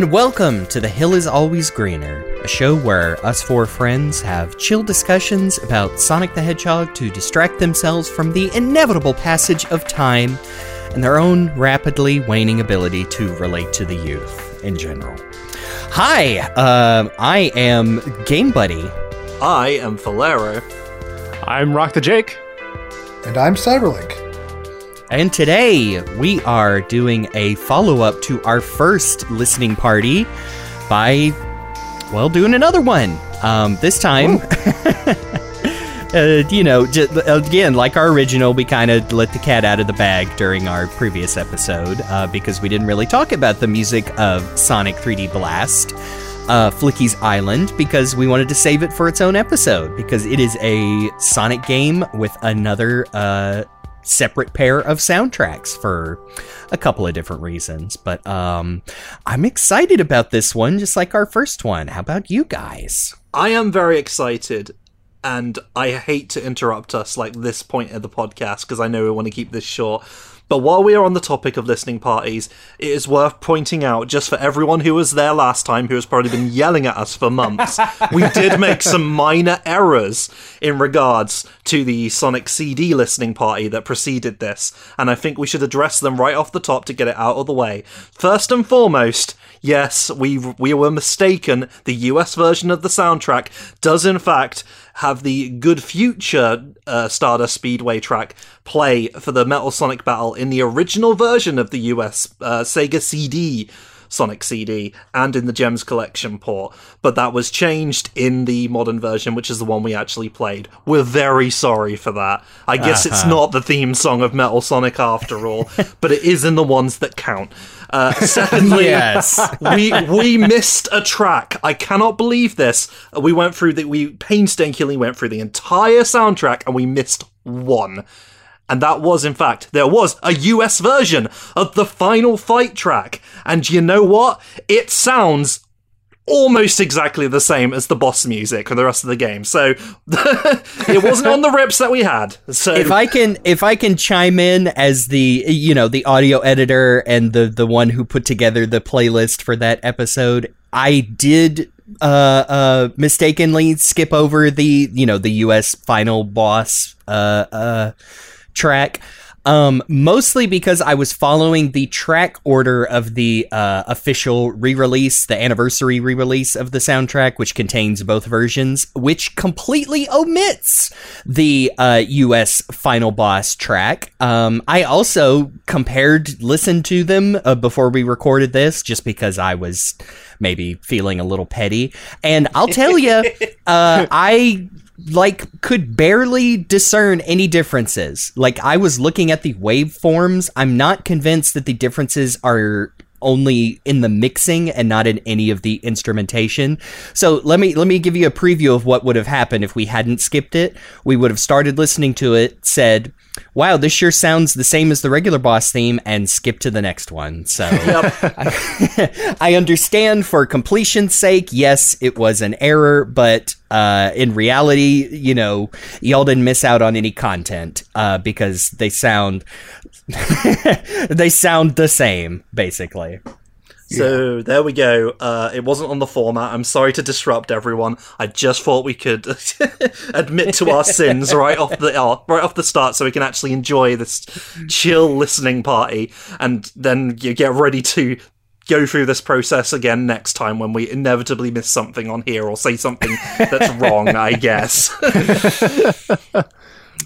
Hello and welcome to The Hill is Always Greener, a show where us four friends have chill discussions about Sonic the Hedgehog to distract themselves from the inevitable passage of time and their own rapidly waning ability to relate to the youth in general. Hi, uh, I am Game Buddy. I am Falero. I'm Rock the Jake. And I'm Cyberlink. And today we are doing a follow up to our first listening party by, well, doing another one. Um, this time, uh, you know, j- again, like our original, we kind of let the cat out of the bag during our previous episode uh, because we didn't really talk about the music of Sonic 3D Blast. Uh, Flicky's Island because we wanted to save it for its own episode because it is a Sonic game with another uh, separate pair of soundtracks for a couple of different reasons. But um, I'm excited about this one, just like our first one. How about you guys? I am very excited, and I hate to interrupt us like this point of the podcast because I know we want to keep this short. But while we are on the topic of listening parties, it is worth pointing out, just for everyone who was there last time, who has probably been yelling at us for months, we did make some minor errors in regards to the Sonic CD listening party that preceded this, and I think we should address them right off the top to get it out of the way. First and foremost, yes, we we were mistaken. The US version of the soundtrack does in fact have the Good Future uh, Stardust Speedway track play for the Metal Sonic Battle in the original version of the US uh, Sega CD Sonic CD and in the Gems Collection port, but that was changed in the modern version, which is the one we actually played. We're very sorry for that. I guess it's not the theme song of Metal Sonic after all, but it is in the ones that count. Uh, secondly, Yes. we we missed a track. I cannot believe this. We went through the we painstakingly went through the entire soundtrack and we missed one. And that was, in fact, there was a US version of the final fight track. And you know what? It sounds almost exactly the same as the boss music for the rest of the game. So it wasn't on the rips that we had. So if I can if I can chime in as the you know the audio editor and the the one who put together the playlist for that episode, I did uh uh mistakenly skip over the you know the US final boss uh uh track um mostly because I was following the track order of the uh official re-release the anniversary re-release of the soundtrack which contains both versions which completely omits the uh US final boss track. Um I also compared listened to them uh, before we recorded this just because I was maybe feeling a little petty. And I'll tell you uh I like could barely discern any differences. Like I was looking at the waveforms. I'm not convinced that the differences are only in the mixing and not in any of the instrumentation. So let me let me give you a preview of what would have happened if we hadn't skipped it. We would have started listening to it, said, "Wow, this sure sounds the same as the regular boss theme," and skip to the next one. So I, I understand for completion's sake, yes, it was an error, but uh, in reality, you know, y'all didn't miss out on any content uh, because they sound they sound the same, basically. So there we go. Uh, it wasn't on the format. I'm sorry to disrupt everyone. I just thought we could admit to our sins right off the uh, right off the start, so we can actually enjoy this chill listening party, and then you get ready to go through this process again next time when we inevitably miss something on here or say something that's wrong. I guess.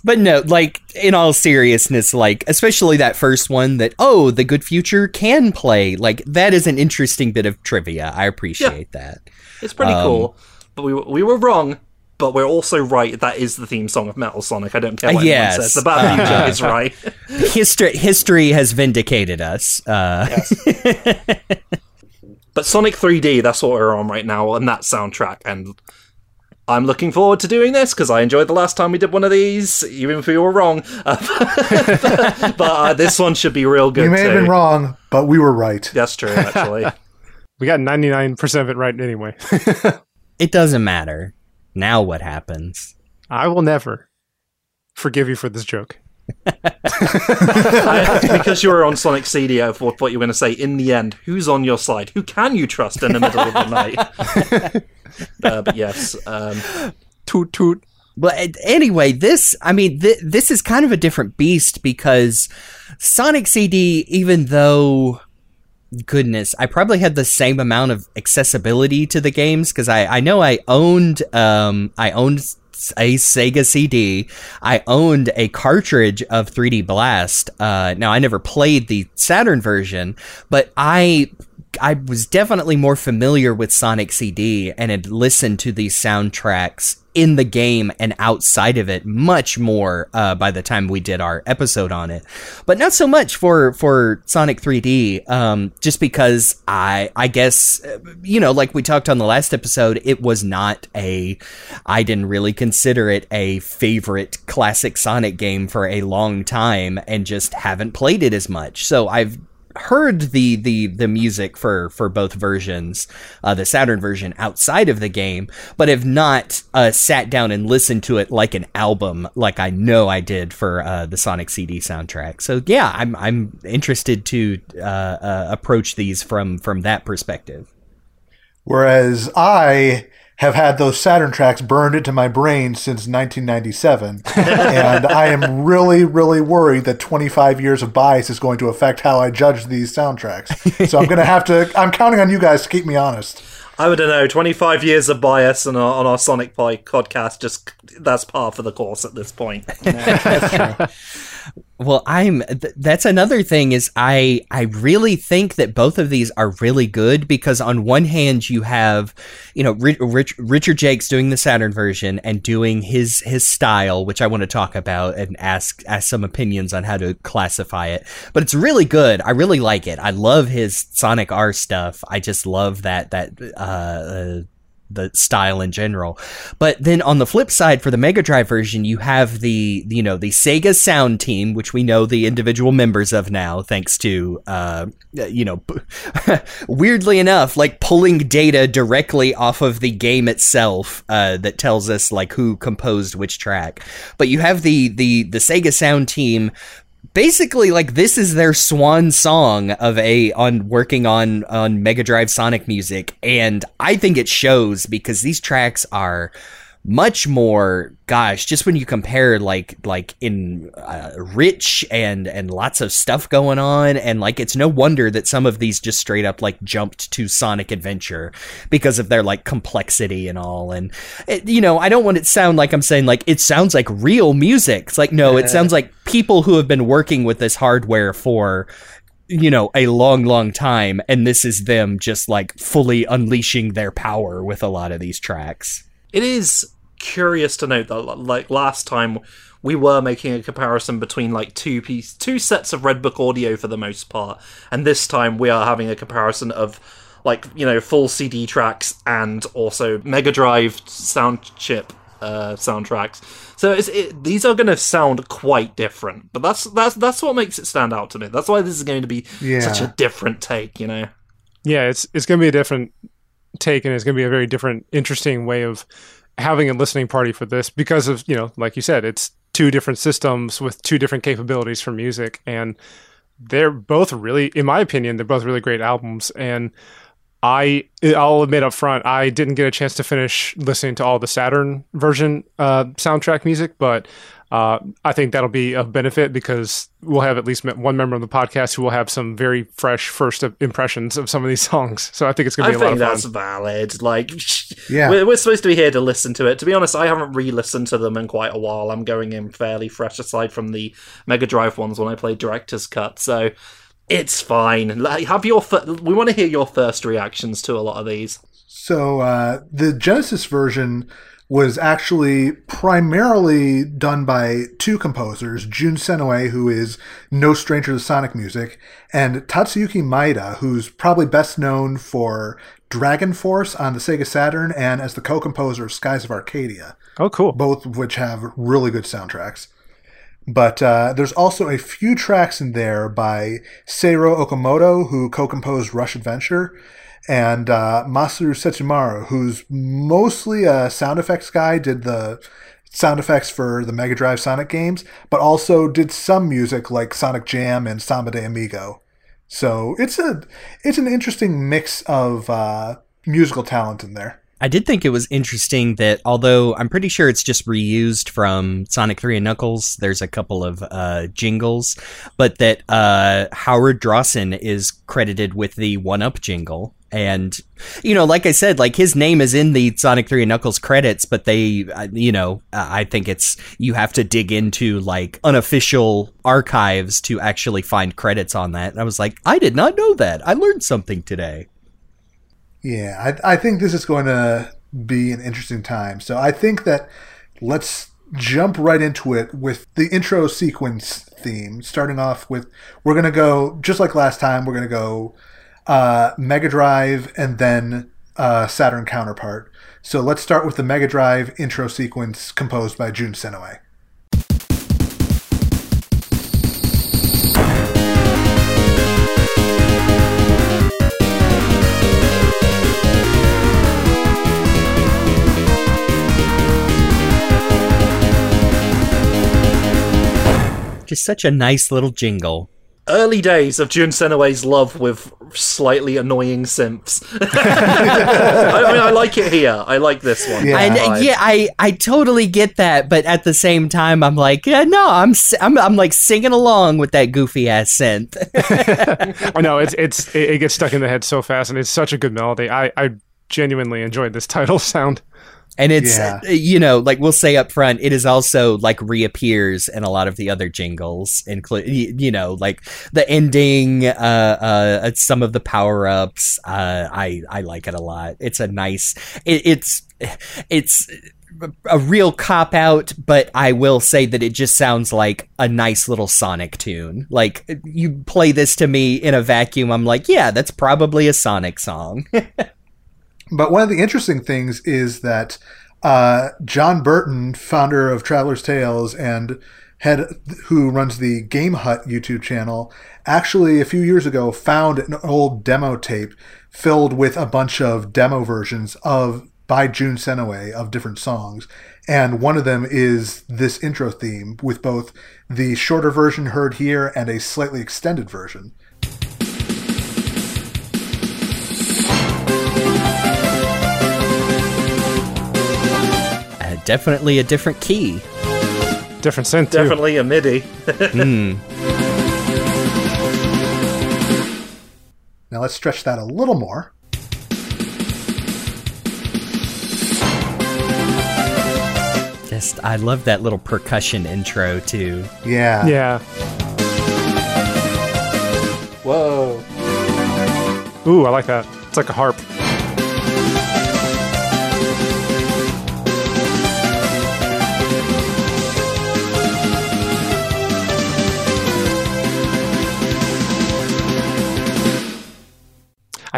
But no, like in all seriousness, like especially that first one that oh, the good future can play. Like that is an interesting bit of trivia. I appreciate that. It's pretty Um, cool, but we we were wrong. But we're also right. That is the theme song of Metal Sonic. I don't care what Yes. anyone says. The bad future is right. History history has vindicated us. Uh, But Sonic 3D, that's what we're on right now, and that soundtrack. And I'm looking forward to doing this because I enjoyed the last time we did one of these, even if we were wrong. Uh, but uh, this one should be real good We may too. have been wrong, but we were right. That's true, actually. We got 99% of it right anyway. it doesn't matter. Now what happens? I will never forgive you for this joke. I, because you were on Sonic CD, I thought what you were going to say. In the end, who's on your side? Who can you trust in the middle of the night? uh, but yes, um, Toot toot. But uh, anyway, this, I mean, th- this is kind of a different beast because Sonic CD, even though, goodness, I probably had the same amount of accessibility to the games because I, I know I owned, um, I owned a Sega CD. I owned a cartridge of 3D Blast. Uh, now I never played the Saturn version, but I I was definitely more familiar with Sonic CD and had listened to these soundtracks in the game and outside of it much more uh, by the time we did our episode on it, but not so much for for Sonic 3D. Um, just because I I guess uh, you know like we talked on the last episode, it was not a I didn't really consider it a favorite classic Sonic game for a long time and just haven't played it as much. So I've heard the the the music for for both versions, uh, the Saturn version outside of the game, but have not uh, sat down and listened to it like an album, like I know I did for uh, the Sonic CD soundtrack. So yeah, I'm I'm interested to uh, uh, approach these from from that perspective. Whereas I have had those Saturn tracks burned into my brain since 1997. and I am really, really worried that 25 years of bias is going to affect how I judge these soundtracks. So I'm going to have to, I'm counting on you guys to keep me honest. I don't know. Twenty-five years of bias on our, on our Sonic Pie podcast. Just that's par for the course at this point. Well, I'm. Th- that's another thing is I I really think that both of these are really good because on one hand you have, you know, Rich, Rich, Richard Jacques doing the Saturn version and doing his his style, which I want to talk about and ask ask some opinions on how to classify it. But it's really good. I really like it. I love his Sonic R stuff. I just love that that uh, uh the style in general. But then on the flip side, for the Mega Drive version, you have the you know the Sega Sound Team, which we know the individual members of now, thanks to uh, you know weirdly enough, like pulling data directly off of the game itself uh, that tells us like who composed which track. But you have the the the Sega Sound Team basically like this is their swan song of a on working on on Mega Drive Sonic music and I think it shows because these tracks are much more gosh just when you compare like like in uh, rich and and lots of stuff going on and like it's no wonder that some of these just straight up like jumped to sonic adventure because of their like complexity and all. And it, you know i don't want it to sound like i'm saying like it sounds like real music. It's like no it sounds like people who have been working with this hardware for you know a long long time and this is them just like fully unleashing their power with a lot of these tracks It is curious to note that, like last time, we were making a comparison between like two piece, two sets of Red Book audio for the most part, and this time we are having a comparison of like you know full CD tracks and also Mega Drive sound chip uh, soundtracks. So it's, it, these are going to sound quite different, but that's that's that's what makes it stand out to me. That's why this is going to be Yeah. such a different take, you know. Yeah, it's it's going to be a different take, and it's going to be a very different, interesting way of having a listening party for this because of you know, like you said, it's two different systems with two different capabilities for music, and they're both really, in my opinion, they're both really great albums. And I, I'll admit up front, I didn't get a chance to finish listening to all the Saturn version uh, soundtrack music, but uh, I think that'll be of benefit because we'll have at least one member of the podcast who will have some very fresh first impressions of some of these songs. So I think it's going to be a lot think of that's fun. valid. Like, Yeah. we're, we're supposed to be here to listen to it. To be honest, I haven't re-listened to them in quite a while. I'm going in fairly fresh, aside from the Mega Drive ones when I played Director's Cut. So it's fine. Like, have your fir- we want to hear your first reactions to a lot of these. So uh, the Genesis version was actually primarily done by two composers, Jun Senoue, who is no stranger to sonic music, and Tatsuyuki Maeda, who's probably best known for Dragon Force on the Sega Saturn and as the co-composer of Skies of Arcadia, Oh, cool. both of which have really good soundtracks. But uh, there's also a few tracks in there by Seiro Okamoto, who co-composed Rush Adventure, and uh, Masaru Setsumaru, who's mostly a sound effects guy, did the sound effects for the Mega Drive Sonic games, but also did some music like Sonic Jam and Samba de Amigo. So it's a it's an interesting mix of uh, musical talent in there. I did think it was interesting that although I'm pretty sure it's just reused from Sonic 3 and Knuckles, there's a couple of uh, jingles, but that uh, Howard Drossin is credited with the one up jingle. And, you know, like I said, like his name is in the Sonic 3 and Knuckles credits, but they, uh, you know, uh, I think it's, you have to dig into like unofficial archives to actually find credits on that. And I was like, I did not know that. I learned something today. Yeah, I, I think this is going to be an interesting time. So I think that let's jump right into it with the intro sequence theme. Starting off with, we're going to go, just like last time, we're going to go uh, Mega Drive and then uh, Saturn counterpart. So let's start with the Mega Drive intro sequence composed by Jun Senoue. Just such a nice little jingle. Early days of Jun Senoue's love with slightly annoying simps. I mean, I like it here. I like this one. Yeah. And uh, Vibe. yeah, I, I totally get that, but at the same time, I'm like, yeah, no, I'm, s- I'm I'm like singing along with that goofy ass synth. I know it's it's it, it gets stuck in the head so fast, and it's such a good melody. I I genuinely enjoyed this title sound. And it's, Yeah. uh, you know, like we'll say up front, it is also like reappears in a lot of the other jingles, include, you know, like the ending, uh, uh, some of the power ups. Uh, I, I like it a lot. It's a nice, it, it's, it's a real cop out, but I will say that it just sounds like a nice little Sonic tune. Like you play this to me in a vacuum, I'm like, yeah, that's probably a Sonic song. But one of the interesting things is that uh, Jon Burton, founder of Traveller's Tales and head who runs the GameHut YouTube channel, actually a few years ago found an old demo tape filled with a bunch of demo versions of by Jun Senoue of different songs. And one of them is this intro theme with both the shorter version heard here and a slightly extended version. Definitely a different key. Different synth too. Definitely a MIDI. Hmm. Now let's stretch that a little more. Just, I love that little percussion intro too. Yeah. Yeah. Whoa. Ooh, I like that. It's like a harp.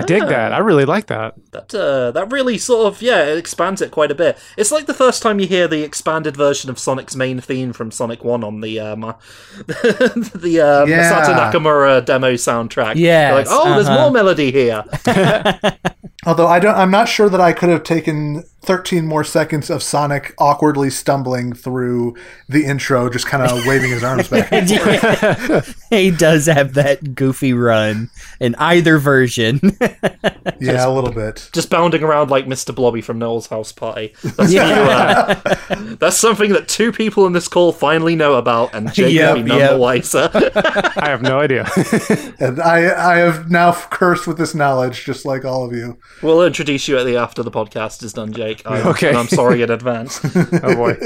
Dig that. I really like that. That uh, that really sort of yeah, it expands it quite a bit. It's like the first time you hear the expanded version of Sonic's main theme from Sonic One on the um, the um, Yeah. Masato Nakamura demo soundtrack. Yes, You're like oh, there's uh-huh. more melody here. Although I don't, I'm not sure that I could have taken 13 more seconds of Sonic awkwardly stumbling through the intro, just kind of waving his arms back. and forth. he does have that goofy run in either version. Yeah, a little bit. Just bounding around like Mr. Blobby from Noel's house party. That's, Yeah. you, uh, that's something that two people in this call finally know about, and Jake Yep, will be none yep. the wiser. I have no idea. And I, I have now cursed with this knowledge, just like all of you. we'll introduce you at the after the podcast is done, Jake. I'm, Okay. and I'm sorry in advance. oh boy.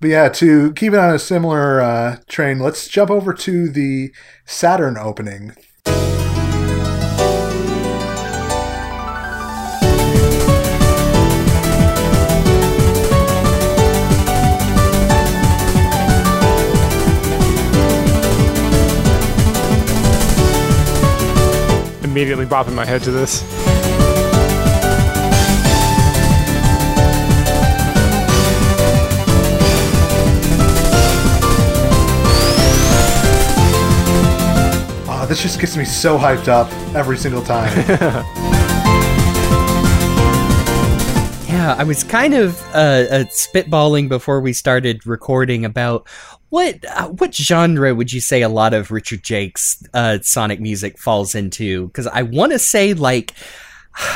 But yeah, to keep it on a similar uh, train, let's jump over to the Saturn opening. Immediately bopping my head to this. This just gets me so hyped up every single time. Yeah, I was kind of uh, uh, spitballing before we started recording about what uh, what genre would you say a lot of Richard Jacques's uh, Sonic music falls into? Because I want to say like.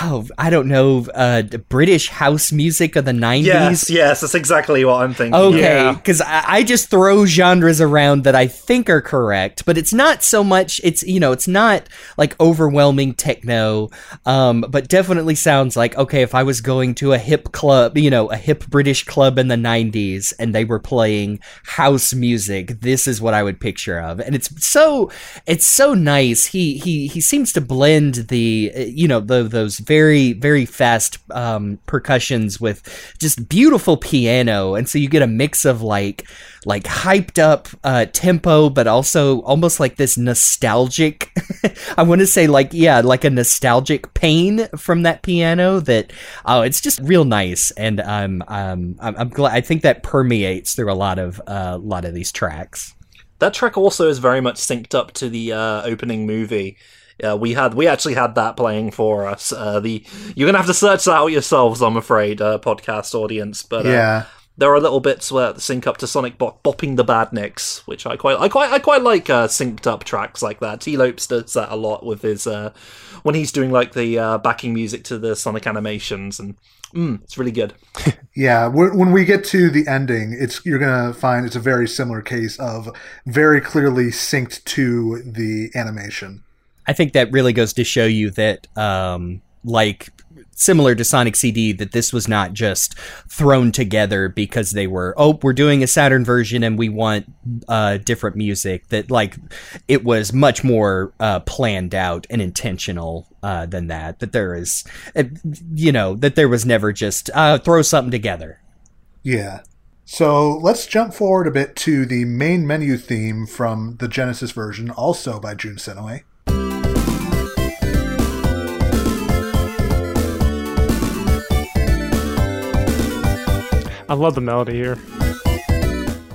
Oh, I don't know, uh, British house music of the 90s. Yes, yes, that's exactly what I'm thinking. Okay, Yeah. because I, I just throw genres around that I think are correct, but it's not so much. It's you know, it's not like overwhelming techno, um, but definitely sounds like okay. If I was going to a hip club, you know, a hip British club in the '90s, and they were playing house music, this is what I would picture of, and it's so it's so nice. He he he seems to blend the you know the those very very fast um, percussions with just beautiful piano, and so you get a mix of like like hyped up uh, tempo, but also almost like this nostalgic. I want to say like yeah, like a nostalgic pain from that piano. That oh, it's just real nice, and um, um, I'm, I'm glad. I think that permeates through a lot of a lot of these tracks. That track also is very much synced up to the uh, opening movie. Uh, we had we actually had that playing for us. Uh, the you're gonna have to search that out yourselves, I'm afraid, uh, podcast audience. But uh, Yeah. there are little bits where sync up to Sonic Bop bopping the badniks, which I quite I quite I quite like uh, synced up tracks like that. Tee Lopes does that a lot with his uh, when he's doing like the uh, backing music to the Sonic animations, and mm, it's really good. Yeah, when when we get to the ending, it's you're gonna find it's a very similar case of very clearly synced to the animation. I think that really goes to show you that, um, like similar to Sonic CD, that this was not just thrown together because they were, oh, we're doing a Saturn version and we want uh, different music. That like it was much more uh, planned out and intentional uh, than that. That there is, you know, that there was never just uh, throw something together. Yeah. So let's jump forward a bit to the main menu theme from the Genesis version, also by Jun Senoue. I love the melody here.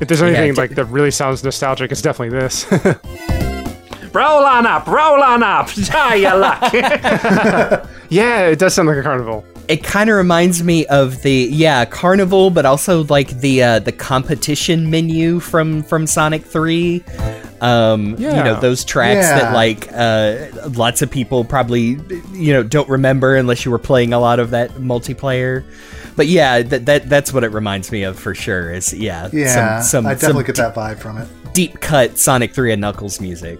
If there's anything t- like that really sounds nostalgic, it's definitely this. Roll on up, roll on up, try your luck. yeah, it does sound like a carnival. It kind of reminds me of the yeah carnival, but also like the uh, the competition menu from from Sonic Three. Um, you know those tracks Yeah. that like uh, lots of people probably you know don't remember unless you were playing a lot of that multiplayer. But yeah, that, that that's what it reminds me of for sure. Is yeah, Yeah, some, some, I definitely some get that vibe from it. deep cut Sonic Three and Knuckles music.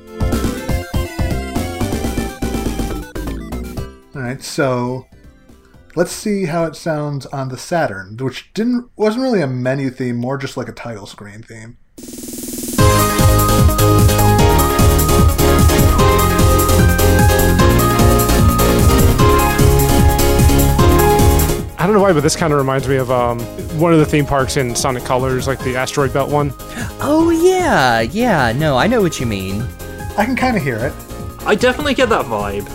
All right, so let's see how it sounds on the Saturn, which didn't wasn't really a menu theme, more just like a title screen theme. I don't know why, but this kind of reminds me of um, one of the theme parks in Sonic Colors, like the Asteroid Belt one. Oh yeah, yeah. No, I know what you mean. I can kind of hear it. I definitely get that vibe.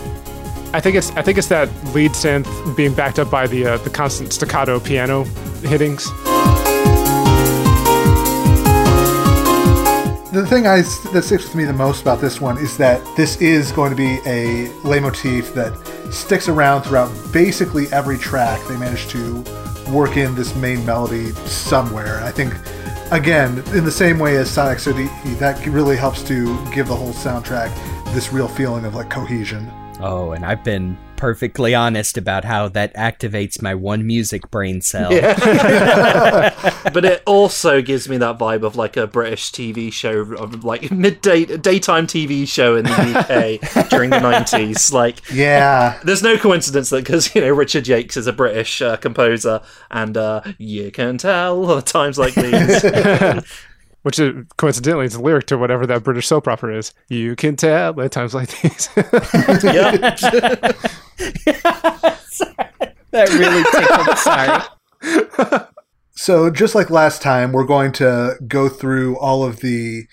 I think it's I think it's that lead synth being backed up by the uh, the constant staccato piano hittings. The thing I, that sticks with me the most about this one is that this is going to be a leitmotif that sticks around throughout basically every track. They manage to work in this main melody somewhere. I think, again, in the same way as Sonic CD, that really helps to give the whole soundtrack this real feeling of like cohesion. Oh, and I've been perfectly honest about how that activates my one music brain cell. but it also gives me that vibe of like a British TV show, of like midday daytime TV show in the UK during the nineties. Like, Yeah. there's no coincidence that because you know Richard Jacques is a British uh, composer, and uh, you can tell times like these. Which is, coincidentally is the lyric to whatever that British soap opera is. You can tell at times like these. yeah, That really tickled. Sorry. So just like last time, we're going to go through all of the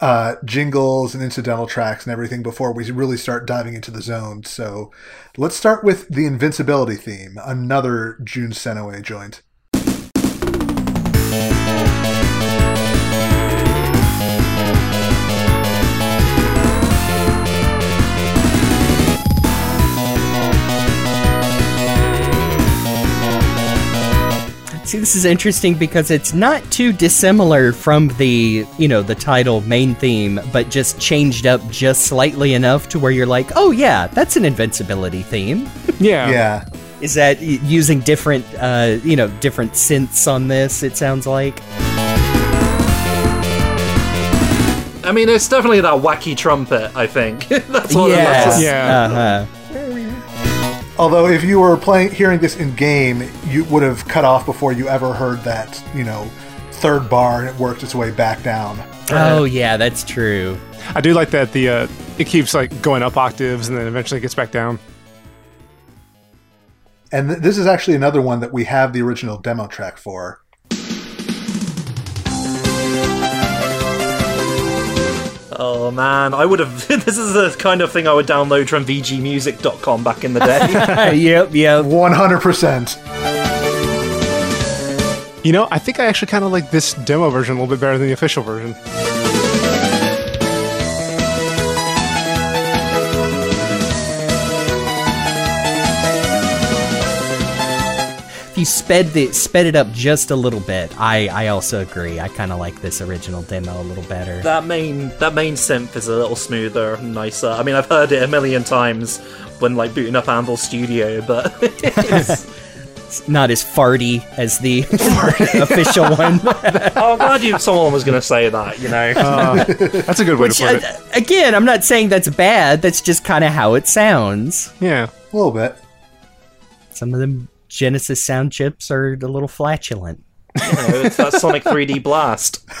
uh, jingles and incidental tracks and everything before we really start diving into the zone. So let's start with the invincibility theme, another Jun Senoue joint. See, this is interesting because it's not too dissimilar from the, you know, the title main theme, but just changed up just slightly enough to where you're like, oh yeah, that's an invincibility theme. Yeah. Yeah. Is that using different, uh, you know, different synths on this? It sounds like. I mean, it's definitely that wacky trumpet. I think that's what. Yes. That's Yeah. Uh-huh. Although, if you were playing, hearing this in game, you would have cut off before you ever heard that, you know, third bar, and it worked its way back down. Oh yeah, that's true. I do like that the uh, it keeps like going up octaves and then eventually gets back down. And th- this is actually another one that we have the original demo track for. Oh man, I would have. this is the kind of thing I would download from VGMusic.com back in the day. yep, yep. 100%. You know, I think I actually kind of like this demo version a little bit better than the official version. If sped the sped it up just a little bit, I I also agree. I kind of like this original demo a little better. that main that main synth is a little smoother and nicer. I mean, I've heard it a million times when like booting up Anvil Studio, but it's, It's not as farty as the official one. oh, I'm glad you someone was going to say that. You know, Uh, that's a good way Which, to put uh, it. again, I'm not saying that's bad. That's just kind of how it sounds. Yeah. A little bit. Some of them Genesis sound chips are a little flatulent. You know, it's that Sonic 3D Blast.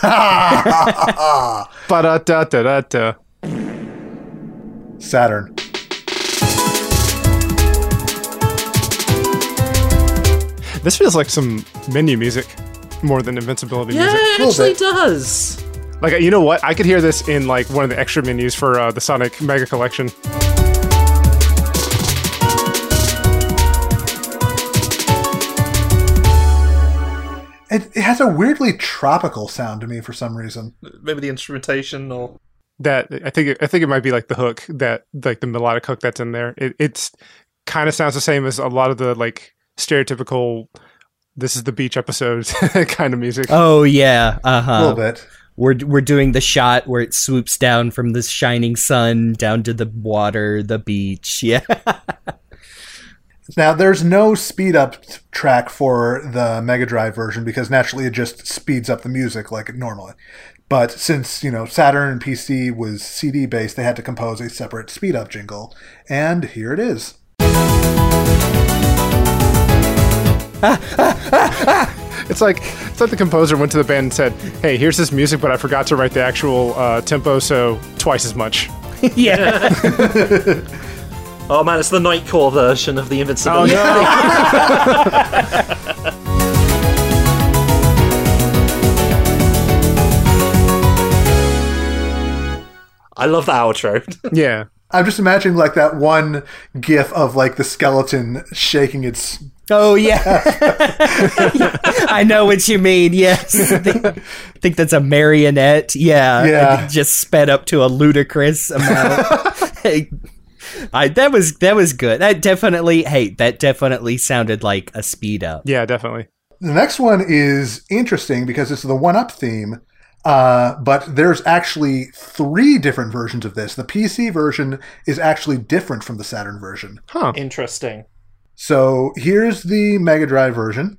Saturn. This feels like some menu music more than invincibility Yeah, music. it actually bit. does. Like you know what? I could hear this in like one of the extra menus for uh, the Sonic Mega Collection. It, it has a weirdly tropical sound to me for some reason. Maybe the instrumentation or That I think it, I think it might be like the hook that like the melodic hook that's in there. It it's kind of sounds the same as a lot of the like stereotypical. This is the beach episode kind of music. Oh yeah, uh huh. A little bit. We're we're doing the shot where it swoops down from the shining sun down to the water, the beach. Yeah. Now, there's no speed up track for the Mega Drive version because naturally it just speeds up the music like it normally. But since, you know, Saturn and PC was CD based, they had to compose a separate speed up jingle. And here it is. It's like it's like the composer went to the band and said, "Hey, here's this music, but I forgot to write the actual uh, tempo, so twice as much." yeah. oh man, it's the Nightcore version of the Invincibility. Oh, I love the outro. yeah, I'm just imagining like that one gif of like the skeleton shaking its. Oh yeah. I know what you mean. Yes. I think, I think that's a marionette. Yeah. Yeah. Just sped up to a ludicrous amount. Hey, I, that was that was good. That definitely. Hey, that definitely sounded like a speed up. yeah, definitely. The next one is interesting because it's the one up theme. Uh, but there's actually three different versions of this. The PC version is actually different from the Saturn version. Huh? Interesting. So here's the Mega Drive version.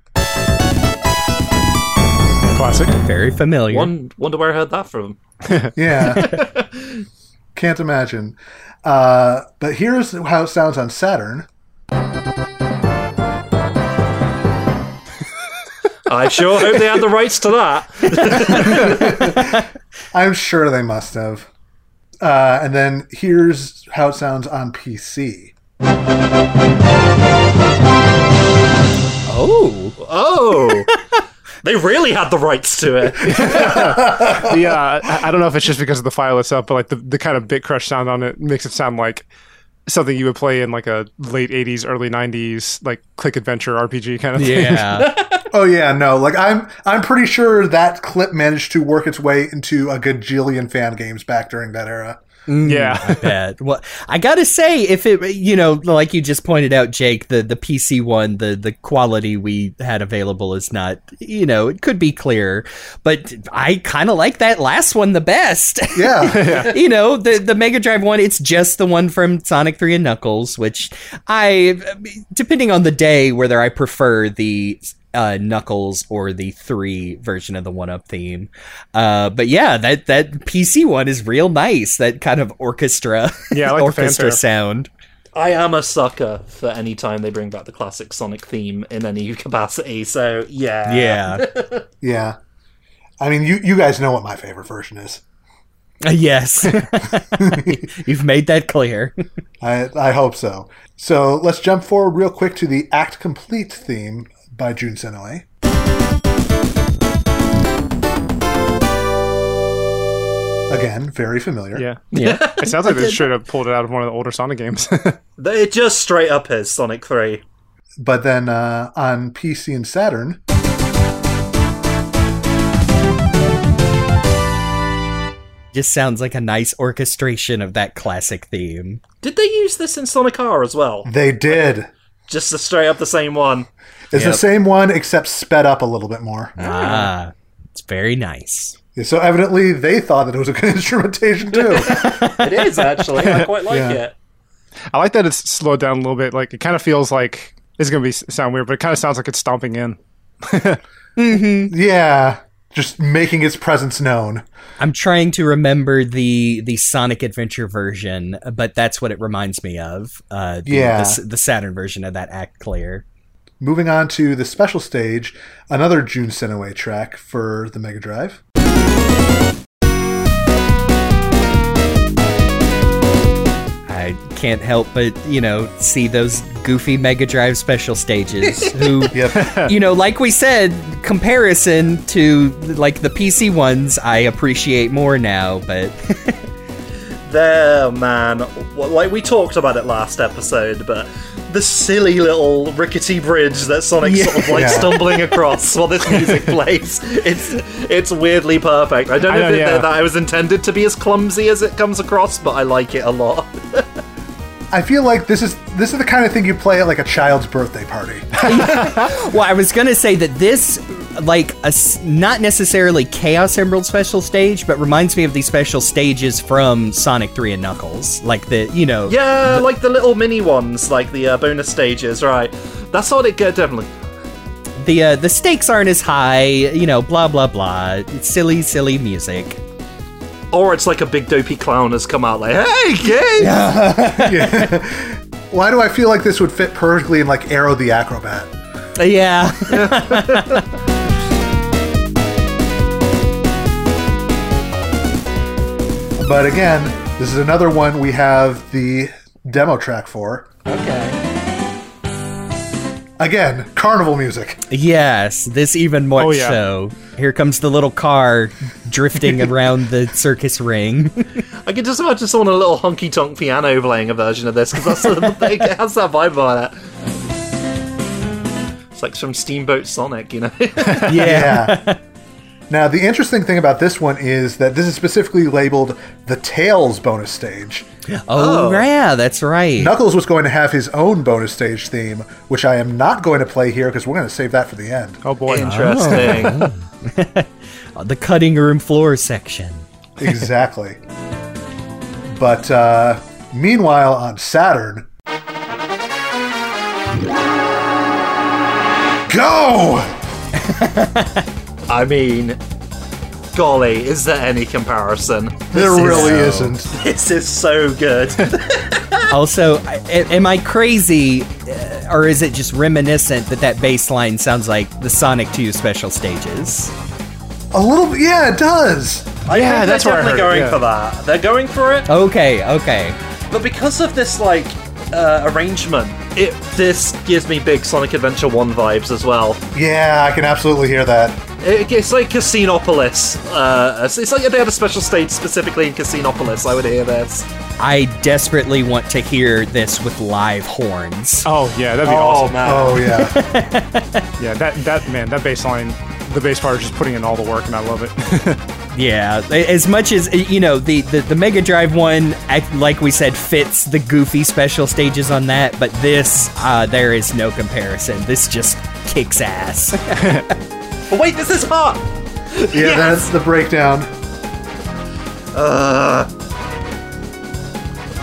Classic. Very familiar. One, wonder where I heard that from. Yeah. Can't imagine. Uh, but here's how it sounds on Saturn. I sure hope they had the rights to that. I'm sure they must have. Uh, and then here's how it sounds on PC. Oh. Oh, they really had the rights to it. yeah, I, I don't know if it's just because of the file itself, but like the, the kind of bit crush sound on it makes it sound like something you would play in like a late '80s, early '90s like click adventure RPG kind of thing. Yeah. Oh yeah, no, like I'm I'm pretty sure that clip managed to work its way into a gajillion fan games back during that era. Mm, yeah. I bet. Well, I gotta say, if it, you know, like you just pointed out, Jake, the the PC one, the the quality we had available is not, you know, it could be clearer, but I kind of like that last one the best. Yeah. you know, the the Mega Drive one, it's just the one from Sonic Three and Knuckles, which I, depending on the day, whether I prefer the uh, Knuckles or the three version of the one up theme. Uh, but yeah, that that PC one is real nice. That kind of orchestra, Yeah, I like orchestra sound. I am a sucker for any time they bring back the classic Sonic theme in any capacity. So yeah, Yeah. Yeah. I mean, you, you guys know what my favorite version is. Uh, yes. You've made that clear. I, I hope so. So let's jump forward real quick to the Act Complete theme by Jun Senoue. Again, very familiar. Yeah. Yeah. It sounds like they straight up pulled it out of one of the older Sonic games. it just straight up is Sonic Three. But then uh, on PC and Saturn, Just sounds like a nice orchestration of that classic theme. Did they use this in Sonic R as well? they did. Just a straight up the same one. It's Yep. the same one except sped up a little bit more. Ah, it's very nice. So evidently they thought that it was a good instrumentation too. It is actually. I quite like Yeah. it. I like that it's slowed down a little bit. Like it kind of feels like it's gonna be sound weird, but it kind of sounds like it's stomping in. yeah, just making its presence known. I'm trying to remember the the Sonic Adventure version, but that's what it reminds me of. Uh, the, Yeah. the, the Saturn version of that Act Clear. Moving on to the special stage, another Jun Senoue track for the Mega Drive. I can't help but you know see those goofy Mega Drive special stages. who, Yep. you know, like we said, comparison to like the PC ones, I appreciate more now. But There, man. Like we talked about it last episode, but the silly little rickety bridge that Sonic's sort of like Yeah. stumbling across while this music plays. It's it's weirdly perfect. I don't know, I know, if it, yeah. that I was intended to be as clumsy as it comes across, but I like it a lot. I feel like this is this is the kind of thing you play at like a child's birthday party. well, I was gonna say that this, like, a s not necessarily Chaos Emerald special stage, but reminds me of these special stages from Sonic Three and Knuckles, like the you know. Yeah, like the little mini ones, like the uh, bonus stages, right? That's what it get definitely. the uh, the stakes aren't as high, you know, blah blah blah. It's silly, silly music. Or it's like a big dopey clown has come out like, "Hey, kids!" Why do I feel like this would fit perfectly in like Aero the Acro-Bat? Uh, yeah, But again, this is another one we have the demo track for. Okay. Again, carnival music. yes, this even more Oh, yeah. so. Here comes the little car drifting around the circus ring. I can just imagine someone on a little honky tonk piano playing a version of this because that's the thing. It has that vibe about it. It's like from Steamboat Sonic, you know. yeah. Yeah. Now, the interesting thing about this one is that this is specifically labeled the Tails bonus stage. Oh, Oh. yeah, that's right. Knuckles was going to have his own bonus stage theme, which I am not going to play here because we're going to save that for the end. Oh boy. Interesting. Uh, the cutting room floor section. Exactly. but uh, meanwhile, on Saturn. Go! I mean, golly, is there any comparison? There This is- really so- isn't. This is so good. Also, I- a- am I crazy, uh, or is it just reminiscent that that bass line sounds like the Sonic 2 special stages? A little bit, yeah, it does. I Yeah, think that's they're what I definitely going yeah. for that. They're going for it, Okay, okay. but because of this like uh, arrangement, it this gives me big Sonic Adventure One vibes as well. Yeah, I can absolutely hear that. It, it's like Casinopolis. Uh, it's it's like they had a special stage specifically in Casinopolis. I would hear this. I desperately want to hear this with live horns. Oh yeah, that'd be awesome. man! Oh, yeah. Yeah, that that man, that bass line, the bass part is just putting in all the work, and I love it. Yeah, as much as you know, the the, the Mega Drive one, like we said, fits the goofy special stages on that, but this, uh, there is no comparison. This just kicks ass. oh, wait, this is hot. Yeah, yes! that's the breakdown. Uh,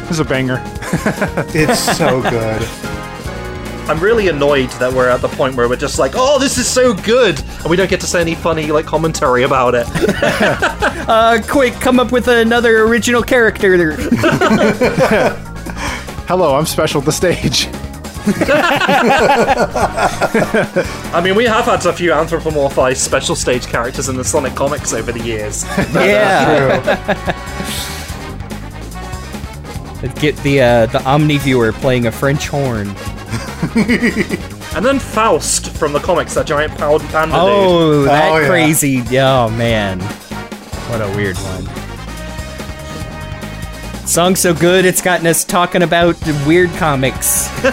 this is a banger. it's so good. I'm really annoyed that we're at the point where we're just like, oh, this is so good, and we don't get to say any funny like commentary about it. uh, quick, come up with another original character. Hello, I'm special the stage. I mean, we have had a few anthropomorphized special stage characters in the Sonic comics over the years. yeah. Get the uh, the Omni viewer playing a French horn. and then Faust from the comics, that giant powered panda oh, dude. that oh, crazy. Yeah. Oh, man. What a weird one. Song so good, it's gotten us talking about weird comics.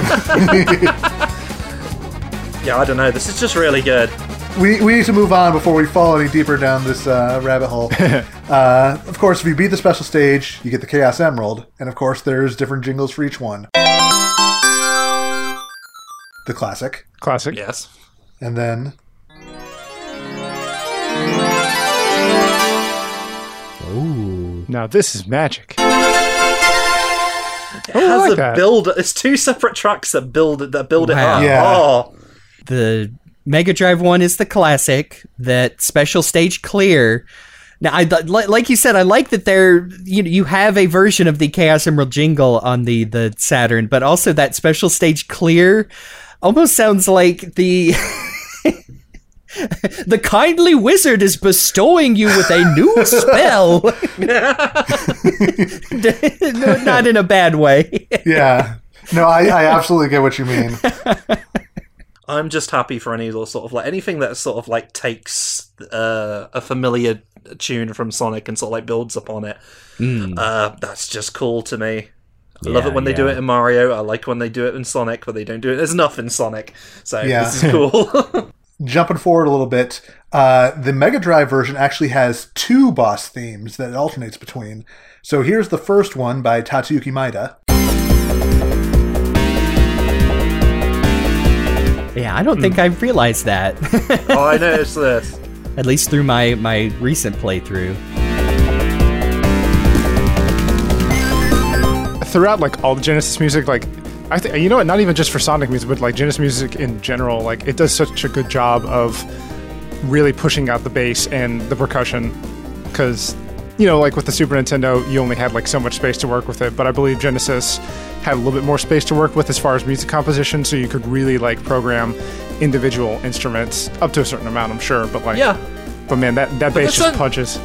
yeah, I don't know. This is just really good. We, we need to move on before we fall any deeper down this uh, rabbit hole. uh, of course, if you beat the special stage, you get the Chaos Emerald. And of course, there's different jingles for each one the classic. Classic. Yes. And then. Ooh. Now this is magic. It oh, has like a that. build. It's two separate tracks that build it. That build wow. it up. Yeah. Oh. The Mega Drive one is the classic. That special stage clear now, I like you said, I like that there you know, you have a version of the Chaos Emerald jingle on the the Saturn, but also that special stage clear almost sounds like the the kindly wizard is bestowing you with a new spell. no, not in a bad way. yeah. No, I, I absolutely get what you mean. I'm just happy for any sort of like anything that sort of like takes uh, a familiar tune from Sonic and sort of like builds upon it. Mm. Uh, that's just cool to me. I yeah, love it when they yeah. do it in Mario. I like when they do it in Sonic, but they don't do it There's enough in Sonic. So yeah. this is cool. Jumping forward a little bit, uh, the Mega Drive version actually has two boss themes that it alternates between. So here's the first one by Tatsuyuki Maeda. Yeah, I don't mm. think I realized that. oh, I noticed this. At least through my my recent playthrough. throughout like all the Genesis music, like I think you know what, not even just for Sonic music, but like Genesis music in general, like it does such a good job of really pushing out the bass and the percussion. Because you know like with the super nintendo you only had like so much space to work with it but i believe genesis had a little bit more space to work with as far as music composition so you could really like program individual instruments up to a certain amount i'm sure but like yeah. but man that that bass just punches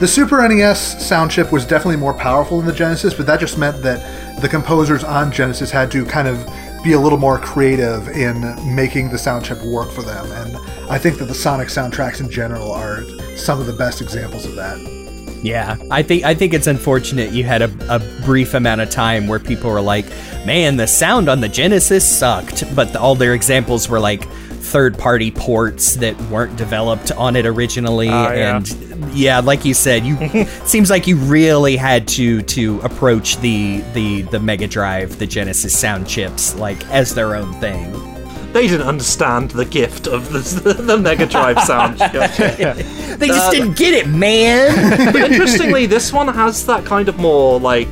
the Super NES sound chip was definitely more powerful than the Genesis, but that just meant that the composers on Genesis had to kind of be a little more creative in making the sound chip work for them. And I think that the Sonic soundtracks in general are some of the best examples of that. Yeah, I think I think it's unfortunate you had a, a brief amount of time where people were like, "Man, the sound on the Genesis sucked," but the, all their examples were like third party ports that weren't developed on it originally uh, yeah. and yeah like you said you seems like you really had to to approach the the the mega drive the genesis sound chips like as their own thing they didn't understand the gift of the, the Mega Drive sound. Chip. They just uh, didn't get it, man. but interestingly, this one has that kind of more like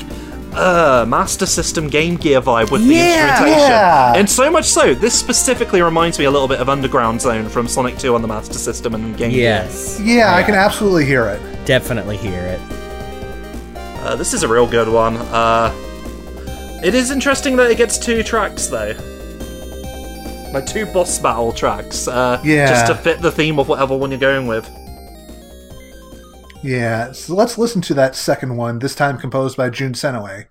uh, Master System Game Gear vibe with the yeah, instrumentation. Yeah. And so much so, this specifically reminds me a little bit of Underground Zone from Sonic 2 on the Master System and Game yes. Gear. Yes. Yeah, I can absolutely hear it. Definitely hear it. Uh, this is a real good one. Uh, it is interesting that it gets two tracks, though. Like two boss battle tracks. Uh, yeah. Just to fit the theme of whatever one you're going with. Yeah, so let's listen to that second one, this time composed by Jun Senoue.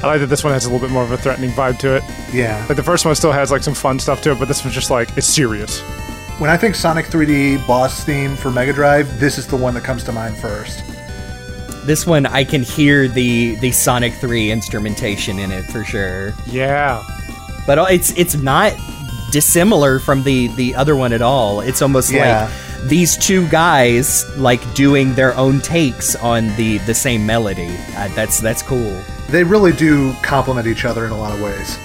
I like that this one has a little bit more of a threatening vibe to it. Yeah. Like the first one still has like some fun stuff to it, but this one's just like it's serious. When I think Sonic 3D boss theme for Mega Drive, this is the one that comes to mind first. This one I can hear the the Sonic 3 instrumentation in it for sure. Yeah but it's it's not dissimilar from the the other one at all. It's almost Yeah. like these two guys like doing their own takes on the the same melody. Uh, that's that's cool. They really do complement each other in a lot of ways.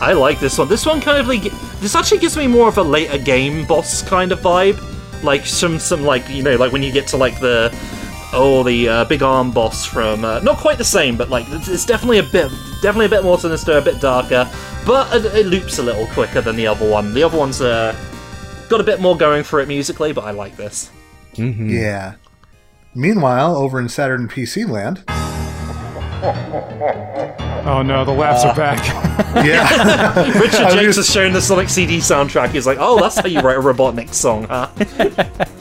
I like this one. This one kind of like this actually gives me more of a later game boss kind of vibe, like some some like you know like when you get to like the oh the uh, big arm boss from uh, not quite the same, but like it's, it's definitely a bit definitely a bit more sinister, a bit darker, but it, it loops a little quicker than the other one. The other one's uh, got a bit more going for it musically, but I like this. Yeah. Meanwhile, over in Saturn PC land, Oh no, the laughs are back. yeah, Richard was Jacques just- has shown the Sonic CD soundtrack. He's like, oh, that's how you write a Robotnik song, huh?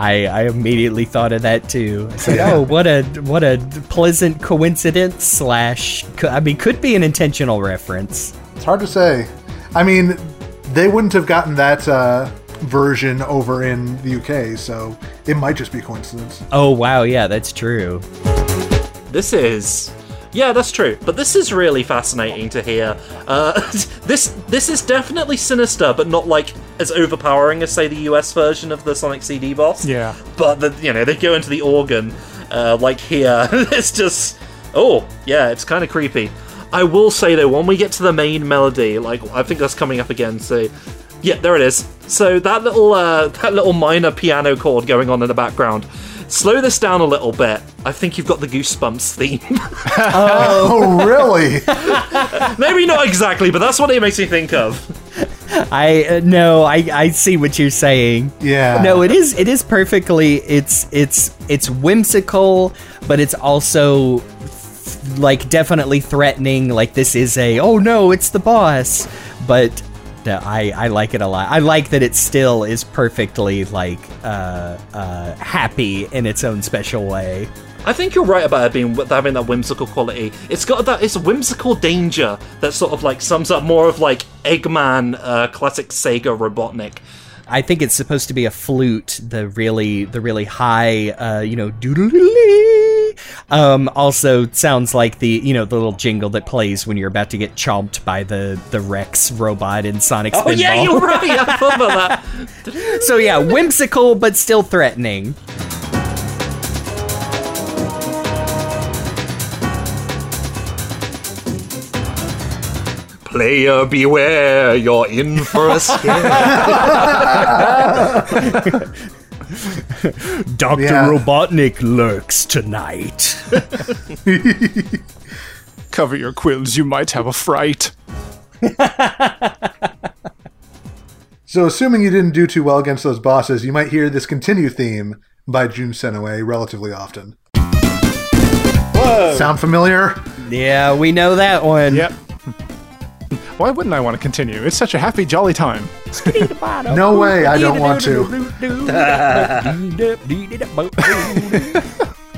I, I immediately thought of that too. I said, Yeah. "Oh, what a what a pleasant coincidence." Slash, I mean, could be an intentional reference. it's hard to say. I mean, they wouldn't have gotten that uh, version over in the UK, so it might just be coincidence. Oh wow, yeah, that's true. This is. Yeah, that's true. But this is really fascinating to hear. Uh, this this is definitely sinister, but not like as overpowering as say the US version of the Sonic CD boss. Yeah. But the, you know they go into the organ, uh, like here. it's just oh yeah, it's kind of creepy. I will say though, when we get to the main melody, like I think that's coming up again. So yeah, there it is. So that little uh, that little minor piano chord going on in the background. Slow this down a little bit. I think you've got the Goosebumps theme. Oh, really? Maybe not exactly, but that's what it makes me think of. I uh, no, I I see what you're saying. Yeah. No, it is it is perfectly. It's it's it's whimsical, but it's also like definitely threatening. Like this is a oh no, it's the boss. But no, I I like it a lot. I like that it still is perfectly like uh uh happy in its own special way. I think you're right about it being having that whimsical quality. It's got that it's whimsical danger that sort of like sums up more of like Eggman, uh, classic Sega Robotnik. I think it's supposed to be a flute, the really the really high, uh, you know, doodle Um, also sounds like the you know the little jingle that plays when you're about to get chomped by the the Rex robot in Sonic Spinball. Oh yeah, you're right. I about that. so yeah, whimsical but still threatening. Player beware, you're in for a scare. Doctor Yeah. Robotnik lurks tonight. Cover your quills, you might have a fright. So, assuming you didn't do too well against those bosses, you might hear this continue theme by Jun Senoue relatively often. Sound familiar? yeah, we know that one. Yep. Why wouldn't I want to continue? It's such a happy, jolly time. No way, I don't want to.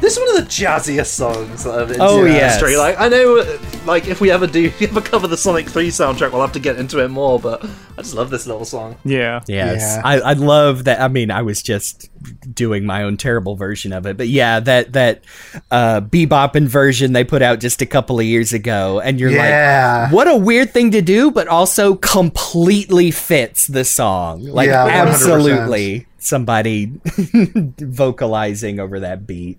This is one of the jazziest songs that I've Oh, in yes. history. Like I know, like if we ever do, if we ever cover the Sonic Three soundtrack, we'll have to get into it more. But I just love this little song. Yeah. Yes, Yeah. I, I love that. I mean, I was just doing my own terrible version of it, but yeah, that that uh, bebopping version they put out just a couple of years ago, and you're Yeah. like, what a weird thing to do, but also completely fits the song. Like, Yeah, absolutely, somebody vocalizing over that beat.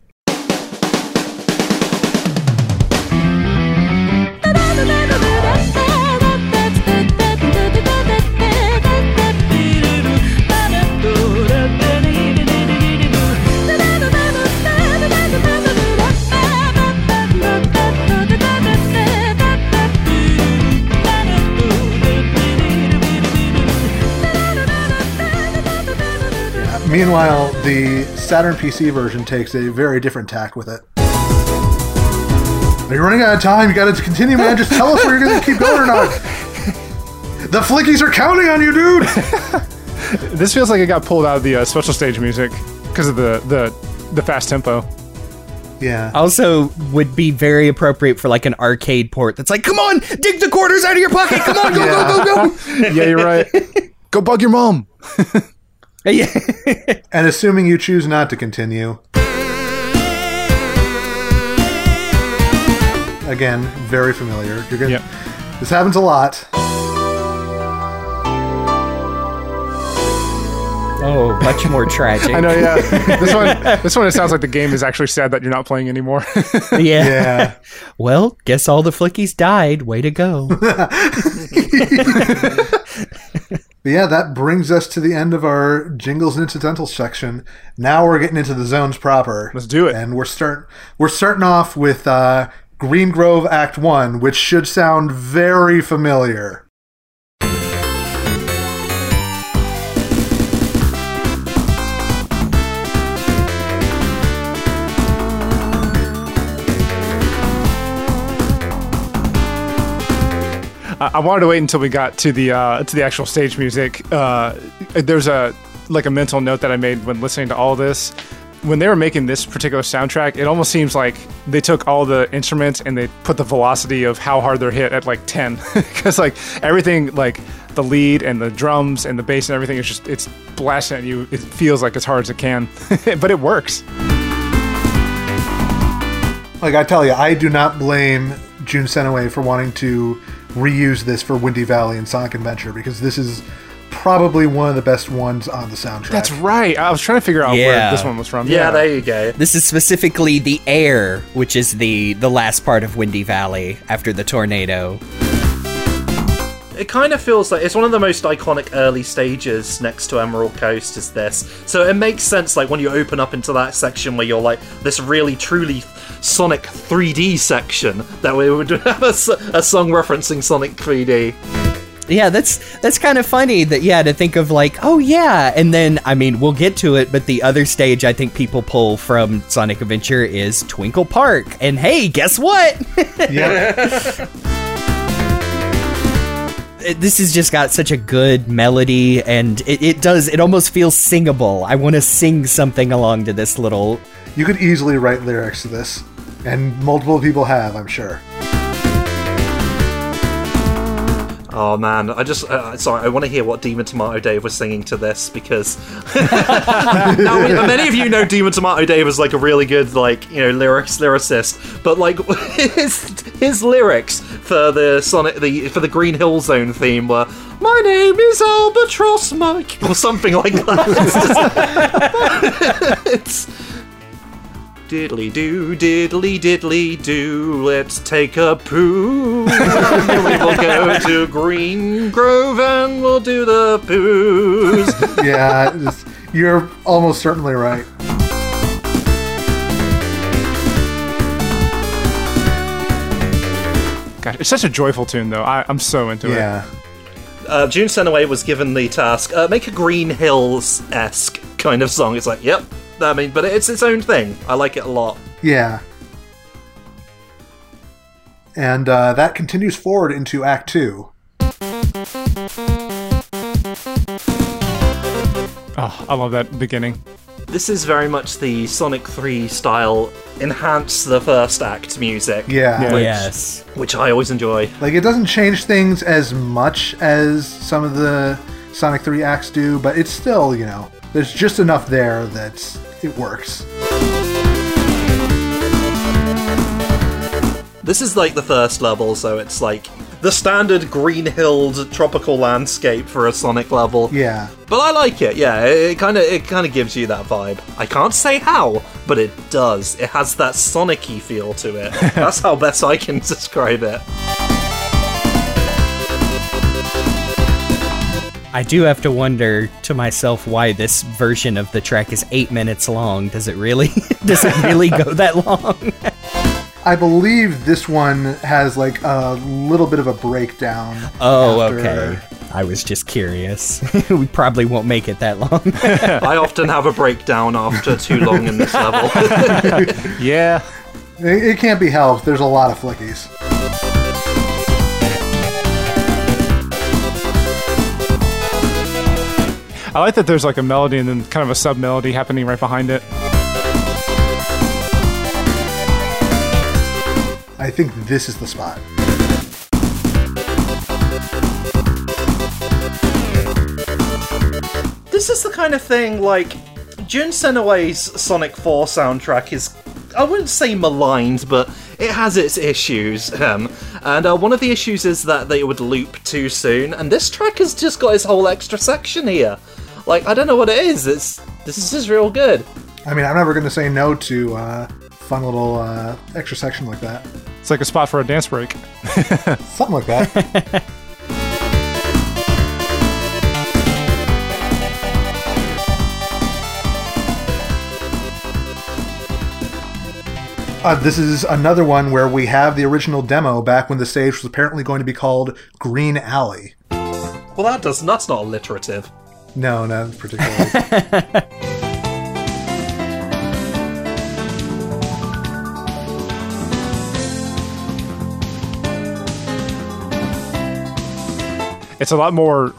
Meanwhile, the Saturn PC version takes a very different tack with it. Are you running out of time? You gotta continue, man. Just tell us where you're gonna keep going or not. The flickies are counting on you, dude! This feels like it got pulled out of the uh, special stage music because of the, the the fast tempo. Yeah. Also, would be very appropriate for like an arcade port. That's like, come on, dig the quarters out of your pocket. Come on, go, go, go, go. Yeah, you're right. Go bug your mom. Yeah. and assuming you choose not to continue. Again, very familiar. You're gonna. Yep. This happens a lot. Oh, much more tragic. I know. Yeah, this one. This one. It sounds like the game is actually sad that you're not playing anymore. yeah. Yeah. Well, guess all the flickies died. Way to go. But yeah, that brings us to the end of our jingles and incidentals section. Now we're getting into the zones proper. Let's do it. And we're start we're starting off with uh, Green Grove Act One, which should sound very familiar. I wanted to wait until we got to the uh, to the actual stage music. Uh, there's a like a mental note that I made when listening to all this. When they were making this particular soundtrack, it almost seems like they took all the instruments and they put the velocity of how hard they're hit at like 10. Because like everything, like the lead and the drums and the bass and everything is just it's blasting at you. It feels like as hard as it can, but it works. Like I tell you, I do not blame Jun Senoue for wanting to reuse this for Windy Valley and Sonic Adventure because this is probably one of the best ones on the soundtrack. That's right. I was trying to figure out Yeah. where this one was from. Yeah, there you go. This is specifically the air, which is the the last part of Windy Valley after the tornado. It kind of feels like it's one of the most iconic early stages next to Emerald Coast is this. So it makes sense like when you open up into that section where you're like this really truly Sonic 3D section that we would have a song referencing Sonic 3D. Yeah, that's that's kind of funny that yeah to think of like oh yeah, and then I mean we'll get to it, but the other stage I think people pull from Sonic Adventure is Twinkle Park, and hey, guess what? yeah. It- this has just got such a good melody, and it, it does it almost feels singable. I want to sing something along to this little. You could easily write lyrics to this, and multiple people have, I'm sure. Oh man, I just uh, sorry. I want to hear what Demon Tomato Dave was singing to this because now, many of you know Demon Tomato Dave is like a really good like you know lyrics lyricist, but like his his lyrics for the Sonic the for the Green Hill Zone theme were "My name is Albatross Mike" or something like that. It's, it's Diddly do, diddly diddly do, let's take a poo. we will go to Green Grove and we'll do the poos. Yeah, it's- you're almost certainly right. Gosh, it's such a joyful tune, though. I, I'm so into it. Yeah. Uh, Jun Senoue was given the task, uh, make a Green Hills esque kind of song. It's like, yep, I mean, but it's its own thing. I like it a lot. Yeah. And uh, that continues forward into Act Two. Oh, I love that beginning. This is very much the Sonic 3 style, enhance the first act music, Yeah. Yeah. Yes. which I always enjoy. Like it doesn't change things as much as some of the Sonic 3 acts do, but it's still, you know, there's just enough there that it works. This is like the first level, so it's like the standard green hilled tropical landscape for a Sonic level. Yeah. But I like it. Yeah, it kind of it kind of gives you that vibe. I can't say how, but it does. It has that Sonic-y feel to it. That's how best I can describe it. I do have to wonder to myself why this version of the track is eight minutes long. Does it really? Does it really go that long? I believe this one has like a little bit of a breakdown. Oh, after- okay. I was just curious. we probably won't make it that long. I often have a breakdown after too long in this level. Yeah. It, it can't be helped. There's a lot of flickies. I like that there's like a melody and then kind of a sub melody happening right behind it. I think this is the spot. this is the kind of thing like Jun Senoue's Sonic 4 soundtrack is I wouldn't say maligned, but it has its issues. Um, and uh, one of the issues is that they would loop too soon, and this track has just got its whole extra section here. Like I don't know what it is. It's this is just real good. I mean, I'm never going to say no to uh, fun little uh, extra section like that. It's like a spot for a dance break. Something like that. Uh, this is another one where we have the original demo back when the stage was apparently going to be called Green Alley. Well, that does that's not alliterative. No, not particularly. It's a lot more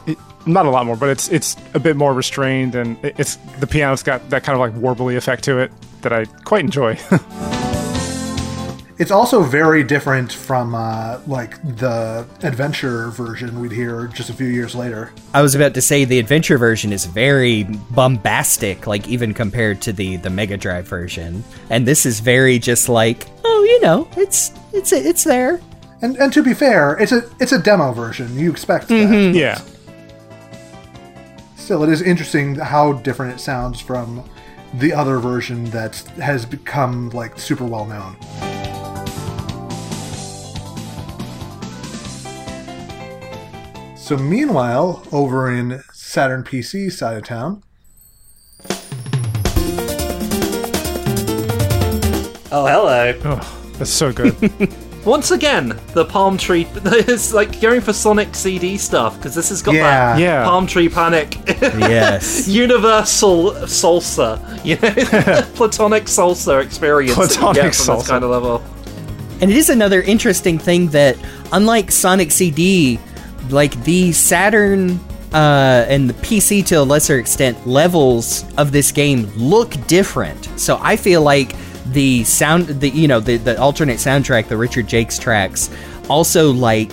not a lot more, but it's it's a bit more restrained, and it's the piano's got that kind of like warbly effect to it that I quite enjoy. it's also very different from uh, like the adventure version we'd hear just a few years later. I was about to say the adventure version is very bombastic, like even compared to the the Mega Drive version, and this is very just like, oh, you know, it's it's it's there. And and to be fair, it's a it's a demo version. You expect that. yeah, Still, it is interesting how different it sounds from the other version that has become like super well known. So meanwhile, over in Saturn PC side of town, Oh, hello. oh, that's so good. Once again, the palm tree. It's like going for Sonic CD stuff because this has got Yeah. that Yeah. palm tree panic. Yes. Universal salsa, you know, platonic salsa experience. that you Platonic get from this salsa. kind of level. And it is another interesting thing that, unlike Sonic CD, like the Saturn uh, and the PC to a lesser extent levels of this game look different. So I feel like the sound, the you know, the the alternate soundtrack, the Richard Jacques tracks, also like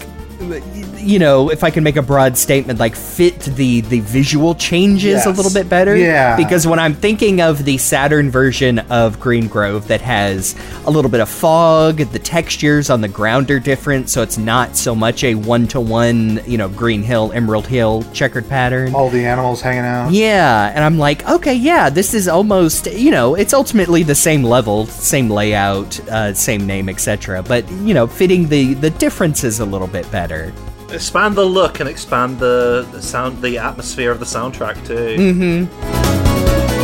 you know, if I can make a broad statement, like fit the the visual changes a little bit better. Yeah. Because when I'm thinking of the Saturn version of Green Grove that has a little bit of fog, the textures on the ground are different, so it's not so much a one to one, you know, Green Hill, Emerald Hill checkered pattern. all the animals hanging out. Yeah, and I'm like, okay, yeah, this is almost, you know, it's ultimately the same level, same layout, uh, same name, etc. But you know, fitting the the differences a little bit better. Expand the look and expand the, the sound, the atmosphere of the soundtrack too. Mm-hmm.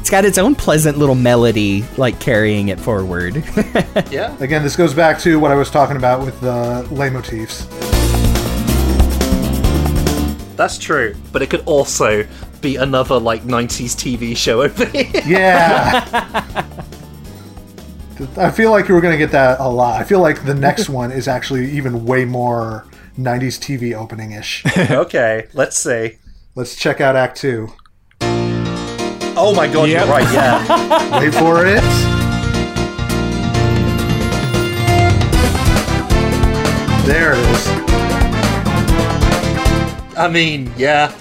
It's got its own pleasant little melody, like carrying it forward. Yeah. Again, this goes back to what I was talking about with the leitmotifs. That's true, but it could also be another like '90s TV show over here. Yeah. I feel like you were going to get that a lot. I feel like the next one is actually even way more 90s TV opening ish. okay, let's see. Let's check out Act 2. Oh my god, Yep. you're right. Yeah. Wait for it. There it is. I mean, yeah.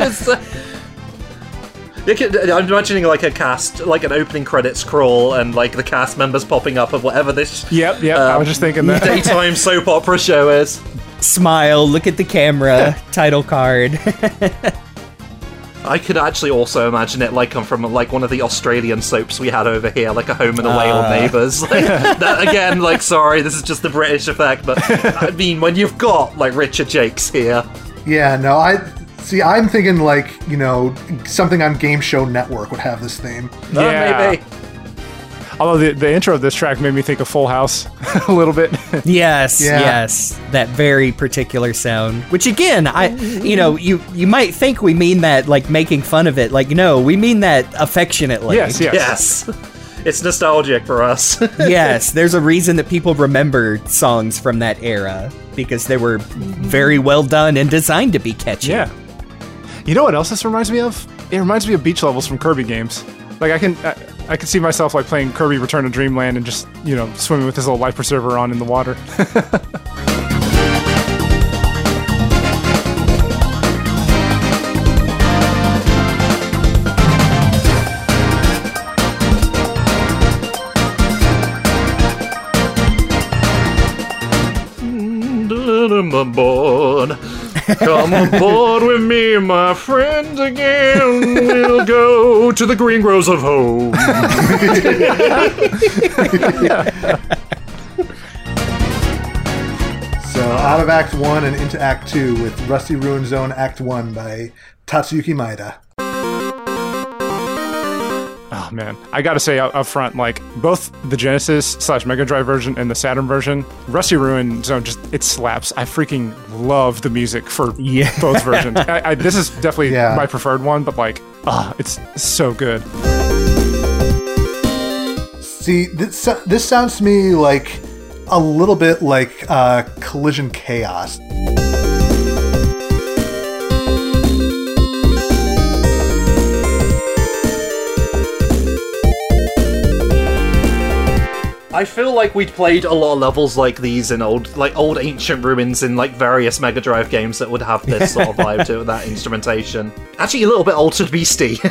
It's, you could- I'm imagining like a cast, like an opening credits crawl, and like the cast members popping up of whatever this yep, yep. I was just thinking that. daytime soap opera show is. Smile, look at the camera, title card. I could actually also imagine it like I'm from like one of the Australian soaps we had over here, like a Home and Away or ah. Neighbours. Like, that, again, like sorry, this is just the British effect, but I mean when you've got like Richard Jacques here, Yeah, no, I see. I'm thinking like you know something on Game Show Network would have this theme. uh, Yeah. maybe. Although the, the intro of this track made me think of Full House a little bit. Yes, Yeah. yes, that very particular sound. Which again, I, you know, you you might think we mean that like making fun of it. Like, no, we mean that affectionately. yes, yes. Yes, it's nostalgic for us. yes. There's a reason that people remember songs from that era because they were very well done and designed to be catchy. Yeah. You know what else this reminds me of? It reminds me of beach levels from Kirby games. Like I can, I, I can see myself like playing Kirby Return to Dreamland and just you know swimming with this little life preserver on in the water. board. Come aboard with me, my friends again. We'll go to the green groves of home. So out of Act One and into Act Two with Rusty Ruin Zone Act One by Tatsuyuki Maeda. Oh man, I gotta say up, up front, like both the Genesis slash Mega Drive version and the Saturn version, Rusty Ruin Zone just it slaps. I freaking love the music for Yeah. both versions. I, I, this is definitely Yeah. my preferred one, but like, ah, it's so good. See, this this sounds to me like a little bit like uh, Collision Chaos. I feel like we'd played a lot of levels like these in old, like old ancient ruins in like various Mega Drive games that would have this sort of vibe to it, that instrumentation. Actually, a little bit altered beastie.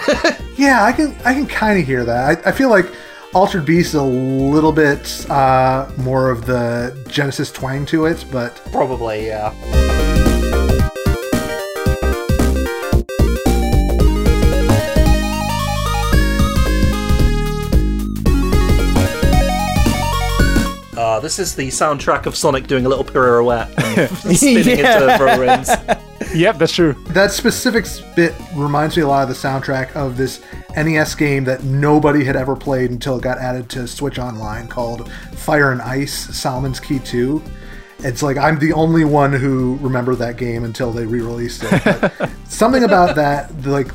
Yeah, I can I can kind of hear that. I, I feel like Altered Beast is a little bit uh, more of the Genesis twang to it, but Probably, yeah. This is the soundtrack of Sonic doing a little pirouette and spinning Yeah. into ruins. Yep, that's true. that specific bit reminds me a lot of the soundtrack of this NES game that nobody had ever played until it got added to Switch Online called Fire and Ice Solomon's Key 2. It's like I'm the only one who remembered that game until they re-released it. Something about that, like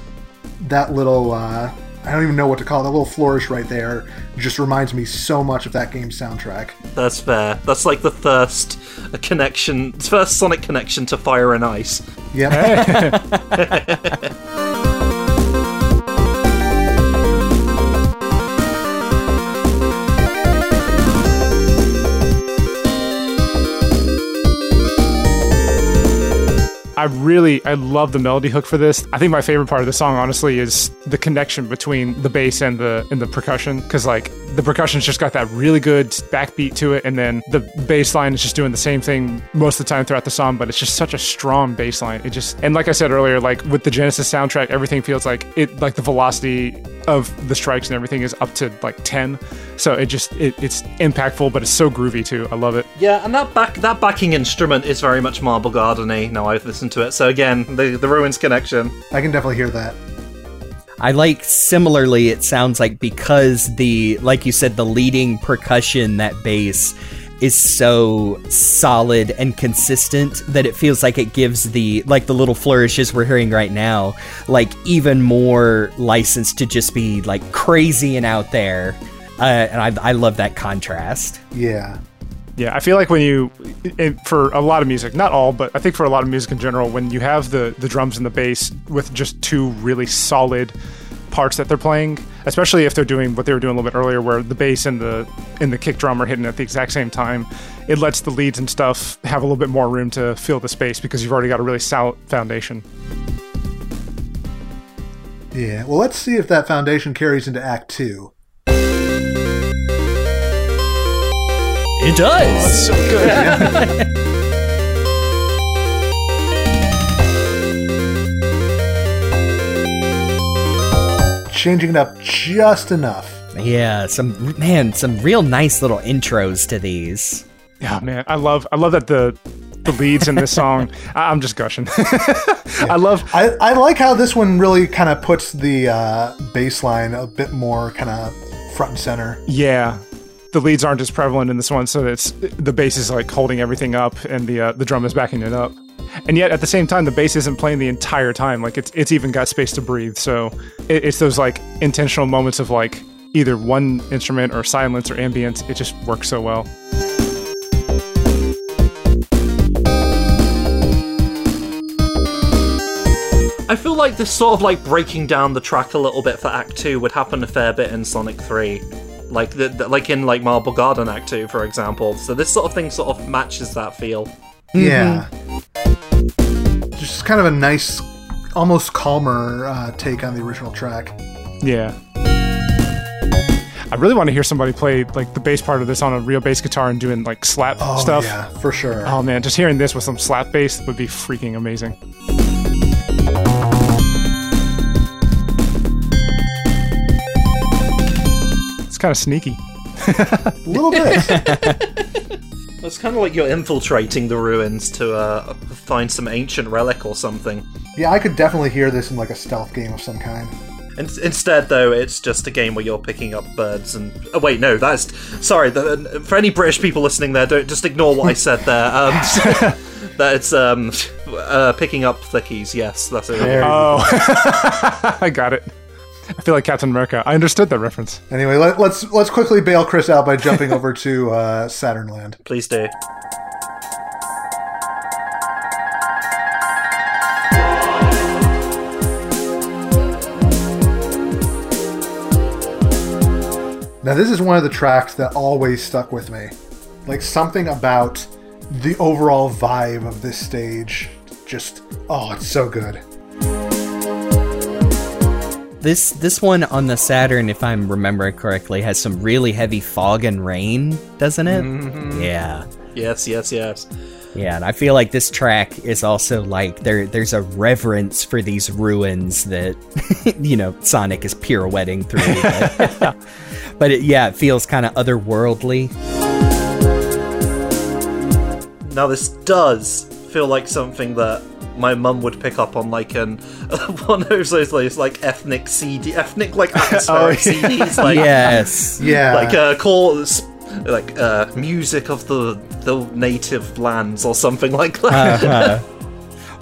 that little, uh, I don't even know what to call it, that little flourish right there, just reminds me so much of that game's soundtrack. That's fair. That's like the first connection, first Sonic connection to Fire and Ice. Yep. I really, I love the melody hook for this. I think my favorite part of the song, honestly, is the connection between the bass and the and the percussion. Because like the percussion's just got that really good backbeat to it, and then the bass line is just doing the same thing most of the time throughout the song. But it's just such a strong bass line. It just and like I said earlier, like with the Genesis soundtrack, everything feels like it, like the velocity of the strikes and everything is up to like ten. So it just it, it's impactful, but it's so groovy too. I love it. Yeah, and that back that backing instrument is very much Marble Gardeny. Now I've listened to it, so again, the the ruins connection. I can definitely hear that. I like similarly it sounds like because the like you said the leading percussion that bass is so solid and consistent that it feels like it gives the like the little flourishes we're hearing right now like even more license to just be like crazy and out there uh, and I, I love that contrast Yeah. Yeah, I feel like when you, for a lot of music, not all, but I think for a lot of music in general, when you have the the drums and the bass with just two really solid parts that they're playing, especially if they're doing what they were doing a little bit earlier, where the bass and the and the kick drum are hitting at the exact same time, it lets the leads and stuff have a little bit more room to fill the space because you've already got a really solid foundation. Yeah. Well, let's see if that foundation carries into Act Two. It does So good. Changing it up just enough. yeah some man some real nice little intros to these yeah, man, I love I love that the the leads in this song. I- I'm just gushing. I love I, I like how this one really kind of puts the uh, bass line a bit more kind of front and center. Yeah, the leads aren't as prevalent in this one, so it's the bass is like holding everything up, and the uh, the drum is backing it up. And yet, at the same time, the bass isn't playing the entire time. Like it's it's even got space to breathe. So it, it's those like intentional moments of like either one instrument or silence or ambience. It just works so well. I feel like this sort of like breaking down the track a little bit for Act Two would happen a fair bit in Sonic Three, like the, the- like in like Marble Garden Act Two, for example. So this sort of thing sort of matches that feel. Yeah. Just kind of a nice, almost calmer uh, take on the original track. Yeah. I really want to hear somebody play like the bass part of this on a real bass guitar and doing like slap Oh, stuff. yeah, for sure. Oh man, just hearing this with some slap bass would be freaking amazing. Kind of sneaky. A little bit. It's kind of like you're infiltrating the ruins to uh, find some ancient relic or something. yeah, I could definitely hear this in like a stealth game of some kind. In- instead, though, it's just a game where you're picking up birds and. Oh, wait, no, that's. Sorry, the, for any British people listening there, don't just ignore what I said there. Um, that it's um, uh, picking up flickies, yes, that's it. There Oh, I got it. I feel like Captain America. I understood that reference. Anyway, let, let's let's quickly bail Chris out by jumping over to uh, Saturnland. Please do. Now, this is one of the tracks that always stuck with me. Like something about the overall vibe of this stage. Just oh, it's so good. This this one on the Saturn, if I'm remembering correctly, has some really heavy fog and rain, doesn't it? Mm-hmm. Yeah. Yes, yes, yes. Yeah, and I feel like this track is also like there there's a reverence for these ruins that you know Sonic is pirouetting through. But, but it, yeah, it feels kind of otherworldly. Now, this does feel like something that my mum would pick up on, like an one of those, those like ethnic CD, ethnic like atmospheric CDs, like yes. Yeah, like uh, call like uh, music of the the native lands or something like that. Uh-huh.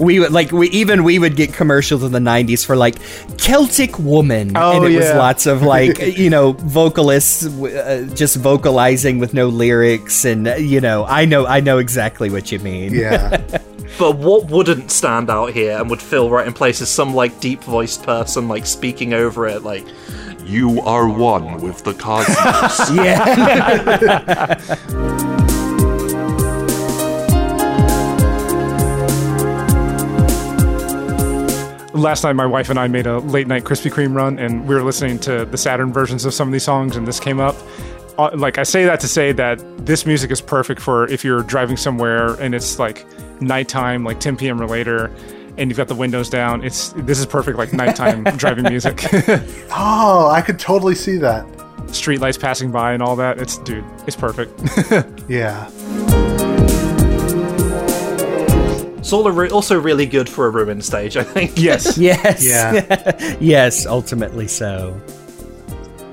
We would like we even we would get commercials in the '90s for like Celtic woman, Oh, and it was lots of like you know vocalists uh, just vocalizing with no lyrics, and uh, you know I know I know exactly what you mean. yeah. But what wouldn't stand out here and would fill right in place is some like deep voiced person like speaking over it, like You are one with the cosmos. yeah. Last night, my wife and I made a late night Krispy Kreme run, and we were listening to the Saturn versions of some of these songs, and this came up. Uh, like, I say that to say that this music is perfect for if you're driving somewhere and it's like nighttime, like 10 p.m. or later, and you've got the windows down. It's this is perfect, like nighttime driving music. Oh, I could totally see that. Street lights passing by and all that. It's dude, it's perfect. Yeah. It's all re- also really good for a ruin stage, I think. yes. yes, Yeah. yes, ultimately so.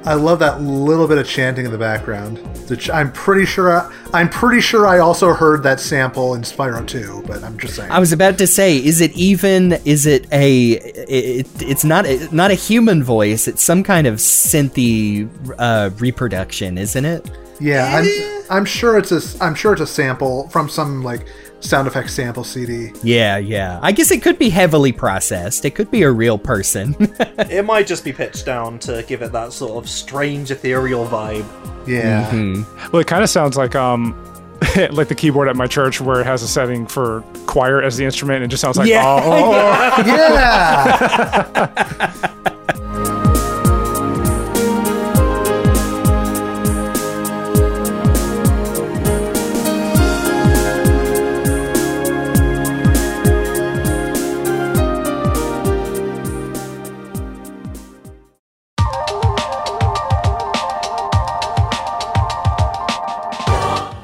I love that little bit of chanting in the background. Which I'm pretty sure. I, I'm pretty sure I also heard that sample in Spyro 2, but I'm just saying. I was about to say, is it even? Is it a? It, it's not a, not a human voice. It's some kind of synthy uh, reproduction, isn't it? yeah, I'm. I'm sure it's a. I'm sure it's a sample from some like sound effects sample CD. Yeah, yeah. I guess it could be heavily processed. It could be a real person. It might just be pitched down to give it that sort of strange ethereal vibe. Yeah. Well, it kind of sounds like um, like the keyboard at my church where it has a setting for choir as the instrument, and it just sounds like Yeah. oh, oh, Yeah.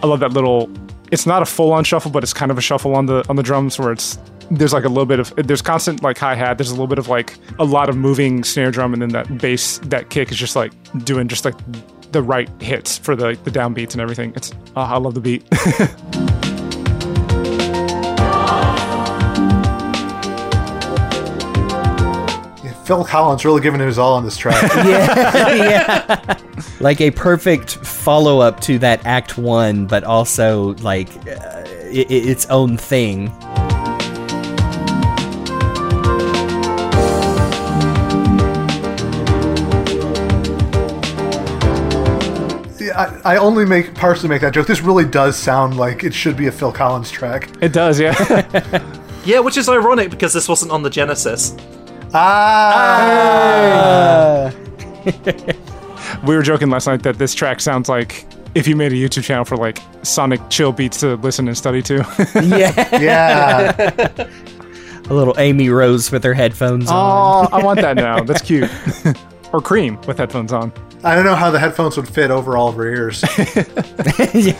I love that little. It's not a full on shuffle, but it's kind of a shuffle on the on the drums where it's there's like a little bit of there's constant like hi hat. There's a little bit of like a lot of moving snare drum, and then that bass that kick is just like doing just like the right hits for the the downbeats and everything. It's oh, I love the beat. Phil Collins really giving it his all on this track. yeah, yeah. Like a perfect follow up to that Act One, but also like uh, i- i- its own thing. Yeah, I, I only make partially make that joke. This really does sound like it should be a Phil Collins track. it does, yeah. Yeah, which is ironic because this wasn't on the Genesis. Ah. We were joking last night that this track sounds like if you made a YouTube channel for like Sonic chill beats to listen and study to. yeah, Yeah. a little Amy Rose with her headphones on. oh, I want that now. That's cute. or Cream with headphones on. I don't know how the headphones would fit over all of her ears. This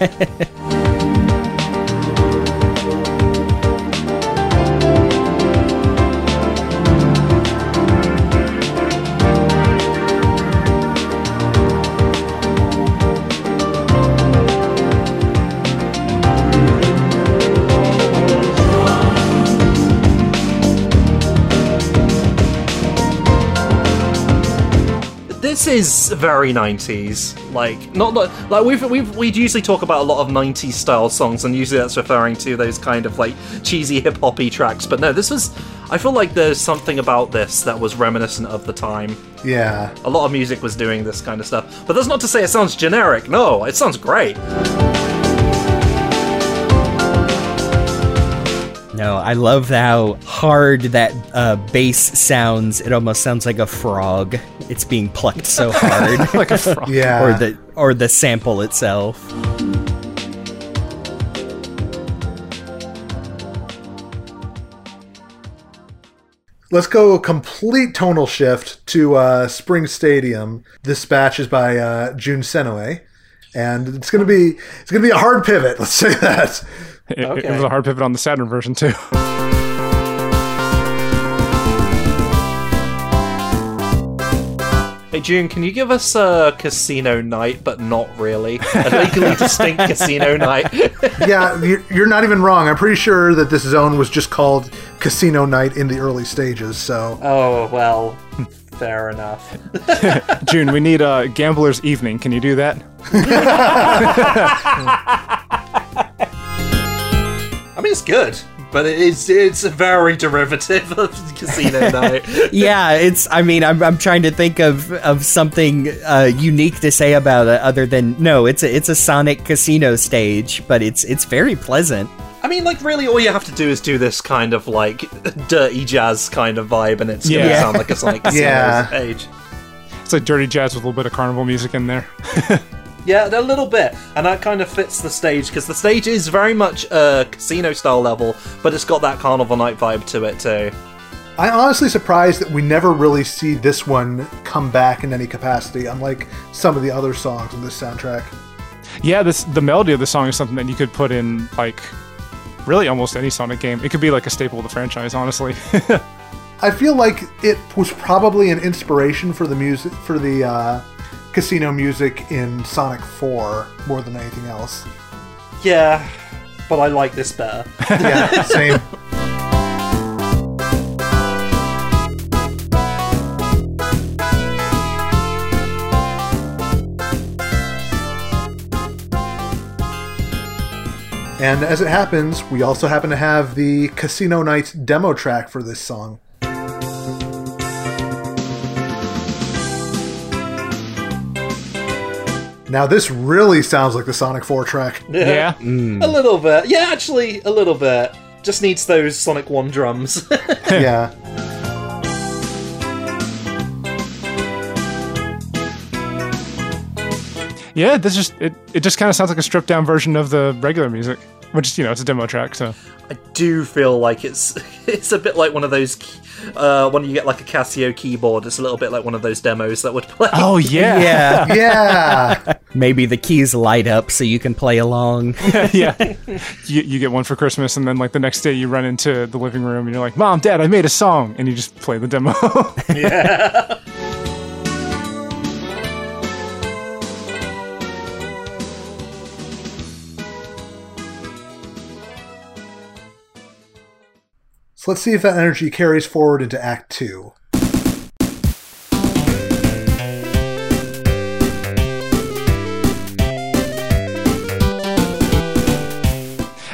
is very 90s. Like not like, like we've we've we'd usually talk about a lot of 90s style songs, and usually that's referring to those kind of like cheesy hip hoppy tracks. But no, this was. I feel like there's something about this that was reminiscent of the time. Yeah. A lot of music was doing this kind of stuff. But that's not to say it sounds generic. No, it sounds great. No, I love how hard that uh, bass sounds. It almost sounds like a frog. It's being plucked so hard, Like a frog. Yeah. or the or the sample itself. Let's go a complete tonal shift to uh, Spring Stadium. This batch is by uh, Jun Senoue, and it's gonna be it's gonna be a hard pivot. Let's say that. It, it was a hard pivot on the Saturn version too. Hey Jun, can you give us a casino night, but not really? A legally distinct casino night. Yeah, you're, you're not even wrong. I'm pretty sure that this zone was just called Casino Night in the early stages. So oh well, fair enough. Jun, we need a gambler's evening. Can you do that? I mean, it's good, but it is it's very derivative of casino night. Yeah, it's. I mean, I'm, I'm trying to think of of something uh, unique to say about it, other than no, it's a it's a Sonic Casino stage, but it's it's very pleasant. I mean, like, really, all you have to do is do this kind of like dirty jazz kind of vibe, and it's gonna Yeah. sound like a Sonic Casino Yeah. page. It's like dirty jazz with a little bit of carnival music in there. Yeah, a little bit, and that kind of fits the stage because the stage is very much a casino style level, but it's got that carnival night vibe to it too. I'm honestly surprised that we never really see this one come back in any capacity, unlike some of the other songs on this soundtrack. Yeah, this the melody of the song is something that you could put in like really almost any Sonic game. It could be like a staple of the franchise, honestly. I feel like it was probably an inspiration for the music for the uh, casino music in Sonic 4 more than anything else. Yeah, but I like this better. Yeah, same. And as it happens, we also happen to have the Casino Nights demo track for this song. Now, this really sounds like the Sonic 4 track. yeah. Mm. A little bit. Yeah, actually, a little bit. Just needs those Sonic 1 drums. yeah. Yeah, this just it, it just kind of sounds like a stripped down version of the regular music, which you know it's a demo track. So I do feel like it's it's a bit like one of those uh, when you get like a Casio keyboard. It's a little bit like one of those demos that would play. oh yeah, Yeah, Yeah. maybe the keys light up so you can play along. yeah. You, you get one for Christmas, and then like the next day you run into the living room and you're like, "Mom, Dad, I made a song," and you just play the demo. So let's see if that energy carries forward into Act 2.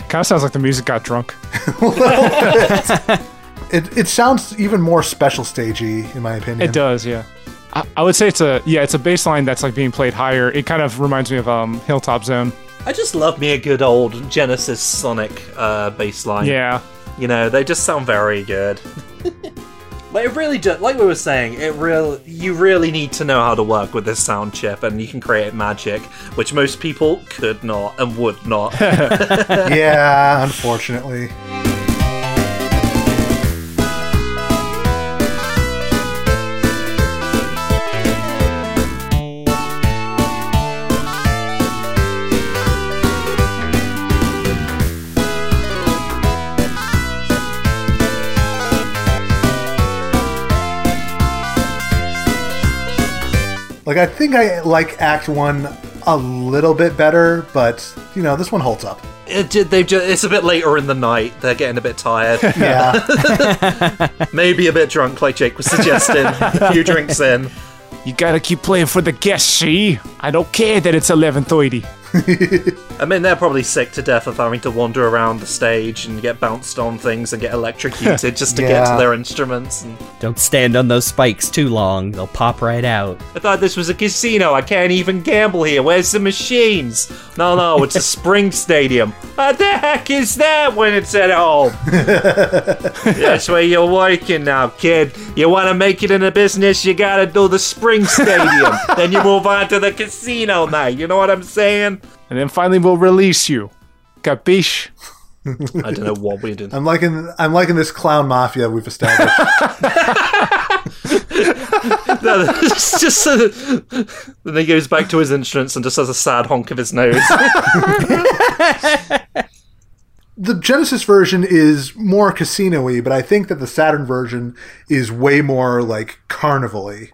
kind of sounds like the music got drunk. It, it sounds even more special stagey, in my opinion. It does, yeah. I, I would say it's a yeah, it's a bass line that's like being played higher. It kind of reminds me of um, Hilltop Zone. I just love me a good old Genesis Sonic uh, bass line. Yeah, You know, they just sound very good. But it really just like we were saying, it real you really need to know how to work with this sound chip, and you can create magic, which most people could not and would not. yeah, unfortunately. Like I think I like Act One a little bit better, but you know this one holds up. it, ju- they just, it's a bit later in the night. They're getting a bit tired, Yeah, maybe a bit drunk, like Jake was suggesting. a few drinks in. You gotta keep playing for the guests, see? I don't care that it's 11.30. I mean, they're probably sick to death of having to wander around the stage and get bounced on things and get electrocuted just to get to their instruments. And Don't stand on those spikes too long; they'll pop right out. I thought this was a casino. I can't even gamble here. Where's the machines? No, no, it's a spring stadium. What the heck is that when it's at home? That's where you're working now, kid. You want to make it in a business, you gotta do the spring stadium. then you move on to the casino night. You know what I'm saying? And then finally we'll release you. Capiche? I don't know what we're doing. I'm liking I'm liking this clown mafia we've established. No, it's just so then he goes back to his instruments and just has a sad honk of his nose. the Genesis version is more casino-y, but I think that the Saturn version is way more like carnival-y.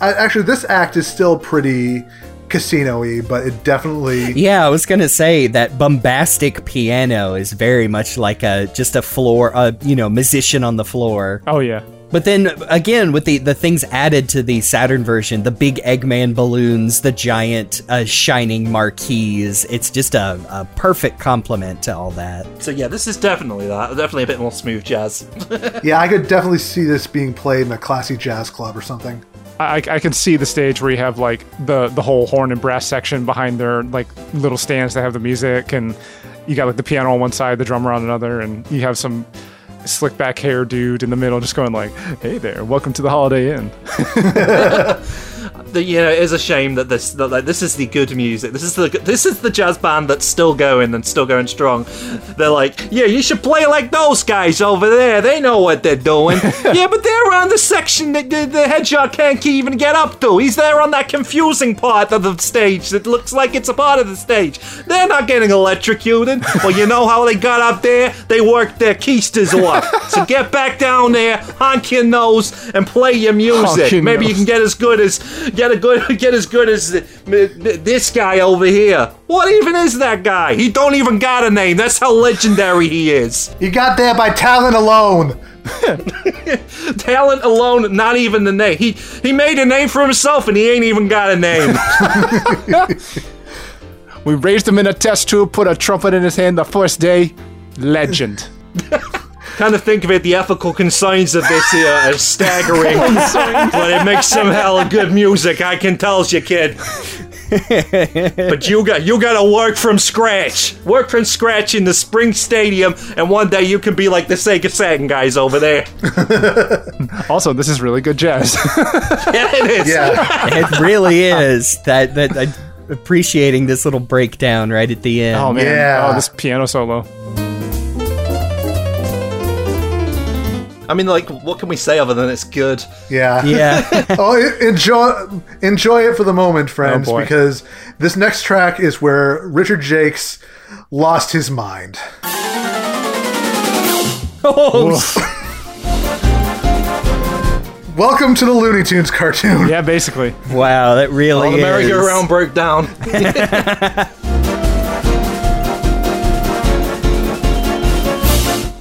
Actually, this act is still pretty casino-y, but it definitely Yeah, I was gonna say that bombastic piano is very much like a just a floor, a you know, musician on the floor. Oh, yeah. But then again, with the the things added to the Saturn version, the big Eggman balloons, the giant uh, shining marquees, it's just a, a perfect complement to all that. so yeah, this is definitely that. Definitely a bit more smooth jazz. yeah, I could definitely see this being played in a classy jazz club or something. I, I can see the stage where you have like the the whole horn and brass section behind their like little stands that have the music, and you got like the piano on one side, the drummer on another, and you have some slick back hair dude in the middle just going like, "Hey there, welcome to the Holiday Inn." the, you know, it is a shame that this that like this is the good music. This is the this is the jazz band that's still going and still going strong. They're like, yeah, you should play like those guys over there. They know what they're doing. yeah, but they're on the section that the, the hedgehog can't even get up to. He's there on that confusing part of the stage that looks like it's a part of the stage. They're not getting electrocuted. well, you know how they got up there? They worked their keisters off. so get back down there, honk your nose, and play your music. Maybe you can get as good as get a good get as good as th- th- this guy over here. What even is that guy? He don't even got a name. That's how legendary he is. He got there by talent alone. Talent alone, not even the name. He he made a name for himself and he ain't even got a name. We raised him in a test tube, put a trumpet in his hand the first day. Legend. kind of think of it, the ethical concerns of this here as staggering, but it makes some hella good music. I can tell you, kid. but you got you got to work from scratch. Work from scratch in the Spring Stadium, and one day you can be like the Sega Saturn guys over there. Also, this is really good jazz. Yeah, it is. Yeah. It really is that that uh, appreciating this little breakdown right at the end. oh man. Yeah. Oh, this piano solo. I mean, like, what can we say other than it's good? Yeah. Yeah. oh, enjoy enjoy it for the moment, friends, Oh, because this next track is where Richard Jacques lost his mind. Oh. Welcome to the Looney Tunes cartoon. Yeah, basically. wow, that really All the is. merry-go-round broke down.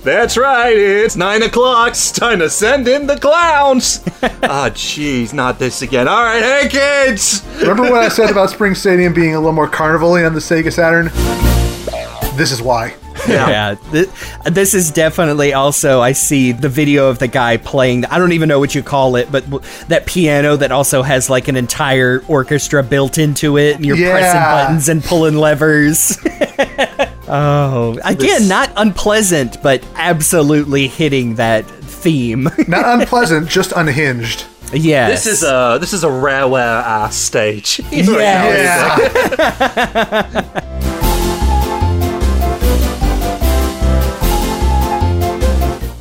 That's right, it's nine o'clock. It's time to send in the clowns. Ah, jeez, not this again. All right, hey kids. Remember what I said about Spring Stadium being a little more carnival-y on the Sega Saturn? This is why. Yeah, th- this is definitely also. I see the video of the guy playing. I don't even know what you call it, but w- that piano that also has like an entire orchestra built into it, and you're Yeah. pressing buttons and pulling levers. Oh, again, This- not unpleasant, but absolutely hitting that theme. Not unpleasant, just unhinged. Yeah, This is a this is a rareware ass stage. Yeah. Yeah.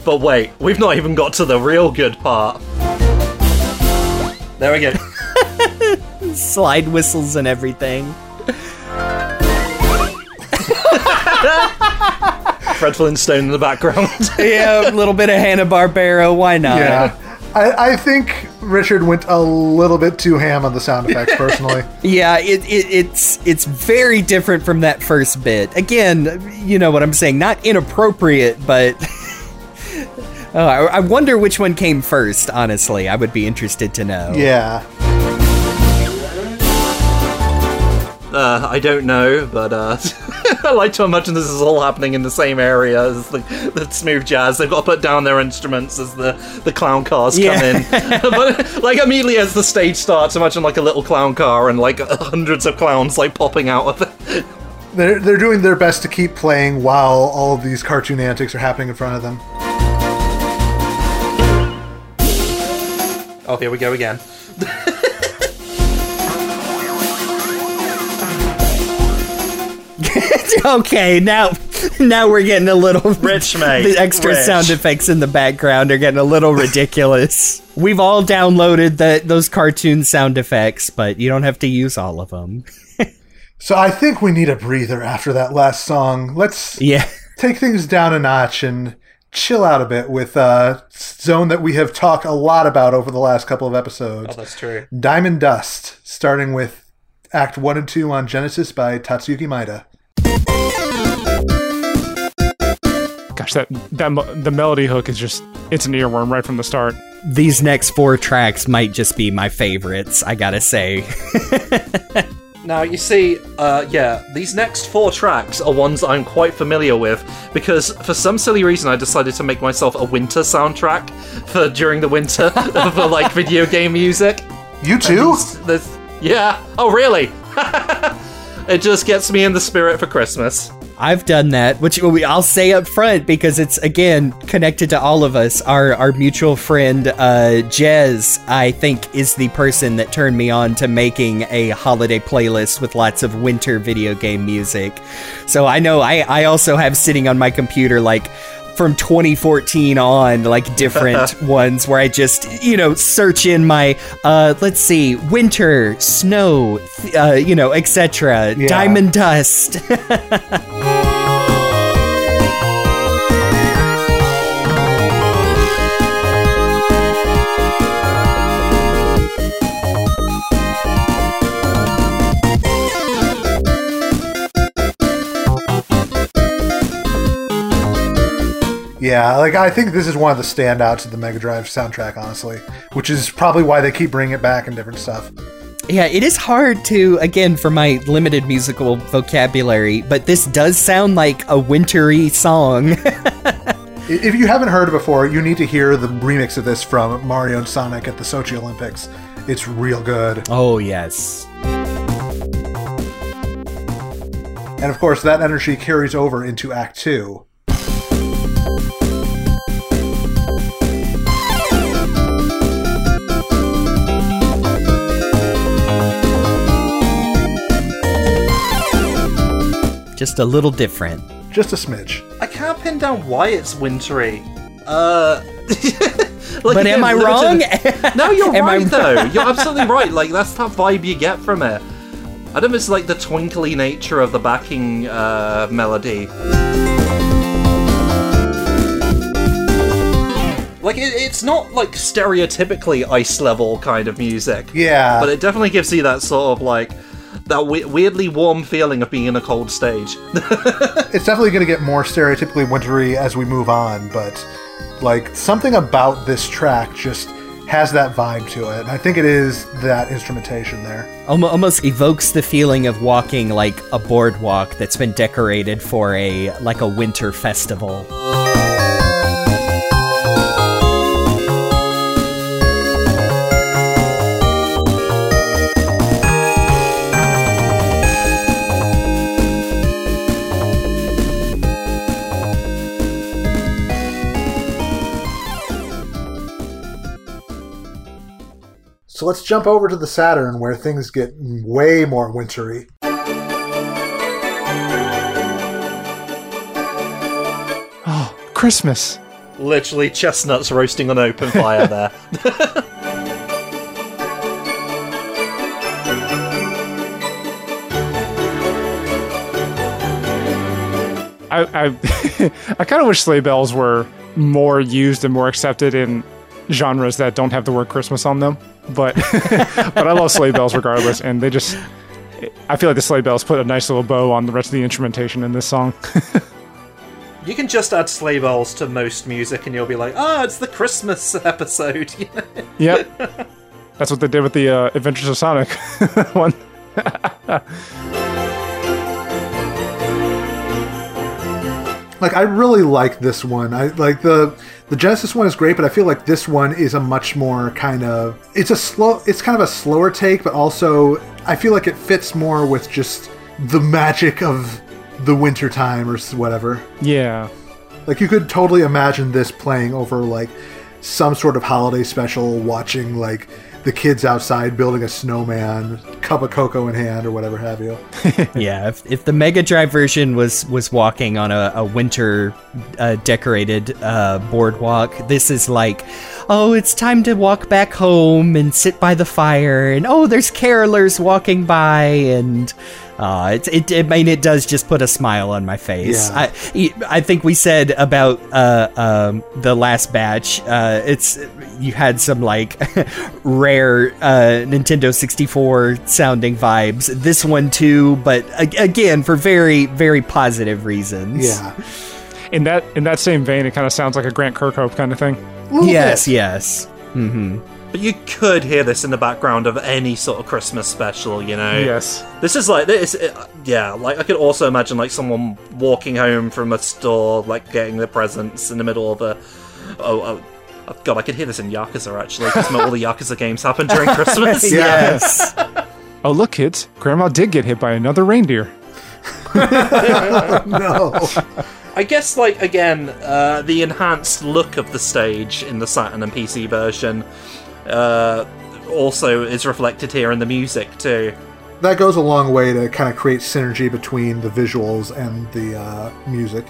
But wait, we've not even got to the real good part. There we go. slide whistles and everything. Fred Flintstone in the background. yeah, a little bit of Hanna Barbera. Why not? Yeah. I, I think Richard went a little bit too ham on the sound effects, personally. Yeah, it, it, it's it's very different from that first bit. Again, you know what I'm saying? Not inappropriate, but oh, I, I wonder which one came first. Honestly, I would be interested to know. yeah. Uh, I don't know, but uh, I like to imagine this is all happening in the same area as the, the smooth jazz. They've got to put down their instruments as the, the clown cars come in. but like immediately as the stage starts, imagine like a little clown car and like hundreds of clowns like popping out of it. They're, they're doing their best to keep playing while all of these cartoon antics are happening in front of them. Oh, here we go again. okay, now now we're getting a little Rich, mate. The extra Rich. sound effects in the background are getting a little ridiculous. We've all downloaded the, those cartoon sound effects, but you don't have to use all of them. So I think we need a breather after that last song. Let's Yeah. take things down a notch and chill out a bit with a zone that we have talked a lot about over the last couple of episodes. Oh, that's true. Diamond Dust, starting with Act 1 and 2 on Genesis by Tatsuki Maeda. Gosh, that that the melody hook is just it's an earworm right from the start. These next four tracks might just be my favorites, I gotta say. Now, you see, uh, yeah, these next four tracks are ones I'm quite familiar with because for some silly reason I decided to make myself a winter soundtrack for during the winter for like video game music. You too? There's, yeah. Oh, really? it just gets me in the spirit for Christmas. I've done that, which I'll say up front because it's again connected to all of us. Our our mutual friend uh, Jez, I think, is the person that turned me on to making a holiday playlist with lots of winter video game music. So I know I I also have sitting on my computer like from 2014 on like different ones where I just you know search in my uh let's see winter snow uh you know etc Yeah. diamond dust Yeah, like I think this is one of the standouts of the Mega Drive soundtrack, honestly, which is probably why they keep bringing it back and different stuff. Yeah, it is hard to, again, for my limited musical vocabulary, but this does sound like a wintry song. If you haven't heard it before, you need to hear the remix of this from Mario and Sonic at the Sochi Olympics. It's real good. oh, yes. And of course, that energy carries over into Act 2. Just a little different. Just a smidge. I can't pin down why it's wintry. Uh. like, But am I limited- wrong? No, you're Am I right though. You're absolutely right. Like that's that vibe you get from it. I don't know it's like the twinkly nature of the backing uh, melody. Like it, it's not like stereotypically ice level kind of music. Yeah. But it definitely gives you that sort of like that we- weirdly warm feeling of being in a cold stage. it's definitely going to get more stereotypically wintry as we move on, but like something about this track just has that vibe to it. And I think it is that instrumentation there. Almost evokes the feeling of walking like a boardwalk that's been decorated for a like a winter festival. So let's jump over to the Saturn where things get way more wintry. Oh, Christmas. Literally chestnuts roasting on open fire there. I I, I kind of wish sleigh bells were more used and more accepted in genres that don't have the word Christmas on them. But but I love sleigh bells regardless, and they just I feel like the sleigh bells put a nice little bow on the rest of the instrumentation in this song. You can just add sleigh bells to most music and you'll be like, ah, it's the Christmas episode. yep, that's what they did with the uh, Adventures of Sonic one. Like I really like this one. I like the the Genesis one is great, but I feel like this one is a much more kind of it's a slow it's kind of a slower take, but also I feel like it fits more with just the magic of the winter time or whatever. Yeah, Like you could totally imagine this playing over like some sort of holiday special, watching like the kids outside building a snowman, cup of cocoa in hand, or whatever have you. yeah, if, if the Mega Drive version was was walking on a, a winter uh, decorated uh, boardwalk, this is like, oh, it's time to walk back home and sit by the fire, and oh, there's carolers walking by, and uh, it, it, I mean, it does just put a smile on my face. Yeah. I, I think we said about uh, um, the last batch, uh, it's you had some like rare uh, Nintendo 64 sounding vibes. This one too, but a- again for very very positive reasons. Yeah. in that in that same vein, it kind of sounds like a Grant Kirkhope kind of thing. Yes. bit. Yes. Mm-hmm. But you could hear this in the background of any sort of Christmas special, you know? Yes, This is like this. It, yeah, like I could also imagine like someone walking home from a store, like getting the presents in the middle of a. Oh, oh, oh God! I could hear this in Yakuza actually. Because all the Yakuza games happen during Christmas. Yes. Oh, look, kids. Grandma did get hit by another reindeer. No. I guess like again, uh, the enhanced look of the stage in the Saturn and PC version uh, also is reflected here in the music too. that goes a long way to kind of create synergy between the visuals and the uh, music.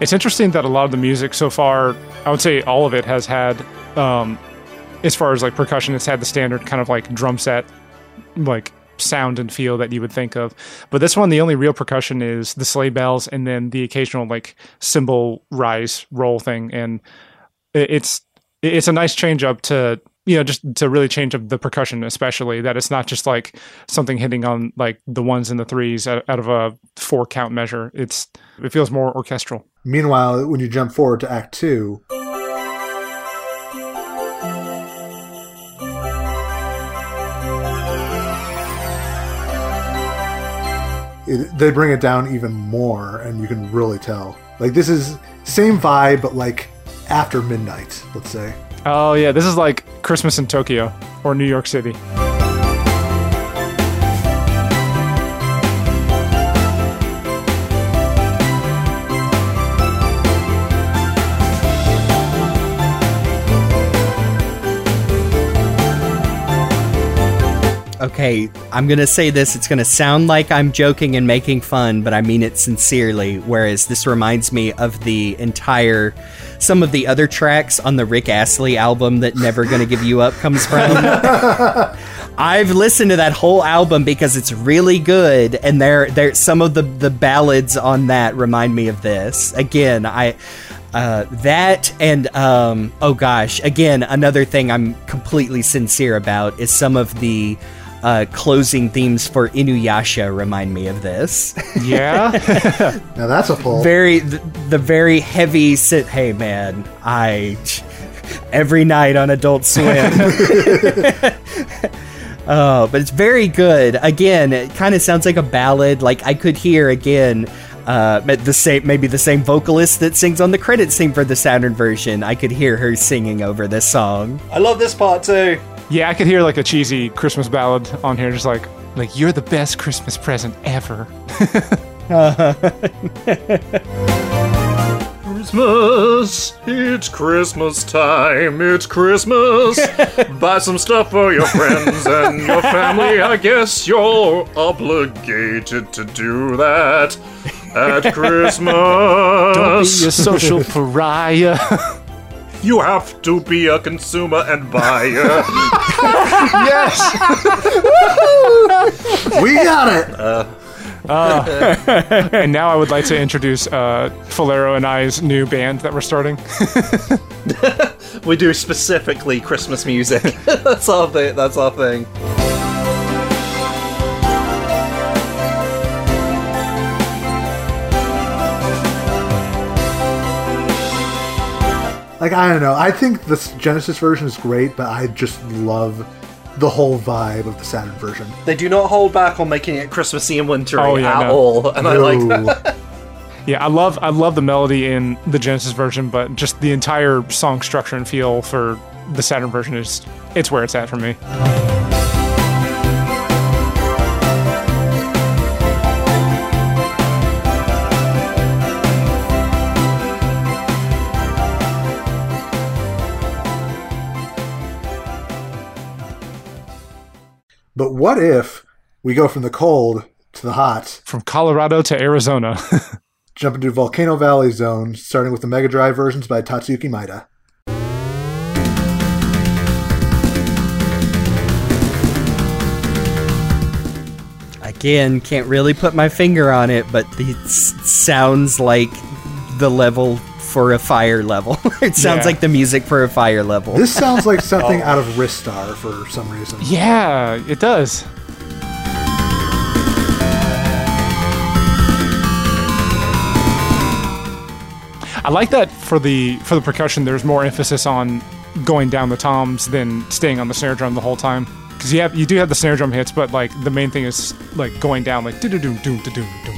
It's interesting that a lot of the music so far, I would say all of it has had, um, as far as like percussion, it's had the standard kind of like drum set, like sound and feel that you would think of. But this one, the only real percussion is the sleigh bells and then the occasional like cymbal rise roll thing, and it's it's a nice change up to you know just to really change up the percussion especially that it's not just like something hitting on like the ones and the threes out, out of a four count measure it's it feels more orchestral Meanwhile, when you jump forward to Act Two, it, they bring it down even more, and you can really tell. Like this is same vibe, but like after midnight, let's say. Oh yeah, this is like Christmas in Tokyo or New York City. Okay, I'm gonna say this. It's gonna sound like I'm joking and making fun, but I mean it sincerely. Whereas this reminds me of the entire, some of the other tracks on the Rick Astley album that "Never Gonna Give You Up" comes from. I've listened to that whole album because it's really good, and there, there, some of the the ballads on that remind me of this. Again, I. Uh, that and um, oh gosh, again another thing I'm completely sincere about is some of the uh, closing themes for Inuyasha remind me of this. Yeah, Now that's a pull. very the, the very heavy sit. Hey man, I every night on Adult Swim. Oh, but it's very good. Again, it kind of sounds like a ballad. Like I could hear again uh, the same maybe the same vocalist that sings on the credits scene for the Saturn version. I could hear her singing over this song. I love this part too. Yeah. I could hear like a cheesy Christmas ballad on here, just like like you're the best Christmas present ever. Christmas, it's Christmas time, it's Christmas. Buy some stuff for your friends and your family. I guess you're obligated to do that at Christmas. Don't be a social pariah. You have to be a consumer and buyer. yes. We got it. And now I would like to introduce uh, Falero and I's new band that we're starting. we do specifically Christmas music. that's our thing. That's our thing. Like I don't know. I think the Genesis version is great, but I just love the whole vibe of the Saturn version. They do not hold back on making it Christmassy and wintry Oh, yeah, at no. all, and I like that. Yeah, I love I love the melody in the Genesis version, but just the entire song structure and feel for the Saturn version is it's where it's at for me. But what if we go from the cold to the hot, From Colorado to Arizona. jump into Volcano Valley Zone, starting with the Mega Drive versions by Tatsuki Maeda. Again, can't really put my finger on it, but it sounds like the level for a fire level. it sounds Yeah. like the music for a fire level. This sounds like something oh. out of Ristar for some reason. yeah, it does. I like that for the for the percussion. There's more emphasis on going down the toms than staying on the snare drum the whole time. Because you have you do have the snare drum hits, but like the main thing is like going down like do do do do do do do.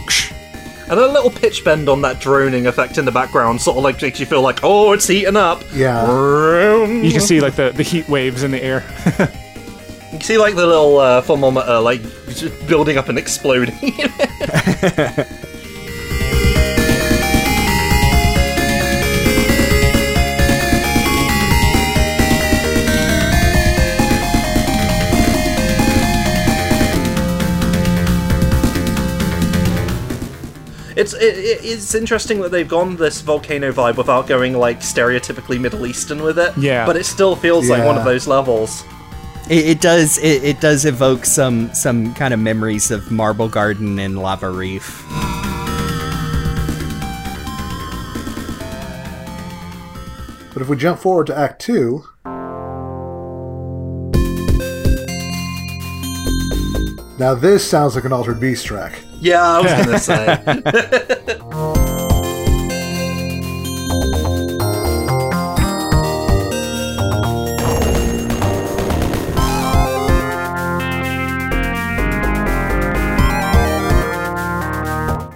And a little pitch bend on that droning effect in the background sort of like makes you feel like, oh, it's heating up. Yeah. You You can see like the, the heat waves in the air. You can see like the little uh, thermometer like just building up and exploding. It's it, it- it's interesting that they've gone this volcano vibe without going like stereotypically Middle Eastern with it. Yeah. but it still feels like one of those levels. It, it does. It, it does evoke some some kind of memories of Marble Garden and Lava Reef. But if we jump forward to Act 2, now this sounds like an Altered Beast track. Yeah, I was gonna say.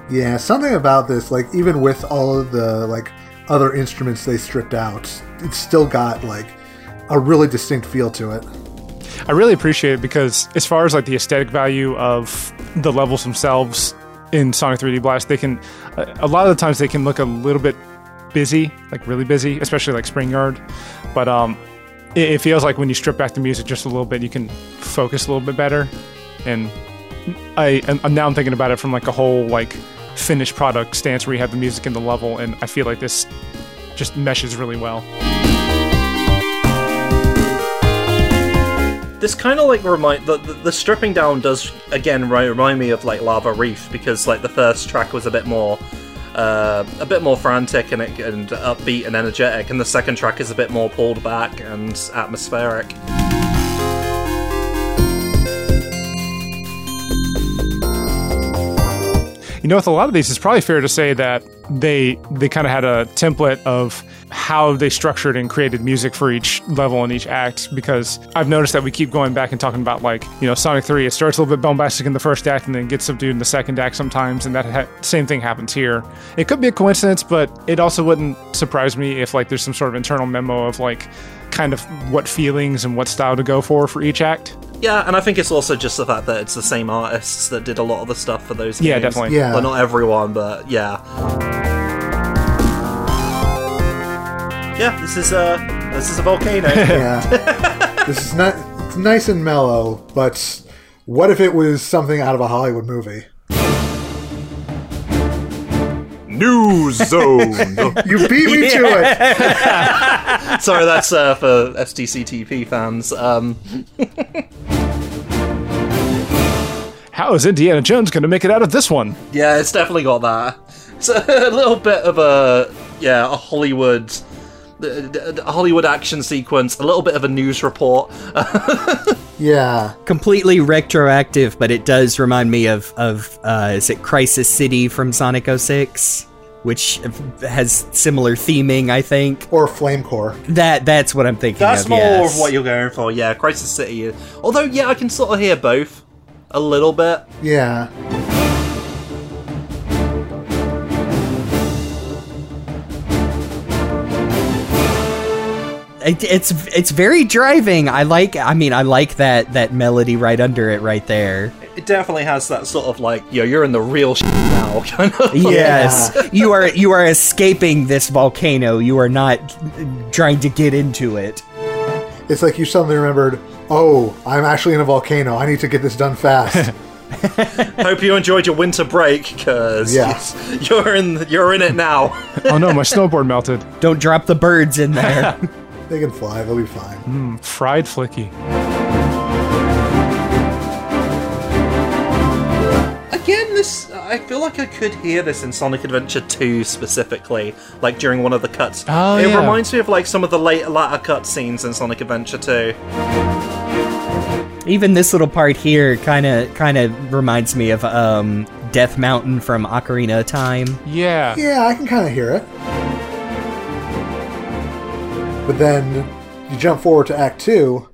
Yeah, something about this, like even with all of the like other instruments they stripped out, it's still got like a really distinct feel to it. I really appreciate it because as far as like the aesthetic value of the levels themselves in Sonic 3D Blast, they can a a lot of the times they can look a little bit busy, like really busy, especially like Spring Yard. But um, it, it feels like when you strip back the music just a little bit, you can focus a little bit better. And I and and now I'm thinking about it from like a whole like finished product stance where you have the music in the level, and I feel like this just meshes really well. This kind of like remind the, the the stripping down does again remind me of like Lava Reef because like the first track was a bit more. Uh, a bit more frantic and, and upbeat and energetic, and the second track is a bit more pulled back and atmospheric. You know, with a lot of these, it's probably fair to say that they they kind of had a template of how they structured and created music for each level and each act. Because I've noticed that we keep going back and talking about like you know Sonic Three. It starts a little bit bombastic in the first act and then gets subdued in the second act sometimes, and that ha- same thing happens here. It could be a coincidence, but it also wouldn't surprise me if like there's some sort of internal memo of like kind of what feelings and what style to go for for each act. Yeah, and I think it's also just the fact that it's the same artists that did a lot of the stuff for those games. Yeah, definitely. Yeah. Well, not everyone, but yeah. Yeah, this is uh, this is a volcano. Yeah. this is not it's nice and mellow, but what if it was something out of a Hollywood movie? New zone. You beat me to it. Sorry, that's uh, for SDCTP fans. Um, How is Indiana Jones going to make it out of this one? yeah, it's definitely got that. It's a little bit of a yeah, a Hollywood. A Hollywood action sequence, a little bit of a news report. Yeah. Completely retroactive, but it does remind me of of uh, is it Crisis City from Sonic 06? Which has similar theming, I think. Or Flame Core. That that's what I'm thinking That's of. more yes. of what you're going for, yeah. Crisis City. Although, yeah, I can sort of hear both a little bit. Yeah. It, it's it's very driving. I like. I mean, I like that that melody right under it, right there. It definitely has that sort of like, yo, you're in the real shit now kind of. Yes, you are you are escaping this volcano. You are not trying to get into it. It's like you suddenly remembered, oh, I'm actually in a volcano. I need to get this done fast. Hope you enjoyed your winter break, because yes. you're in you're in it now. Oh no, my snowboard melted. Don't drop the birds in there. They can fly. They'll be fine. Fried flicky. Again, this I feel like I could hear this in Sonic Adventure 2 specifically, like during one of the cuts. Oh, it yeah. reminds me of like some of the late latter cutscenes in Sonic Adventure 2. Even this little part here kind of kind of reminds me of um, Death Mountain from Ocarina of Time. Yeah. Yeah, I can kind of hear it. But then you jump forward to Act 2.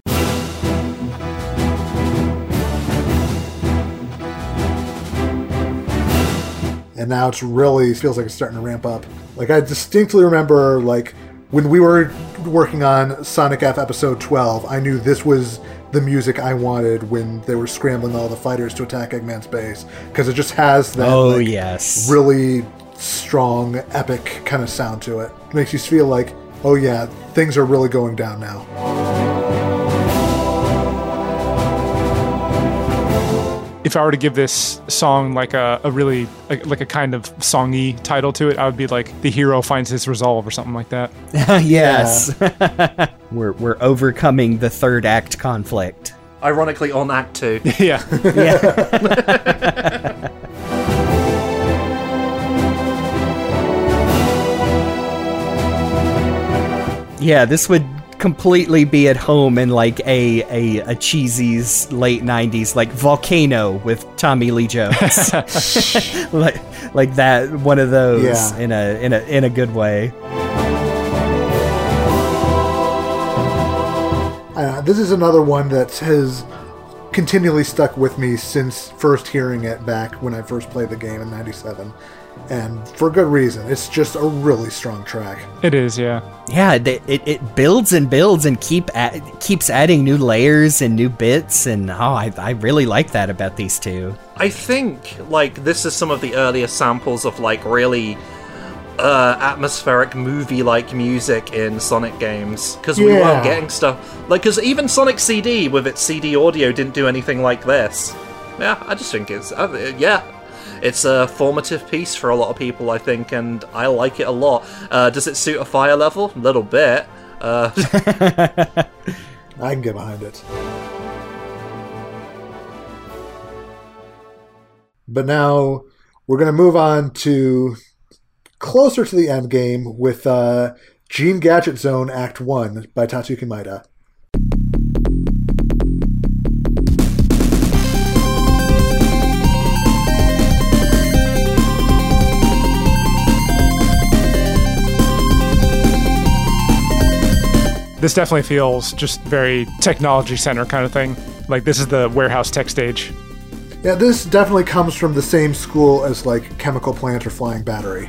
And now it's really feels like it's starting to ramp up. Like I distinctly remember like when we were working on Sonic F episode 12, I knew this was the music I wanted when they were scrambling all the fighters to attack Eggman's base because it just has that Oh like, yes, really strong, epic kind of sound to it. Makes you feel like, oh yeah, things are really going down now. If I were to give this song like a, a really like, like a kind of songy title to it, I would be like the hero finds his resolve or something like that. yes. we're we're overcoming the third act conflict. Ironically, on Act 2. yeah. Yeah, this would completely be at home in like a a, a cheesy's late '90s like Volcano with Tommy Lee Jones, like like that one of those Yeah. in a in a in a good way. Uh, this is another one that has continually stuck with me since first hearing it back when I first played the game in '97, and for good reason. It's just a really strong track. It is, yeah. Yeah, they, it, it builds and builds and keep a- keeps adding new layers and new bits, and oh, I, I really like that about these two. I think like this is some of the earlier samples of like really uh, atmospheric movie-like music in Sonic games because we Yeah. weren't getting stuff like because even Sonic CD with its CD audio didn't do anything like this. Yeah, I just think it's uh, yeah. It's a formative piece for a lot of people, I think, and I like it a lot. Uh, does it suit a fire level? A little bit. Uh, I can get behind it. But now we're going to move on to closer to the end game with uh, Gene Gadget Zone Act 1 by Tatsuki Maeda. This definitely feels just very technology center kind of thing. Like this is the warehouse tech stage. Yeah, this definitely comes from the same school as like Chemical Plant or Flying Battery.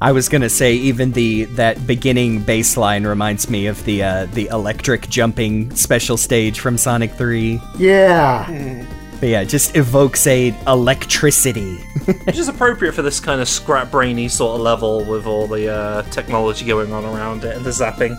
I was gonna say even the that beginning bass line reminds me of the uh, the electric jumping special stage from Sonic Three. Yeah. But yeah, just evokes a electricity. Which is appropriate for this kind of scrap brainy sort of level with all the uh, technology going on around it and the zapping.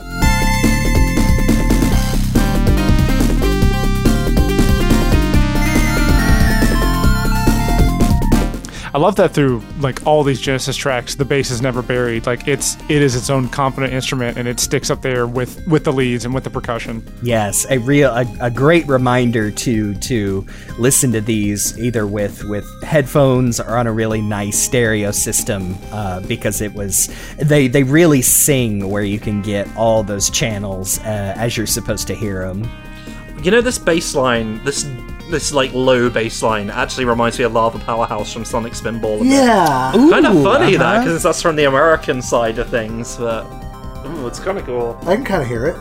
I love that through like all these Genesis tracks, the bass is never buried. Like it's it is its own competent instrument, and it sticks up there with with the leads and with the percussion. Yes, a real a, a great reminder to to listen to these either with with headphones or on a really nice stereo system uh, because it was they they really sing where you can get all those channels uh, as you're supposed to hear them. You know this bass line, this this like low bass line actually reminds me of Lava Powerhouse from Sonic Spinball. a bit. Yeah. kind of funny that uh-huh. because that's from the American side of things, but ooh, it's kind of cool. I can kind of hear it.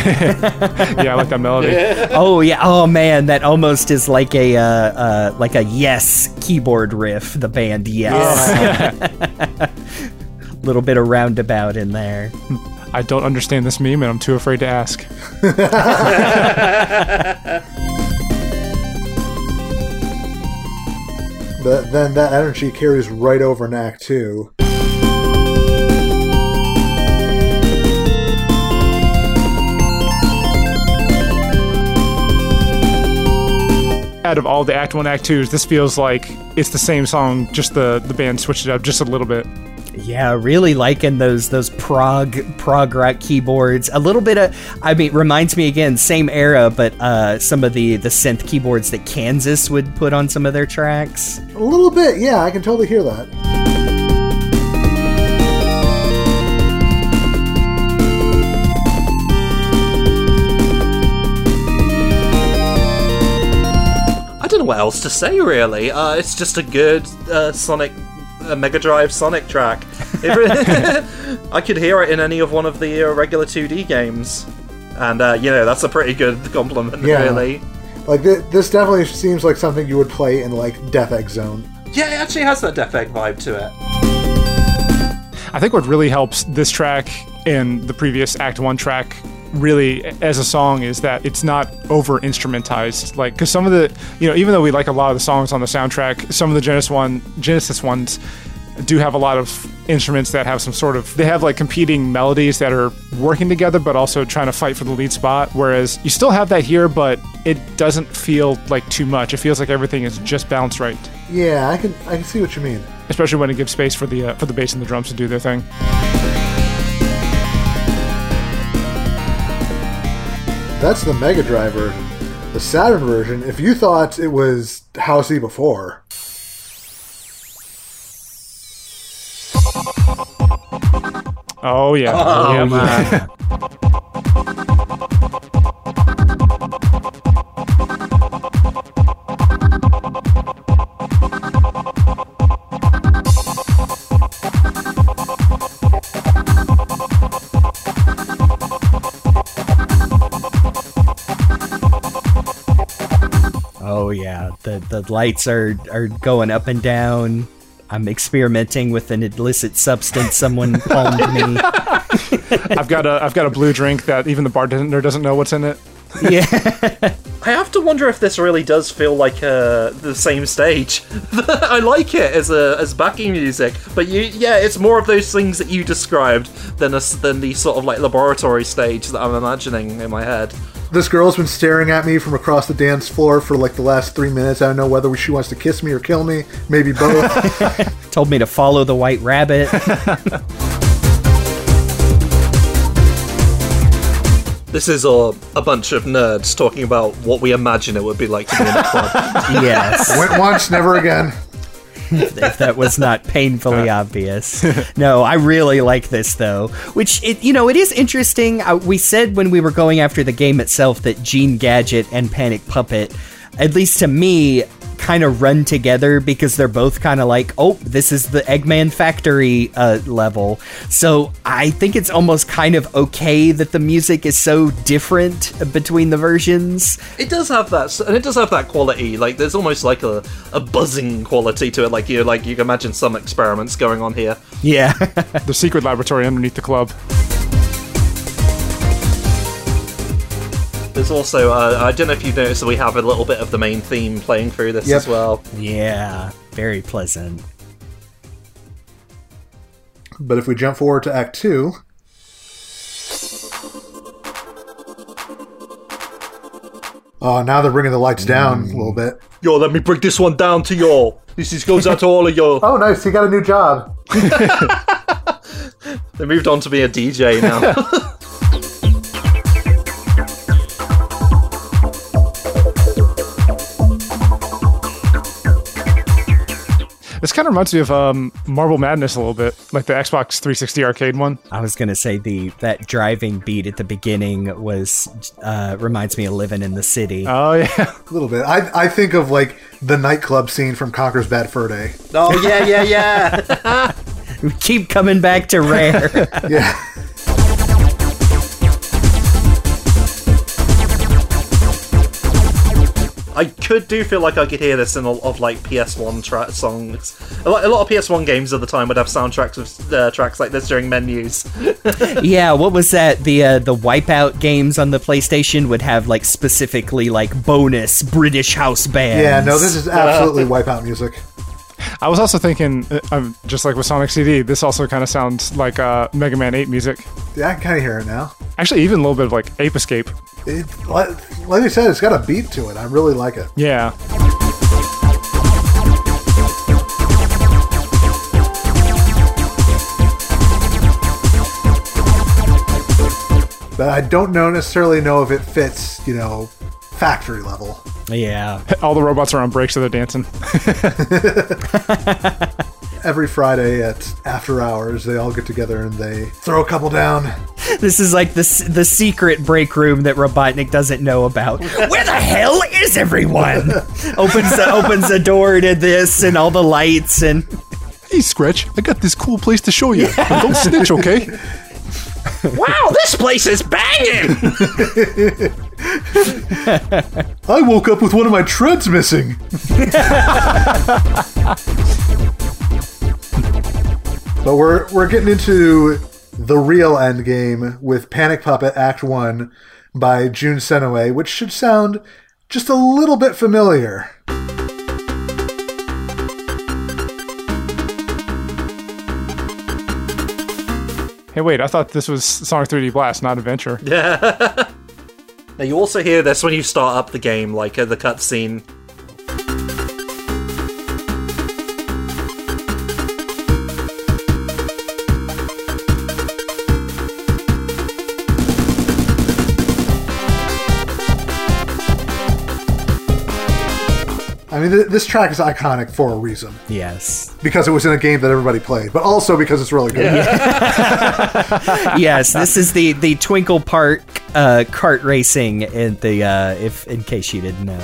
Yeah, I like that melody. Oh yeah, oh man, that almost is like a uh, uh, like a yes keyboard riff. The band yes, little bit of roundabout in there. I don't understand this meme, and I'm too afraid to ask. But then that energy carries right over in Act Two. Out of all the Act One, Act Twos, this feels like it's the same song, just the the band switched it up just a little bit. Yeah, really liking those those prog prog rock keyboards. A little bit of, I mean, reminds me again, same era, but uh, some of the the synth keyboards that Kansas would put on some of their tracks. A little bit, yeah, I can totally hear that. I don't know what else to say really. Uh, it's just a good uh, Sonic, uh, Mega Drive Sonic track. It I could hear it in any of one of the uh, regular 2D games, and uh, you know that's a pretty good compliment, Yeah. really. Like th- this definitely seems like something you would play in like Death Egg Zone. Yeah, it actually has that Death Egg vibe to it. I think what really helps this track and the previous Act One track really as a song is that it's not over instrumentized. Like because some of the you know even though we like a lot of the songs on the soundtrack some of the genesis one genesis ones do have a lot of instruments that have some sort of they have like competing melodies that are working together but also trying to fight for the lead spot. Whereas you still have that here but it doesn't feel like too much. It feels like everything is just balanced right. Yeah, I can I can see what you mean. especially when it gives space for the uh, for the bass and the drums to do their thing That's the Mega Drive version. The Saturn version, if you thought it was housey before, oh yeah Oh, yeah. Oh yeah, the the lights are are going up and down. I'm experimenting with an illicit substance someone palmed me. I've got a I've got a blue drink that even the bartender doesn't know what's in it. Yeah. I have to wonder if this really does feel like uh, the same stage. I like it as a as backing music, but you, yeah, it's more of those things that you described than a s than the sort of like laboratory stage that I'm imagining in my head. This girl's been staring at me from across the dance floor for like the last three minutes. I don't know whether she wants to kiss me or kill me. Maybe both. Told me to follow the white rabbit. This is a, a bunch of nerds talking about what we imagine it would be like to be in a club. yes. Went once, never again. If that was not painfully obvious. No, I really like this though. Which it you know it is interesting. Uh, we said when we were going after the game itself that Gene Gadget and Panic Puppet, at least to me, kind of run together because they're both kind of like, oh, this is the Eggman Factory uh, level. So I think it's almost kind of okay that the music is so different between the versions. It does have that, and it does have that quality. Like there's almost like a, a buzzing quality to it. Like you like you can imagine some experiments going on here. Yeah. The secret laboratory underneath the club. There's also, uh, I don't know if you've noticed that we have a little bit of the main theme playing through this Yep. as well. Yeah, very pleasant. But if we jump forward to Act Two, oh, now they're bringing the lights down a little bit. Yo, let me break this one down to y'all. This is, goes out to all of y'all. Oh, nice! He got a new job. They moved on to be a DJ now. This kind of reminds me of um, Marble Madness a little bit, like the Xbox 360 arcade one. I was gonna say the that driving beat at the beginning was uh, reminds me of living in the city. Oh yeah, A little bit. I I think of like the nightclub scene from Conker's Bad Fur Day. oh, yeah, yeah, yeah. we keep coming back to rare. Yeah. I could do feel like I could hear this in a lot of like PS1 tra- songs. A lot, a lot of PS1 games at the time would have soundtracks of uh, tracks like this during menus. yeah, what was that? The uh, the Wipeout games on the PlayStation would have like specifically like bonus British house bands. Yeah. No, this is absolutely Wipeout music. I was also thinking, uh, um, just like with Sonic CD, this also kind of sounds like uh, Mega Man 8 music. Yeah, I can kind of hear it now. Actually, even a little bit of like Ape Escape. It, like, like I said, it's got a beat to it. I really like it. Yeah, But I don't know necessarily know if it fits, you know, factory level. Yeah. all the robots are on breaks, so they're dancing. Every Friday at after hours, they all get together and they throw a couple down. This is like the the secret break room that Robotnik doesn't know about. Where the hell is everyone? opens the, opens the door to this and all the lights and Hey, Scratch, I got this cool place to show you. But don't snitch, okay? wow, this place is banging! I woke up with one of my treads missing. but we're we're getting into the real end game with Panic Puppet Act 1 by Jun Senoue, which should sound just a little bit familiar. Hey, wait, I thought this was Sonic 3D Blast, not Adventure. Yeah. now you also hear this when you start up the game, like uh, the cutscene. Mean, th- this track is iconic for a reason. yes. Because it was in a game that everybody played, but also because it's really good. Yes, this is the the Twinkle Park uh, kart racing in the uh, if in case you didn't know.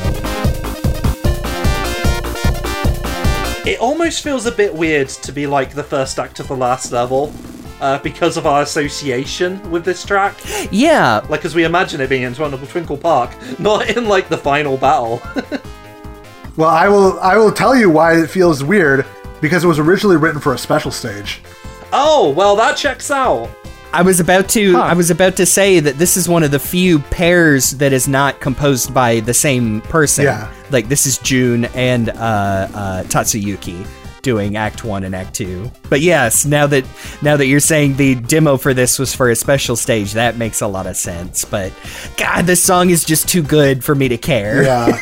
It almost feels a bit weird to be like the first act of the last level. Uh, because of our association with this track, Yeah, like as we imagine it being in Twinkle Twinkle Park, not in like the final battle. Well, I will I will tell you why it feels weird because it was originally written for a special stage. oh, well, that checks out. I was about to I was about to say that this is one of the few pairs that is not composed by the same person. Yeah. Like this is Jun and uh, uh, Tatsuyuki doing Act One and Act Two. But yes, now that now that you're saying the demo for this was for a special stage, that makes a lot of sense. But God, this song is just too good for me to care. Yeah.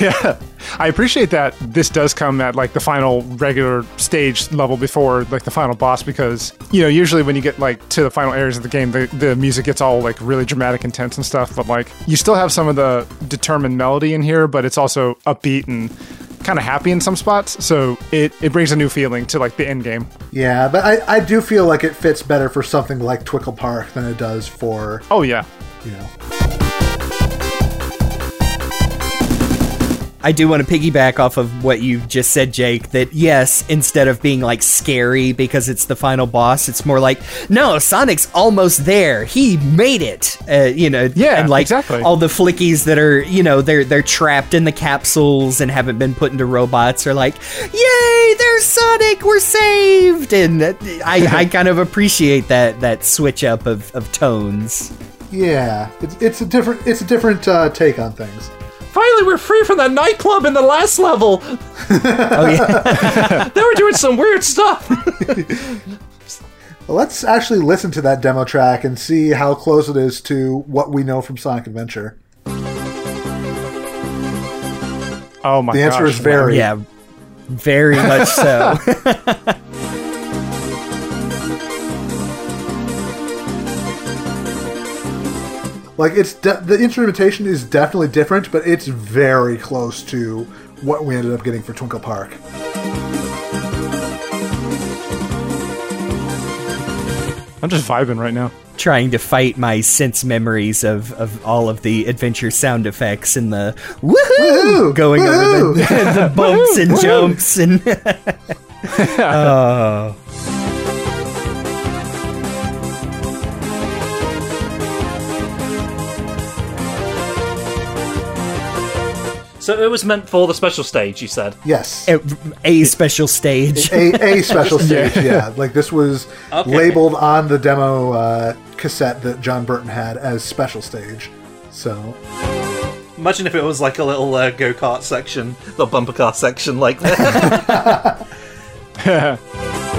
yeah. I appreciate that this does come at like the final regular stage level before like the final boss because you know usually when you get like to the final areas of the game the, the music gets all like really dramatic intense and stuff but like you still have some of the determined melody in here but it's also upbeat and kind of happy in some spots so it, it brings a new feeling to like the end game yeah, but I, I do feel like it fits better for something like Twinkle Park than it does for, oh yeah you know. I do want to piggyback off of what you just said, Jake, that yes, instead of being like scary because it's the final boss, it's more like, no, Sonic's almost there. He made it. Uh, you know, Yeah, and like exactly. all the flickies that are, you know, they're they're trapped in the capsules and haven't been put into robots are like, yay, there's Sonic, we're saved. And I, I kind of appreciate that that switch up of, of tones. Yeah, it's, it's a different it's a different uh, take on things. Finally, we're free from that nightclub in the last level. Oh yeah. They were doing some weird stuff. Well, let's actually listen to that demo track and see how close it is to what we know from Sonic Adventure. Oh my The answer gosh. is very. yeah. Very much so. Like it's de- the instrumentation is definitely different, but it's very close to what we ended up getting for Twinkle Park. I'm just vibing right now. Trying to fight my sense memories of, of all of the adventure sound effects and the woohoo Woohoo! going over the, the bumps and jumps and oh so it was meant for the special stage. You said. Yes. a, a special stage. a, a special stage, yeah. Like this was Okay. labeled on the demo uh, cassette that Jon Burton had as special stage. So Imagine if it was like a little uh, go kart section, the bumper car section, like that.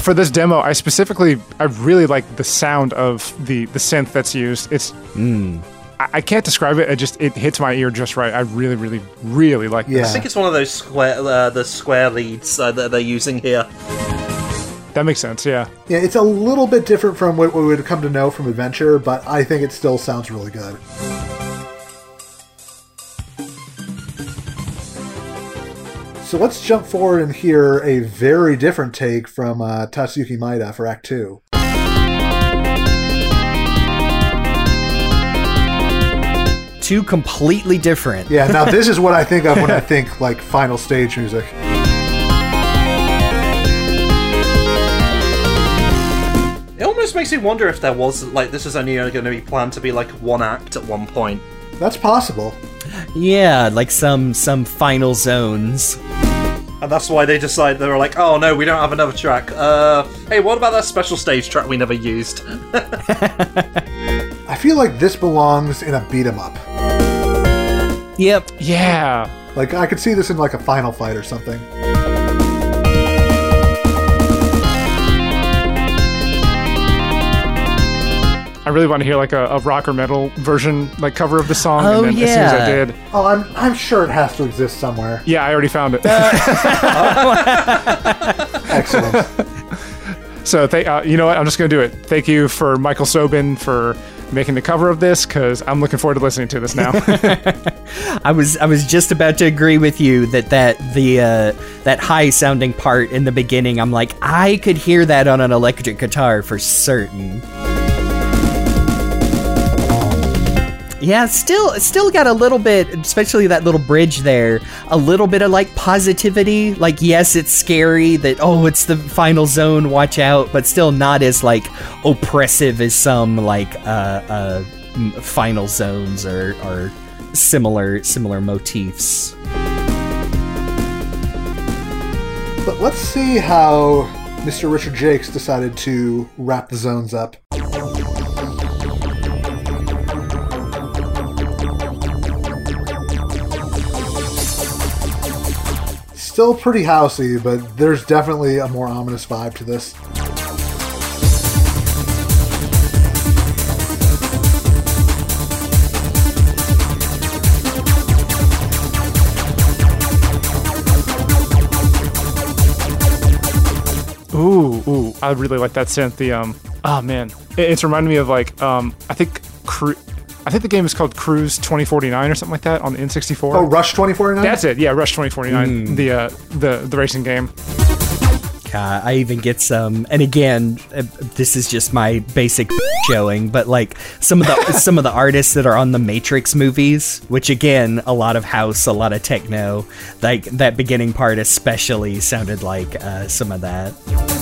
For this demo, I specifically, I really like the sound of the the synth that's used. It's, I, I can't describe it. It just it hits my ear just right. I really, really, really like yeah, I think it's one of those square, uh, the square leads uh, that they're using here. That makes sense. Yeah. yeah, it's a little bit different from what we would come to know from Adventure, but I think it still sounds really good. So let's jump forward and hear a very different take from uh, Tatsuki Maeda for Act Two. Two completely different. Yeah, now this is what I think of when I think like final stage music. It almost makes me wonder if there was like this was only going to be planned to be like one act at one point. That's possible. Yeah, like some some final zones. And that's why they decide they were like, oh no, we don't have another track. Uh, hey, what about that special stage track we never used? I feel like this belongs in a beat 'em up. Yep. Yeah. Like I could see this in like a final fight or something. I really want to hear like a, a rock or metal version, like cover of the song. Oh, and then as soon as I yeah. did, Oh, I'm I'm sure it has to exist somewhere. yeah, I already found it. Excellent. so, th- uh, you know what? I'm just going to do it. Thank you for Michael Sobin for making the cover of this because I'm looking forward to listening to this now. I was I was just about to agree with you that that the uh, that high sounding part in the beginning. I'm like I could hear that on an electric guitar for certain. Yeah, still still got a little bit, especially that little bridge there, a little bit of like positivity. Like yes, it's scary that oh, it's the final zone, watch out, but still not as like oppressive as some like uh uh final zones or or similar similar motifs. but let's see how Mr. Richard Jacques decided to wrap the zones up. Still pretty housey, but there's definitely a more ominous vibe to this. Ooh, ooh, I really like that synth. The um, oh man, it, it's reminding me of like um, I think Cru- I think the game is called Cruise 2049 or something like that on the N64. Oh, Rush 2049? That's it. Yeah, Rush 2049, the uh, the the racing game. Uh, I even get some, and again, uh, this is just my basic showing, but like some of the some of the artists that are on the Matrix movies, which again, a lot of house, a lot of techno, like that beginning part especially sounded like uh, some of that.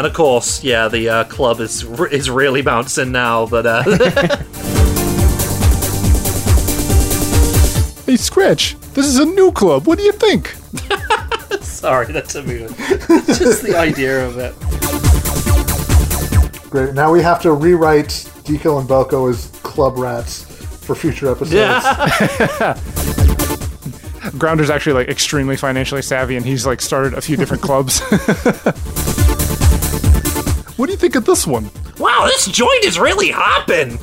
And of course, yeah, the uh, club is is really bouncing now. But uh, Hey, Scratch, this is a new club. What do you think? sorry, that's a movie. Just the idea of it. Great. Now we have to rewrite Decoe and Belko as club rats for future episodes. Yeah. Grounder's actually like extremely financially savvy, and he's like started a few different clubs. What do you think of this one? Wow, this joint is really hopping.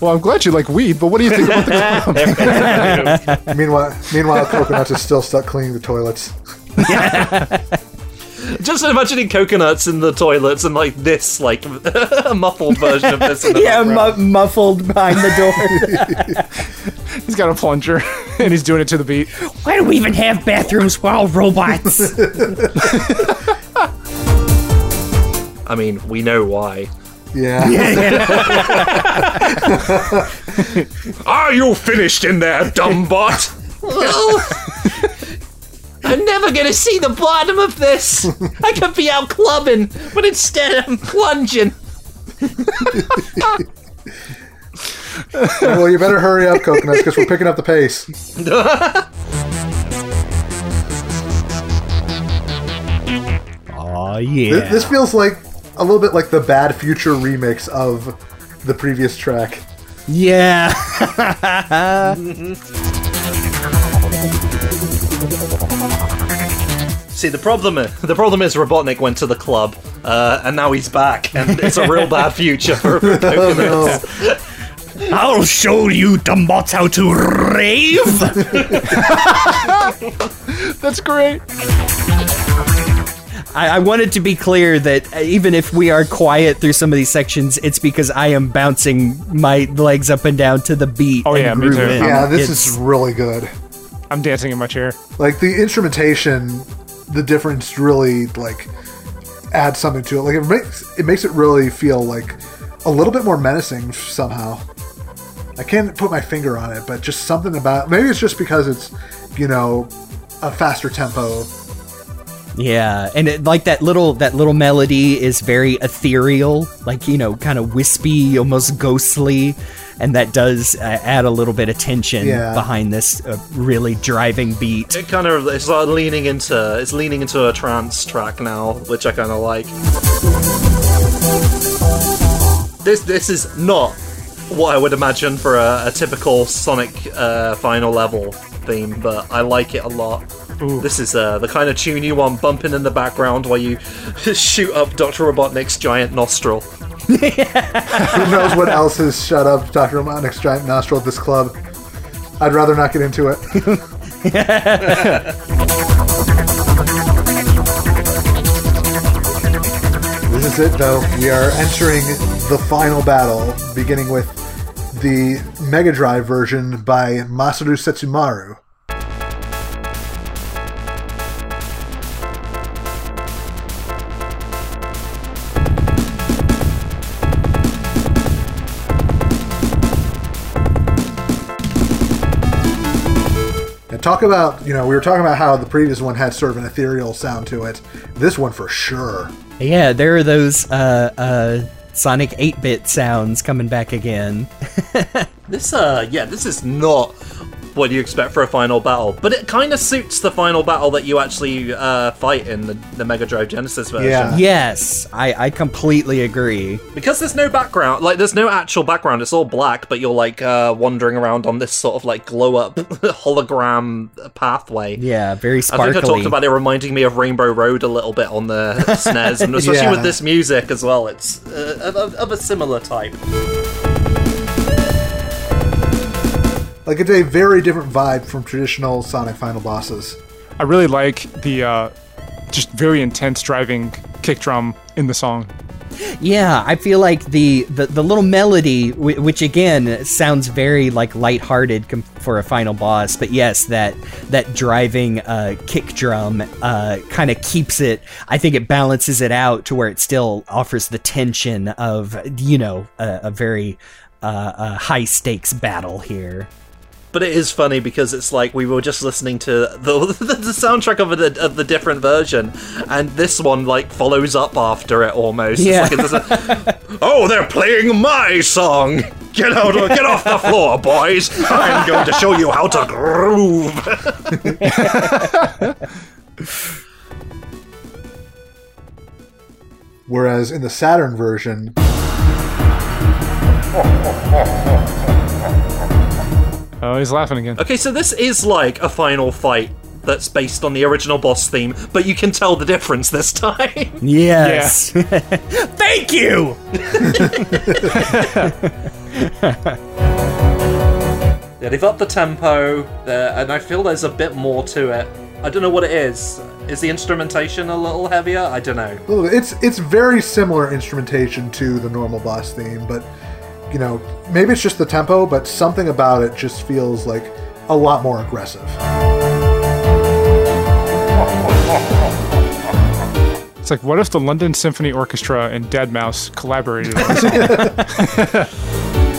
Well, I'm glad you like weed, but what do you think about the club? Meanwhile, meanwhile, Coconuts is still stuck cleaning the toilets. Just imagining coconuts in the toilets and like this, like a muffled version of this. In the Yeah, mu- muffled behind the door. he's got a plunger, and he's doing it to the beat. Why do we even have bathrooms? We're all robots. I mean, we know why. Yeah. Are you finished in there, dumb bot? I'm never gonna see the bottom of this. I could be out clubbing, but instead I'm plunging. well, you better hurry up, Coconuts, because we're picking up the pace. oh Th- yeah. This feels like a little bit like the Bad Future remix of the previous track. yeah. See, the problem is, the problem is Robotnik went to the club, uh, and now he's back, and it's a real bad future for for coconuts. I'll show you dumbots how to rave. That's great. I, I wanted to be clear that uh, even if we are quiet through some of these sections, it's because I am bouncing my legs up and down to the beat. Oh, yeah, me too. grooving. Yeah, this It's- is really good. I'm dancing in my chair. Like the instrumentation, the difference really like adds something to it. Like it makes it makes it really feel like a little bit more menacing somehow. I can't put my finger on it, but just something about maybe it's just because it's you know a faster tempo. Yeah, and it, like that little that little melody is very ethereal, like you know, kind of wispy, almost ghostly, and that does uh, add a little bit of tension Yeah. behind this uh, really driving beat. It kind of it's like leaning into it's leaning into a trance track now, which I kind of like. This this is not what I would imagine for a, a typical Sonic uh, final level theme, but I like it a lot. This is uh, the kind of tune you want bumping in the background while you shoot up Dr. Robotnik's giant nostril. Who knows what else has shut up Dr. Robotnik's giant nostril at this club? I'd rather not get into it. this is it, though. We are entering the final battle, beginning with the Mega Drive version by Masaru Setsumaru. Talk about, you know, we were talking about how the previous one had sort of an ethereal sound to it. This one for sure. Yeah, there are those uh, uh, Sonic 8-bit sounds coming back again. This, uh, yeah, this is not what do you expect for a final battle, but it kind of suits the final battle that you actually uh, fight in the, the Mega Drive Genesis version. Yeah. yes, I, I completely agree. Because there's no background, like there's no actual background. It's all black, but you're like uh, wandering around on this sort of like glow up hologram pathway. Yeah, very sparkly. I think I talked about it reminding me of Rainbow Road a little bit on the SNES, and especially Yeah. with this music as well. It's uh, of, of a similar type. Like, it's a very different vibe from traditional Sonic final bosses. I really like the uh, just very intense driving kick drum in the song. Yeah, I feel like the the, the little melody, whi- which again sounds very like lighthearted com- for a final boss, but yes, that that driving uh, kick drum uh, kind of keeps it. I think it balances it out to where it still offers the tension of you know a, a very uh, a high stakes battle here. But it is funny because it's like we were just listening to the the, the soundtrack of the of the different version, and this one like follows up after it almost. It's Yeah. like it doesn't- oh, they're playing my song. Get out! Get off the floor, boys! I'm going to show you how to groove. Whereas in the Saturn version, Oh, he's laughing again. Okay, so this is like a final fight that's based on the original boss theme, but you can tell the difference this time. Yes. Thank you. Yeah, they've upped the tempo, uh, and I feel there's a bit more to it. I don't know what it is. Is the instrumentation a little heavier? I don't know. it's it's very similar instrumentation to the normal boss theme, but you know, maybe it's just the tempo, but something about it just feels like a lot more aggressive. It's like, what if the London Symphony Orchestra and deadmau5 collaborated on this?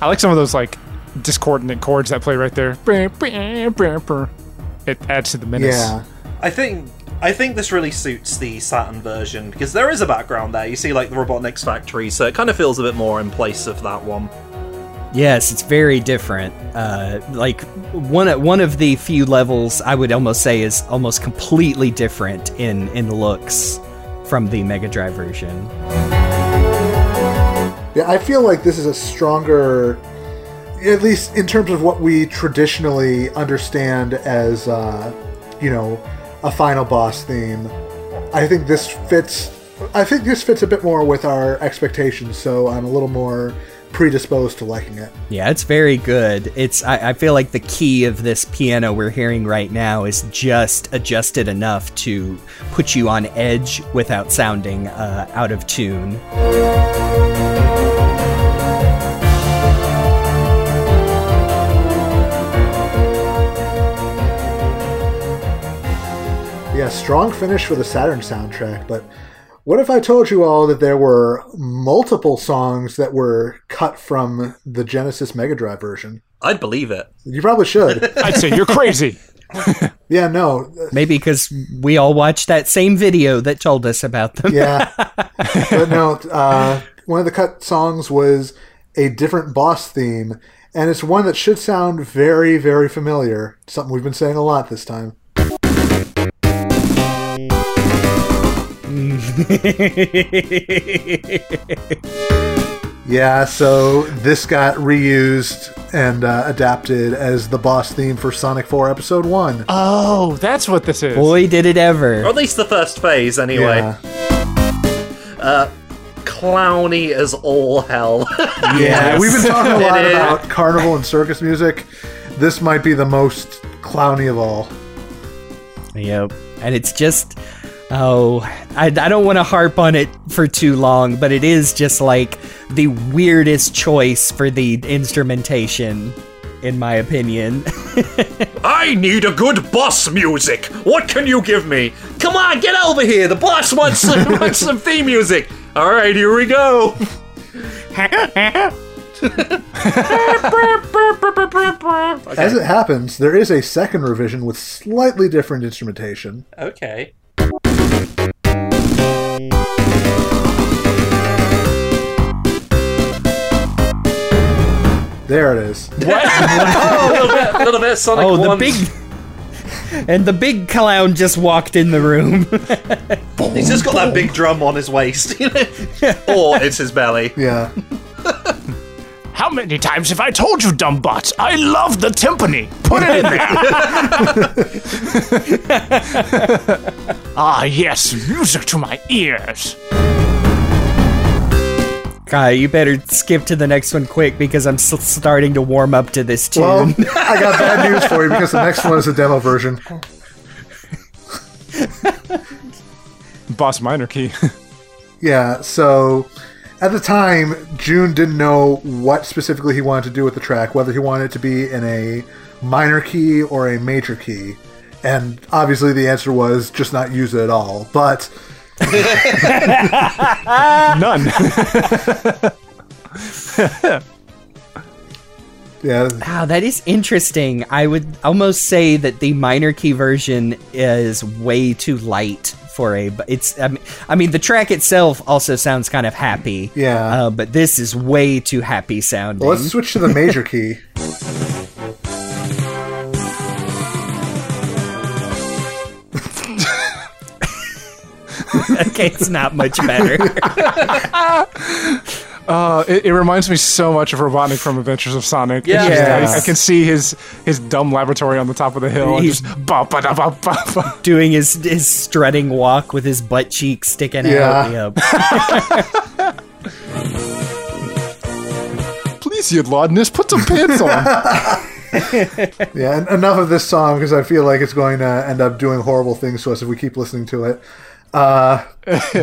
I like some of those like discordant chords that play right there. It adds to the menace. Yeah. I think I think this really suits the Saturn version because there is a background there. You see, like the Robotnik's factory, so it kind of feels a bit more in place of that one. Yes, it's very different. Uh, like one one of the few levels I would almost say is almost completely different in in looks from the Mega Drive version. Yeah, I feel like this is a stronger, at least in terms of what we traditionally understand as, uh, you know, a final boss theme. I think this fits. I think this fits a bit more with our expectations, so I'm a little more predisposed to liking it. Yeah, it's very good. It's I, I feel like the key of this piano we're hearing right now is just adjusted enough to put you on edge without sounding uh, out of tune. Strong finish for the Saturn soundtrack, but what if I told you all that there were multiple songs that were cut from the Genesis Mega Drive version? I'd believe it. You probably should. I'd say you're crazy. yeah, no. Maybe because we all watched that same video that told us about them. Yeah. but no, uh, one of the cut songs was a different boss theme, and it's one that should sound very, very familiar. Something we've been saying a lot this time. Yeah, so this got reused and uh, adapted as the boss theme for Sonic 4 Episode 1. Oh, that's what this is. Boy, did it ever. Or at least the first phase, anyway. Yeah. Clowny as all hell. Yeah, we've been talking a lot about carnival and circus music. This might be the most clowny of all. Yep. And it's just, oh, I, I don't want to harp on it for too long, but it is just like the weirdest choice for the instrumentation, in my opinion. I need a good boss music. What can you give me? Come on, get over here. The boss wants some, wants some theme music. All right, here we go. As it happens, there is a second revision with slightly different instrumentation. Okay. There it is. Oh, a little bit, little bit Sonic oh, the 1. big. And the big clown just walked in the room. He's just got that big drum on his waist. you know? or it's his belly. Yeah. How many times have I told you, dumb butts? I love the timpani. Put it in there. ah, yes, music to my ears. God, you better skip to the next one quick because I'm s- starting to warm up to this tune. Well, I got bad news for you because the next one is a demo version. Boss minor key. Yeah, so at the time, Jun didn't know what specifically he wanted to do with the track, whether he wanted it to be in a minor key or a major key. And obviously the answer was just not use it at all. But None. Yeah, Wow, that is interesting. I would almost say that the minor key version is way too light for a. But it's. I mean, I mean, the track itself also sounds kind of happy. Yeah. Uh, but this is way too happy sounding. well, let's switch to the major key. okay, it's not much better. Uh, it, it reminds me so much of Robotnik from Adventures of Sonic. Yeah. just- I- I, can see his his dumb laboratory on the top of the hill. And He's- just ba ba da ba ba ba. Doing his his strutting walk with his butt cheeks sticking Yeah. out. Yep. Please, you laudness, put some pants on. Yeah, en- enough of this song because I feel like it's going to end up doing horrible things to us if we keep listening to it. Uh,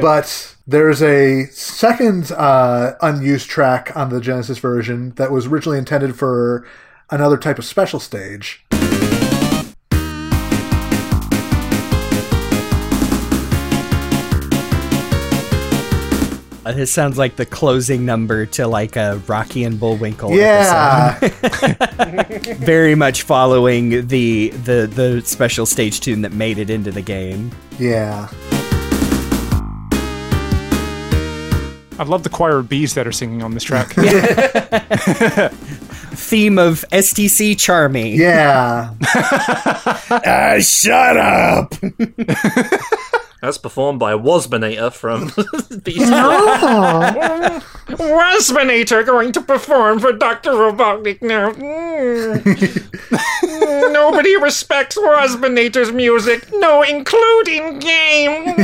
but there's a second uh, unused track on the Genesis version that was originally intended for another type of special stage. Uh, This sounds like the closing number to like a Rocky and Bullwinkle. Yeah, episode. very much following the the the special stage tune that made it into the game. yeah. I love the choir of bees that are singing on this track. Theme of STC Charmy. Yeah. Ah, shut up. That's performed by Waspinator from Beast Waspinator going to perform for Dr. Robotnik now. Mm. Mm, Nobody respects Waspinator's music, no including game.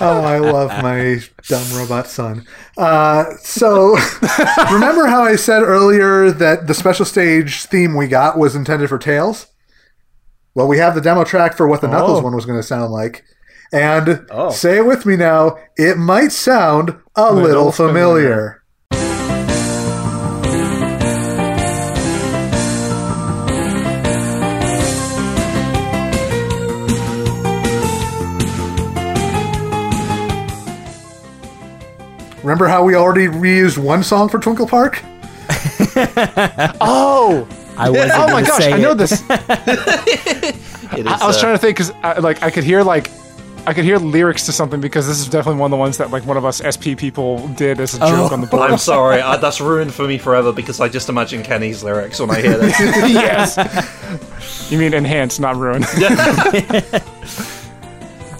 Oh, I love my dumb robot son. Uh, so, remember how I said earlier that the special stage theme we got was intended for Tails? Well, we have the demo track for what the Knuckles oh. one was going to sound like. And oh. say it with me now, it might sound a little, familiar. Remember how we already reused one song for Twinkle Park? oh, I wasn't oh my gosh! I know it. this. It is, I was uh, trying to think because like I could hear like I could hear lyrics to something because this is definitely one of the ones that like one of us SP people did as a joke on the board. I'm sorry, I, that's ruined for me forever because I just imagine Kenny's lyrics when I hear this. yes. You mean enhance, not ruin.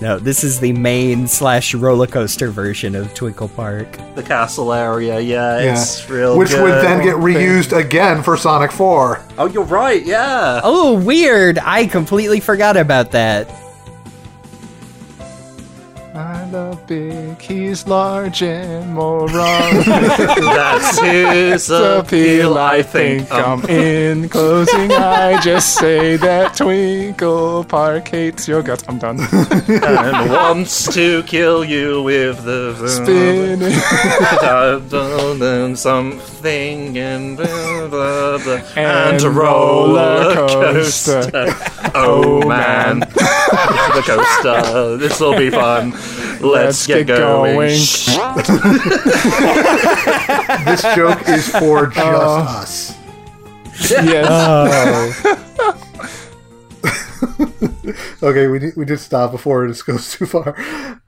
No, this is the main slash roller coaster version of Twinkle Park. the castle area, yeah, it's real Which would then get reused again for Sonic 4. Oh, you're right, yeah. Oh, weird! I completely forgot about that. Love big, he's large and moron. That's his appeal, I think. Um, I'm in closing. I just say that Twinkle Park hates your guts. I'm done. and wants to kill you with the Spinning. I've done something and blah, blah, blah. And a roller roller coaster. Oh man, the coaster. This will be fun. Let's, Let's get, get going. going. This joke is for just Uh, us. yes. Okay, we need, we did stop before this goes too far.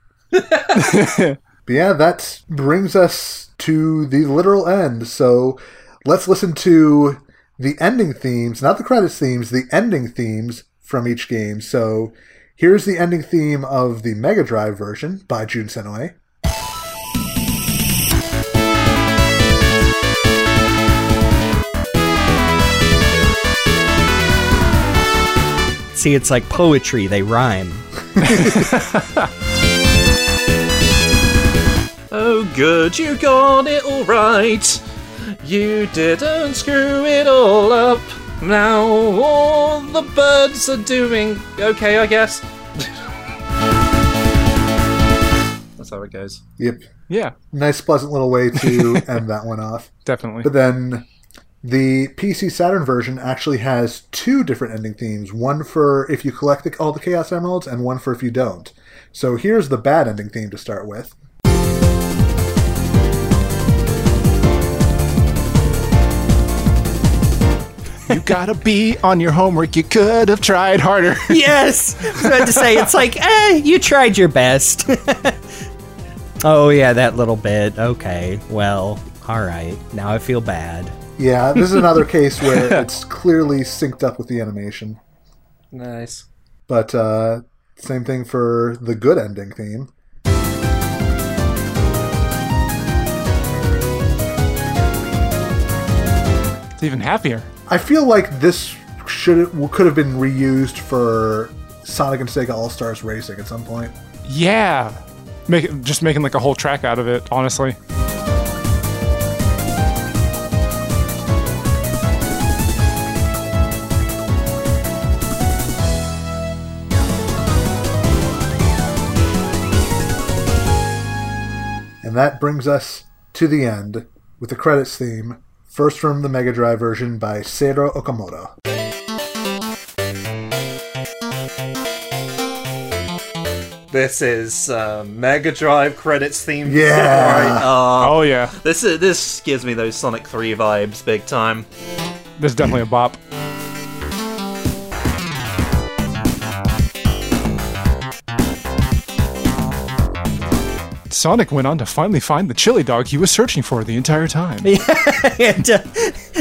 but yeah, that brings us to the literal end. So let's listen to the ending themes, not the credits themes, the ending themes from each game. So here's the ending theme of the Mega Drive version by Jun Senoue. See, it's like poetry, they rhyme. Oh, good, you got it all right. You didn't screw it all up. Now all the birds are doing okay, I guess. That's how it goes. Yep. Yeah, Nice, pleasant little way to end that one off. definitely. But then the PC Saturn version actually has two different ending themes one for if you collect the, all the Chaos Emeralds, and one for if you don't. So here's the bad ending theme to start with. You gotta be on your homework. You could have tried harder. yes, I was about to say it's like, eh, you tried your best. oh yeah, that little bit. Okay, well, all right. Now I feel bad. Yeah, this is another case where it's clearly synced up with the animation. Nice. But uh, same thing for the good ending theme. It's even happier. I feel like this should could have been reused for Sonic and Sega All Stars Racing at some point. Yeah. Make it, just making like a whole track out of it, honestly. And that brings us to the end with the credits theme, first from the Mega Drive version by Seiro Okamoto. This is uh, Mega Drive credits theme. Yeah. Right, uh, Oh yeah, this is, this gives me those Sonic 3 vibes big time. this is definitely a bop. Sonic went on to finally find the chili dog he was searching for the entire time. it, uh,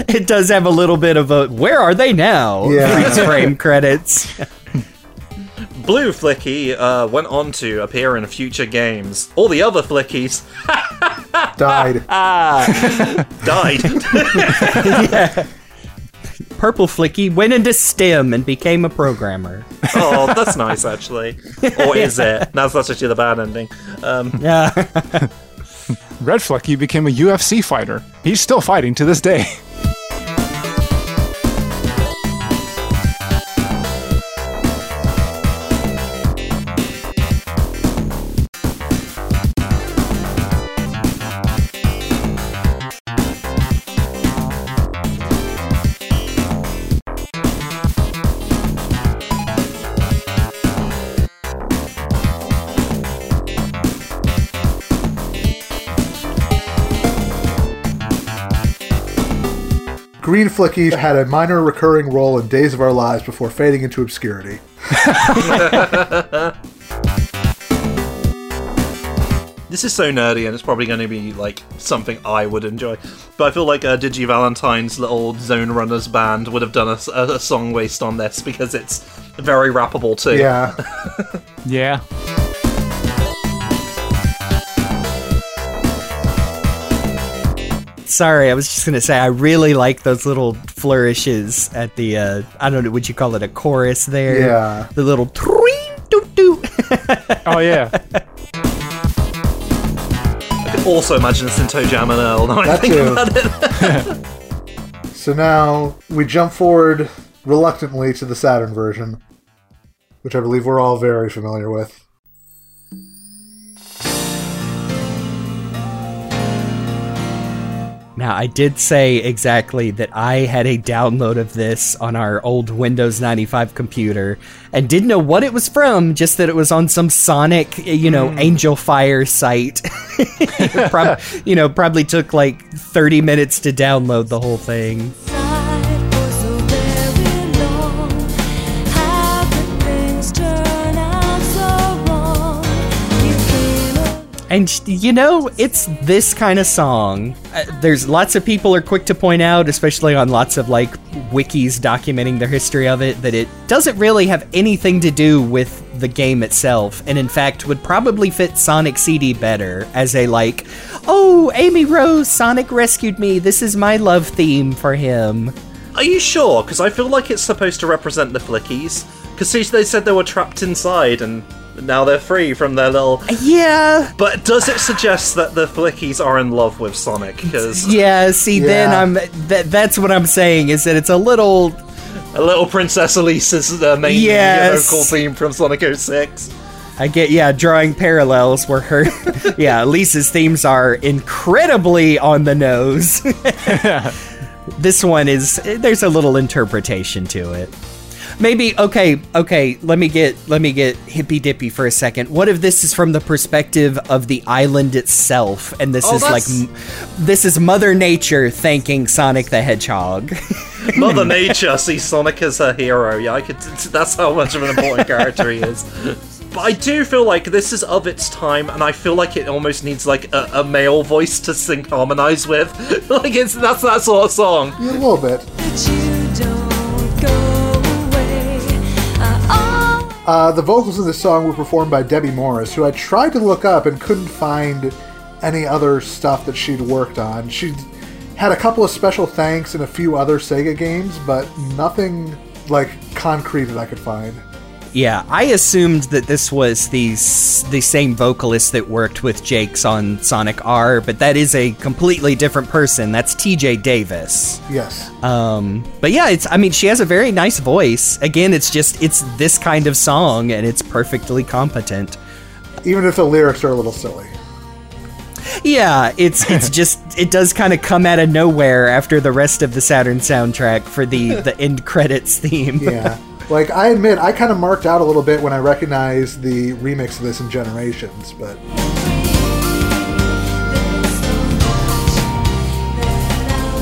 it does have a little bit of a where are they now? Yeah. Freeze frame credits. Blue Flicky uh, went on to appear in future games. All the other Flickies Died. died. Purple Flicky went into STEM and became a programmer. oh, that's nice, actually. Or is it? That's, that's actually the bad ending. Um, Yeah. Red Flicky became a UFC fighter. He's still fighting to this day. Green Flicky had a minor recurring role in Days of Our Lives before fading into obscurity. this is so nerdy, and it's probably going to be like something I would enjoy. But I feel like uh, Digi Valentine's little Zone Runners band would have done a song based on this because it's very rappable too. Yeah. Yeah. Sorry, I was just gonna say I really like those little flourishes at the uh I don't know, would you call it a chorus there? Yeah. The little twing doot doot. Oh yeah. I can also imagine this in ToeJam and Earl. Now I That think too. about it. So now we jump forward reluctantly to the Saturn version, which I believe we're all very familiar with. Now, I did say exactly that I had a download of this on our old Windows 95 computer and didn't know what it was from, just that it was on some Sonic, eh, you know, hmm. Angelfire site. You know, probably took like 30 minutes to download the whole thing. And you know, it's this kind of song. Uh, there's lots of people are quick to point out, especially on lots of like wikis documenting their history of it, that it doesn't really have anything to do with the game itself, and in fact would probably fit Sonic CD better as a like, oh, Amy Rose, Sonic rescued me. This is my love theme for him. Are you sure? Because I feel like it's supposed to represent the Flickies. Because they said they were trapped inside and now they're free from their little. Yeah. But does it suggest that the Flickies are in love with Sonic? Because Yeah, see, then I'm that. That's what I'm saying is that it's a little a little Princess Elise is the uh, main Yes. vocal theme from Sonic 06. I get yeah, drawing parallels where her yeah, Lisa's themes are incredibly on the nose. this one is there's a little interpretation to it. Maybe okay, okay. Let me get let me get hippy dippy for a second. What if this is from the perspective of the island itself, and this Oh, is like that's- m- this is Mother Nature thanking Sonic the Hedgehog? Mother Nature sees Sonic as her hero. Yeah, I could. That's how much of an important character he is. But I do feel like this is of its time, and I feel like it almost needs like a, a male voice to sing harmonize with. like it's that's that sort of song. Yeah, a little bit. Uh, the vocals in this song were performed by Debbie Morris, who I tried to look up and couldn't find any other stuff that she'd worked on. She had a couple of special thanks in a few other Sega games, but nothing like concrete that I could find. Yeah, I assumed that this was the the same vocalist that worked with Jacques on Sonic R, but that is a completely different person. That's T.J. Davis. Yes. Um, but yeah, it's I mean she has a very nice voice. Again, it's just it's this kind of song and it's perfectly competent. Even if the lyrics are a little silly. Yeah, it's it's just it does kind of come out of nowhere after the rest of the Saturn soundtrack for the the end credits theme. Yeah. like, I admit, I kind of marked out a little bit when I recognized the remix of this in Generations, but there's so much that I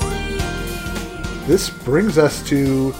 wanna make you see. this brings us to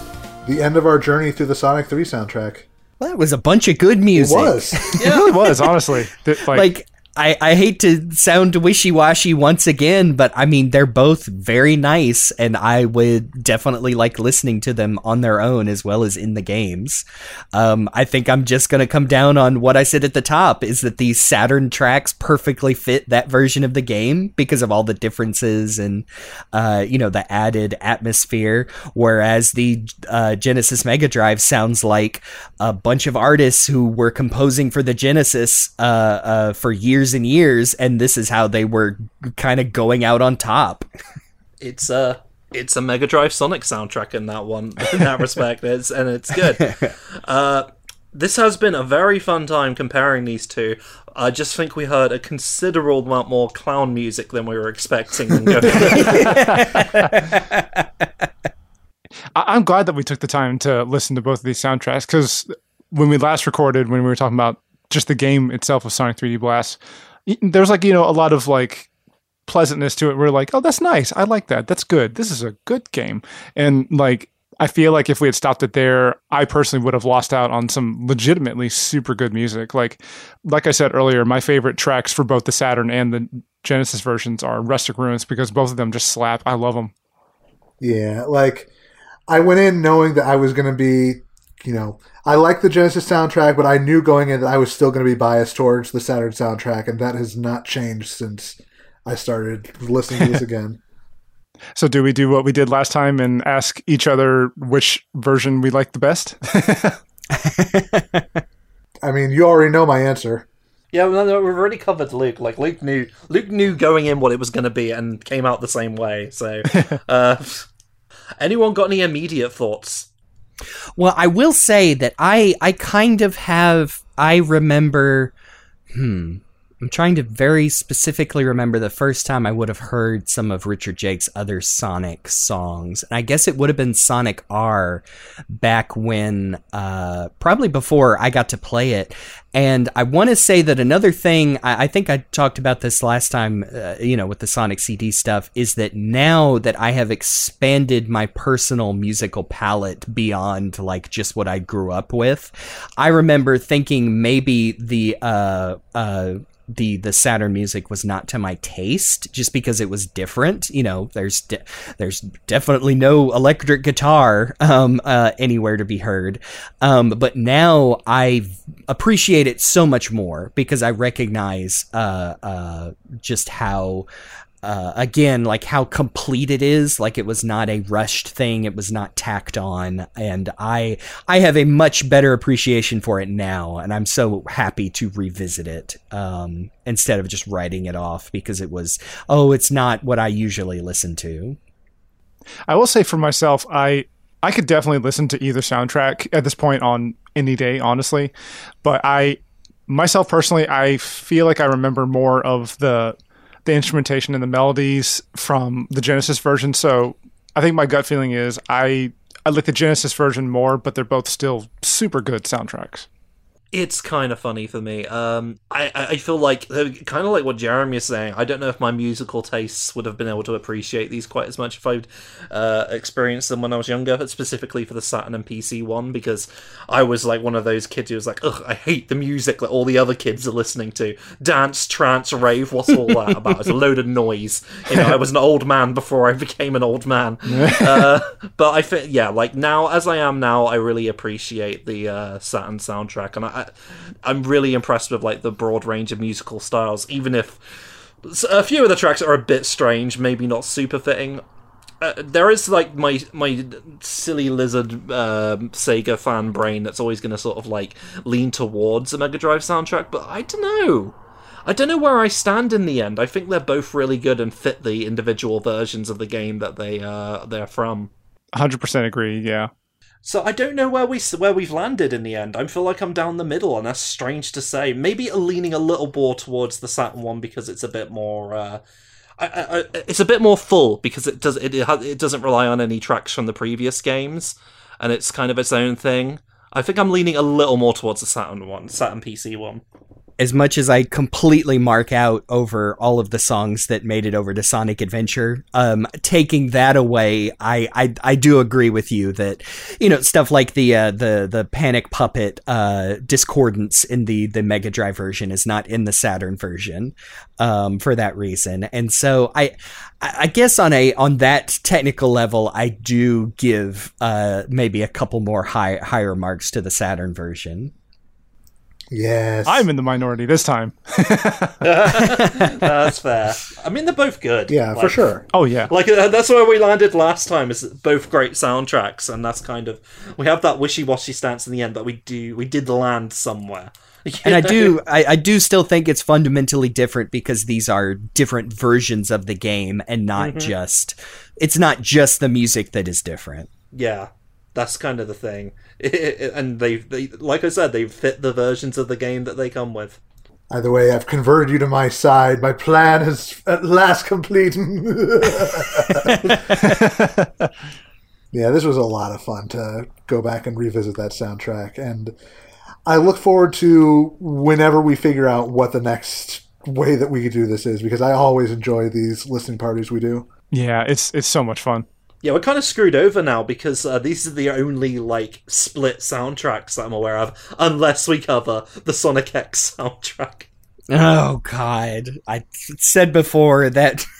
the end of our journey through the Sonic 3 soundtrack. That was a bunch of good music. It music. was. It really was, honestly. Like, like I, I hate to sound wishy-washy once again, but I mean they're both very nice, and I would definitely like listening to them on their own as well as in the games. Um, I think I'm just gonna come down on what I said at the top: is that these Saturn tracks perfectly fit that version of the game because of all the differences and uh, you know the added atmosphere. Whereas the uh, Genesis Mega Drive sounds like a bunch of artists who were composing for the Genesis uh, uh, for years and years, and this is how they were kind of going out on top. It's a it's a Mega Drive Sonic soundtrack in that one in that respect. It's and it's good. Uh, this has been a very fun time comparing these two. I just think we heard a considerable amount more clown music than we were expecting. I- I'm glad that we took the time to listen to both of these soundtracks because when we last recorded, when we were talking about just the game itself of Sonic 3D Blast, there's like you know a lot of like pleasantness to it. We're like, oh, that's nice. I like that. That's good. This is a good game. And like, I feel like if we had stopped it there, I personally would have lost out on some legitimately super good music. Like, like I said earlier, my favorite tracks for both the Saturn and the Genesis versions are Rusty Ruins because both of them just slap. I love them. Yeah, like I went in knowing that I was going to be, you know, I like the Genesis soundtrack, but I knew going in that I was still going to be biased towards the Saturn soundtrack, and that has not changed since I started listening to this again. So, do we do what we did last time and ask each other which version we like the best? I mean, you already know my answer. yeah, no, no, we've already covered Luke. Like Luke knew Luke knew going in what it was going to be and came out the same way. So, uh, anyone got any immediate thoughts? Well, I will say that I I kind of have I remember hmm I'm trying to very specifically remember the first time I would have heard some of Richard Jacques's other Sonic songs. And I guess it would have been Sonic R back when uh probably before I got to play it. And I want to say that another thing, I, I think I talked about this last time, uh, you know, with the Sonic CD stuff, is that now that I have expanded my personal musical palette beyond like just what I grew up with, I remember thinking maybe the, uh, uh, the the Saturn music was not to my taste just because it was different. You know, there's de- there's definitely no electric guitar um, uh, anywhere to be heard. Um, but now I appreciate it so much more because I recognize uh, uh, just how. Uh, again, like how complete it is, like it was not a rushed thing, it was not tacked on, and I I have a much better appreciation for it now, and I'm so happy to revisit it um, instead of just writing it off because it was oh, it's not what I usually listen to. I will say for myself, I I could definitely listen to either soundtrack at this point on any day, honestly. But I myself personally, I feel like I remember more of the the instrumentation and the melodies from the Genesis version. So I think my gut feeling is I I like the Genesis version more, but they're both still super good soundtracks. It's kind of funny for me. Um, I, I feel like kind of like what Jeremy is saying. I don't know if my musical tastes would have been able to appreciate these quite as much if I'd uh, experienced them when I was younger, specifically for the Saturn and PC one because I was like one of those kids who was like, "Ugh, I hate the music that all the other kids are listening to. Dance, trance, rave. What's all that about? It's a load of noise." You know, I was an old man before I became an old man. uh, but I think, yeah, like now as I am now, I really appreciate the uh, Saturn soundtrack, and I, I'm really impressed with like the broad range of musical styles, even if a few of the tracks are a bit strange, maybe not super fitting. Uh, there is like my my silly lizard um, Sega fan brain that's always going to sort of like lean towards a Mega Drive soundtrack, but I don't know. I don't know where I stand in the end. I think they're both really good and fit the individual versions of the game that they uh, they're from. 100% agree. Yeah. So I don't know where we where we've landed in the end. I feel like I'm down the middle, and that's strange to say. Maybe leaning a little more towards the Saturn one because it's a bit more. Uh, I, I, it's a bit more full because it does it it doesn't rely on any tracks from the previous games, and it's kind of its own thing. I think I'm leaning a little more towards the Saturn one, Saturn PC one. As much as I completely mark out over all of the songs that made it over to Sonic Adventure, um, taking that away, I, I I do agree with you that you know stuff like the uh, the the Panic Puppet uh, discordance in the the Mega Drive version is not in the Saturn version um, for that reason, and so I I guess on a on that technical level, I do give uh, maybe a couple more high higher marks to the Saturn version. Yes. I'm in the minority this time. That's fair. I mean, they're both good. yeah, for sure. Oh, yeah. Like uh, that's where we landed last time. Is both great soundtracks, and that's kind of we have that wishy-washy stance in the end, but we do we did land somewhere. and I do I, I do still think it's fundamentally different because these are different versions of the game and not just it's not just the music that is different. yeah, that's kind of the thing. and they, they, like I said, they fit the versions of the game that they come with. Either way, I've converted you to my side. My plan is at last complete. yeah, this was a lot of fun to go back and revisit that soundtrack. And I look forward to whenever we figure out what the next way that we could do this is because I always enjoy these listening parties we do. Yeah, it's it's so much fun. Yeah, we're kind of screwed over now because uh, these are the only like split soundtracks that I'm aware of, unless we cover the Sonic X soundtrack. Oh God! I said before that.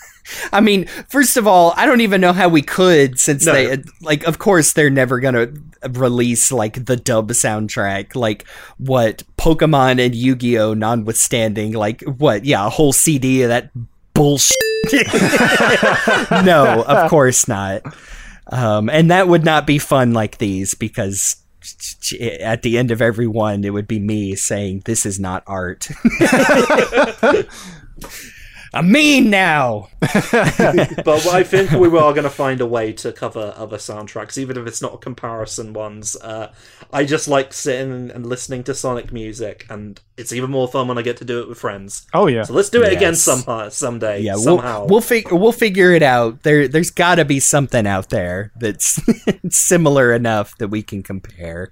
I mean, first of all, I don't even know how we could, since No. they like. Of course, they're never gonna release like the dub soundtrack, like what Pokemon and Yu Gi Oh, notwithstanding, like what? Yeah, a whole CD of that bullshit. no, of course not. Um, and that would not be fun like these because at the end of every one, it would be me saying, "This is not art." I'm mean now. but I think we are going to find a way to cover other soundtracks, even if it's not comparison ones. Uh, I just like sitting and listening to Sonic music, and it's even more fun when I get to do it with friends. Oh yeah. So let's do it again Yes. somehow, someday, Yeah, somehow. we'll we'll, fig- we'll figure it out. There, there's got to be something out there that's similar enough that we can compare.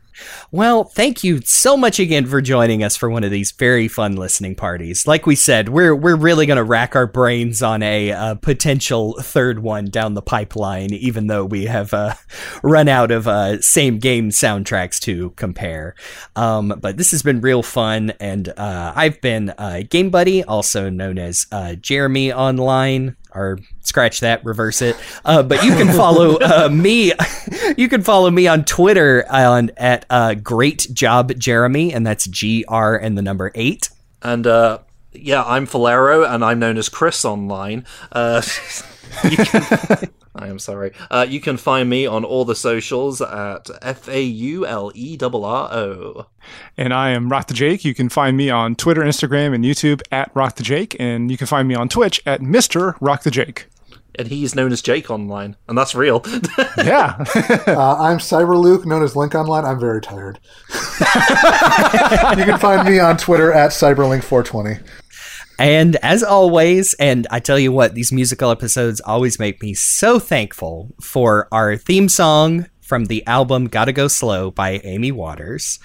Well, thank you so much again for joining us for one of these very fun listening parties. Like we said, we're we're really going to rack our brains on a uh, potential third one down the pipeline, even though we have uh, run out of uh, same game soundtracks to compare. Um, but this has been real fun, and uh, I've been uh, Game Buddy, also known as uh, Jeremy online. Or scratch that, reverse it. Uh, but you can follow uh, me. you can follow me on Twitter on at uh, Great Job Jeremy, and that's G R and the number eight. And uh, yeah, I'm Faulerro, and I'm known as Chris online. Uh, you can, I am sorry. Uh, you can find me on all the socials at F A U L E R R O. And I am Rock the Jake. You can find me on Twitter, Instagram, and YouTube at Rock the Jake, and you can find me on Twitch at Mister Rock the Jake. And he's known as Jake online, and that's real. Yeah. Uh, I'm Cyber Luke, known as Link Online. I'm very tired. you can find me on Twitter at CyberLink420. And as always, and I tell you what, these musical episodes always make me so thankful for our theme song from the album Gotta Go Slow by Amie Waters.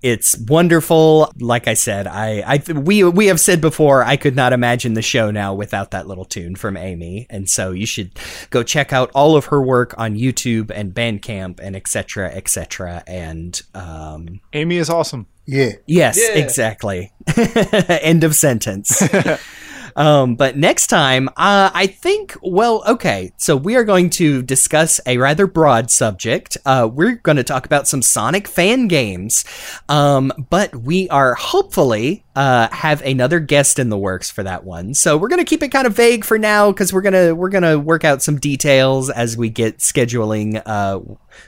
It's wonderful. Like I said, I, I we we have said before, I could not imagine the show now without that little tune from Amie. And so you should go check out all of her work on YouTube and Bandcamp and etc. etc. And um, Amie is awesome. Yeah. Yes, yeah. exactly. End of sentence. Um, but next time, uh, I think, well, okay, so we are going to discuss a rather broad subject. Uh, we're going to talk about some Sonic fan games, um, but we are hopefully uh, have another guest in the works for that one. So we're going to keep it kind of vague for now because we're gonna we're gonna work out some details as we get scheduling uh,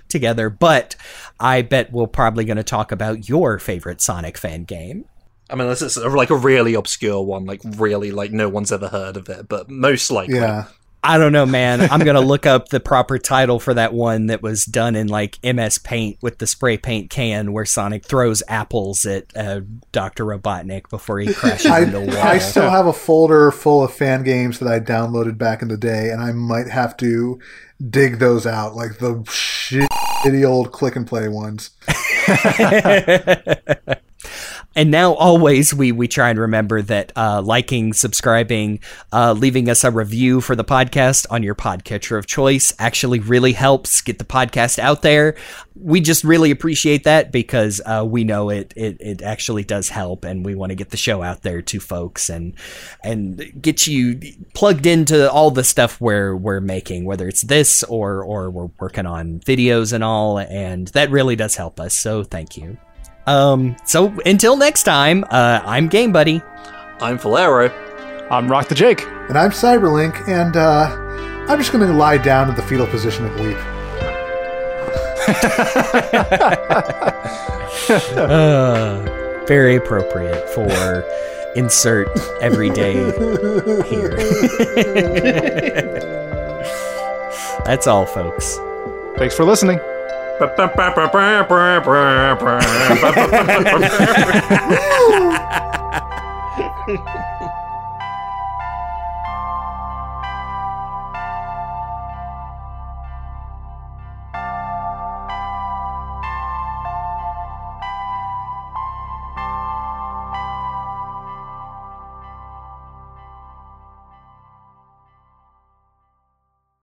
together. But I bet we're probably going to talk about your favorite Sonic fan game. I mean, unless it's a, like a really obscure one, like really like no one's ever heard of it, but most likely. Yeah. I don't know, man. I'm gonna look up the proper title for that one that was done in like MS Paint with the spray paint can, where Sonic throws apples at uh, Doctor Robotnik before he crashes I, into a wall. I still have a folder full of fan games that I downloaded back in the day, and I might have to dig those out, like the shitty old click and play ones. and now always we we try and remember that uh, liking, subscribing, uh, leaving us a review for the podcast on your podcatcher of choice actually really helps get the podcast out there. We just really appreciate that because uh, we know it, it it actually does help, and we want to get the show out there to folks and and get you plugged into all the stuff we're we're making, whether it's this or or we're working on videos and all, and that really does help us. So thank you. Um, so until next time, uh, I'm Game Buddy. I'm Faulerro. I'm Rock the Jake. And I'm Cyberlink, and uh, I'm just going to lie down in the fetal position and weep. uh, very appropriate for insert everyday here. That's all, folks. Thanks for listening. Ha ha ha ha ha!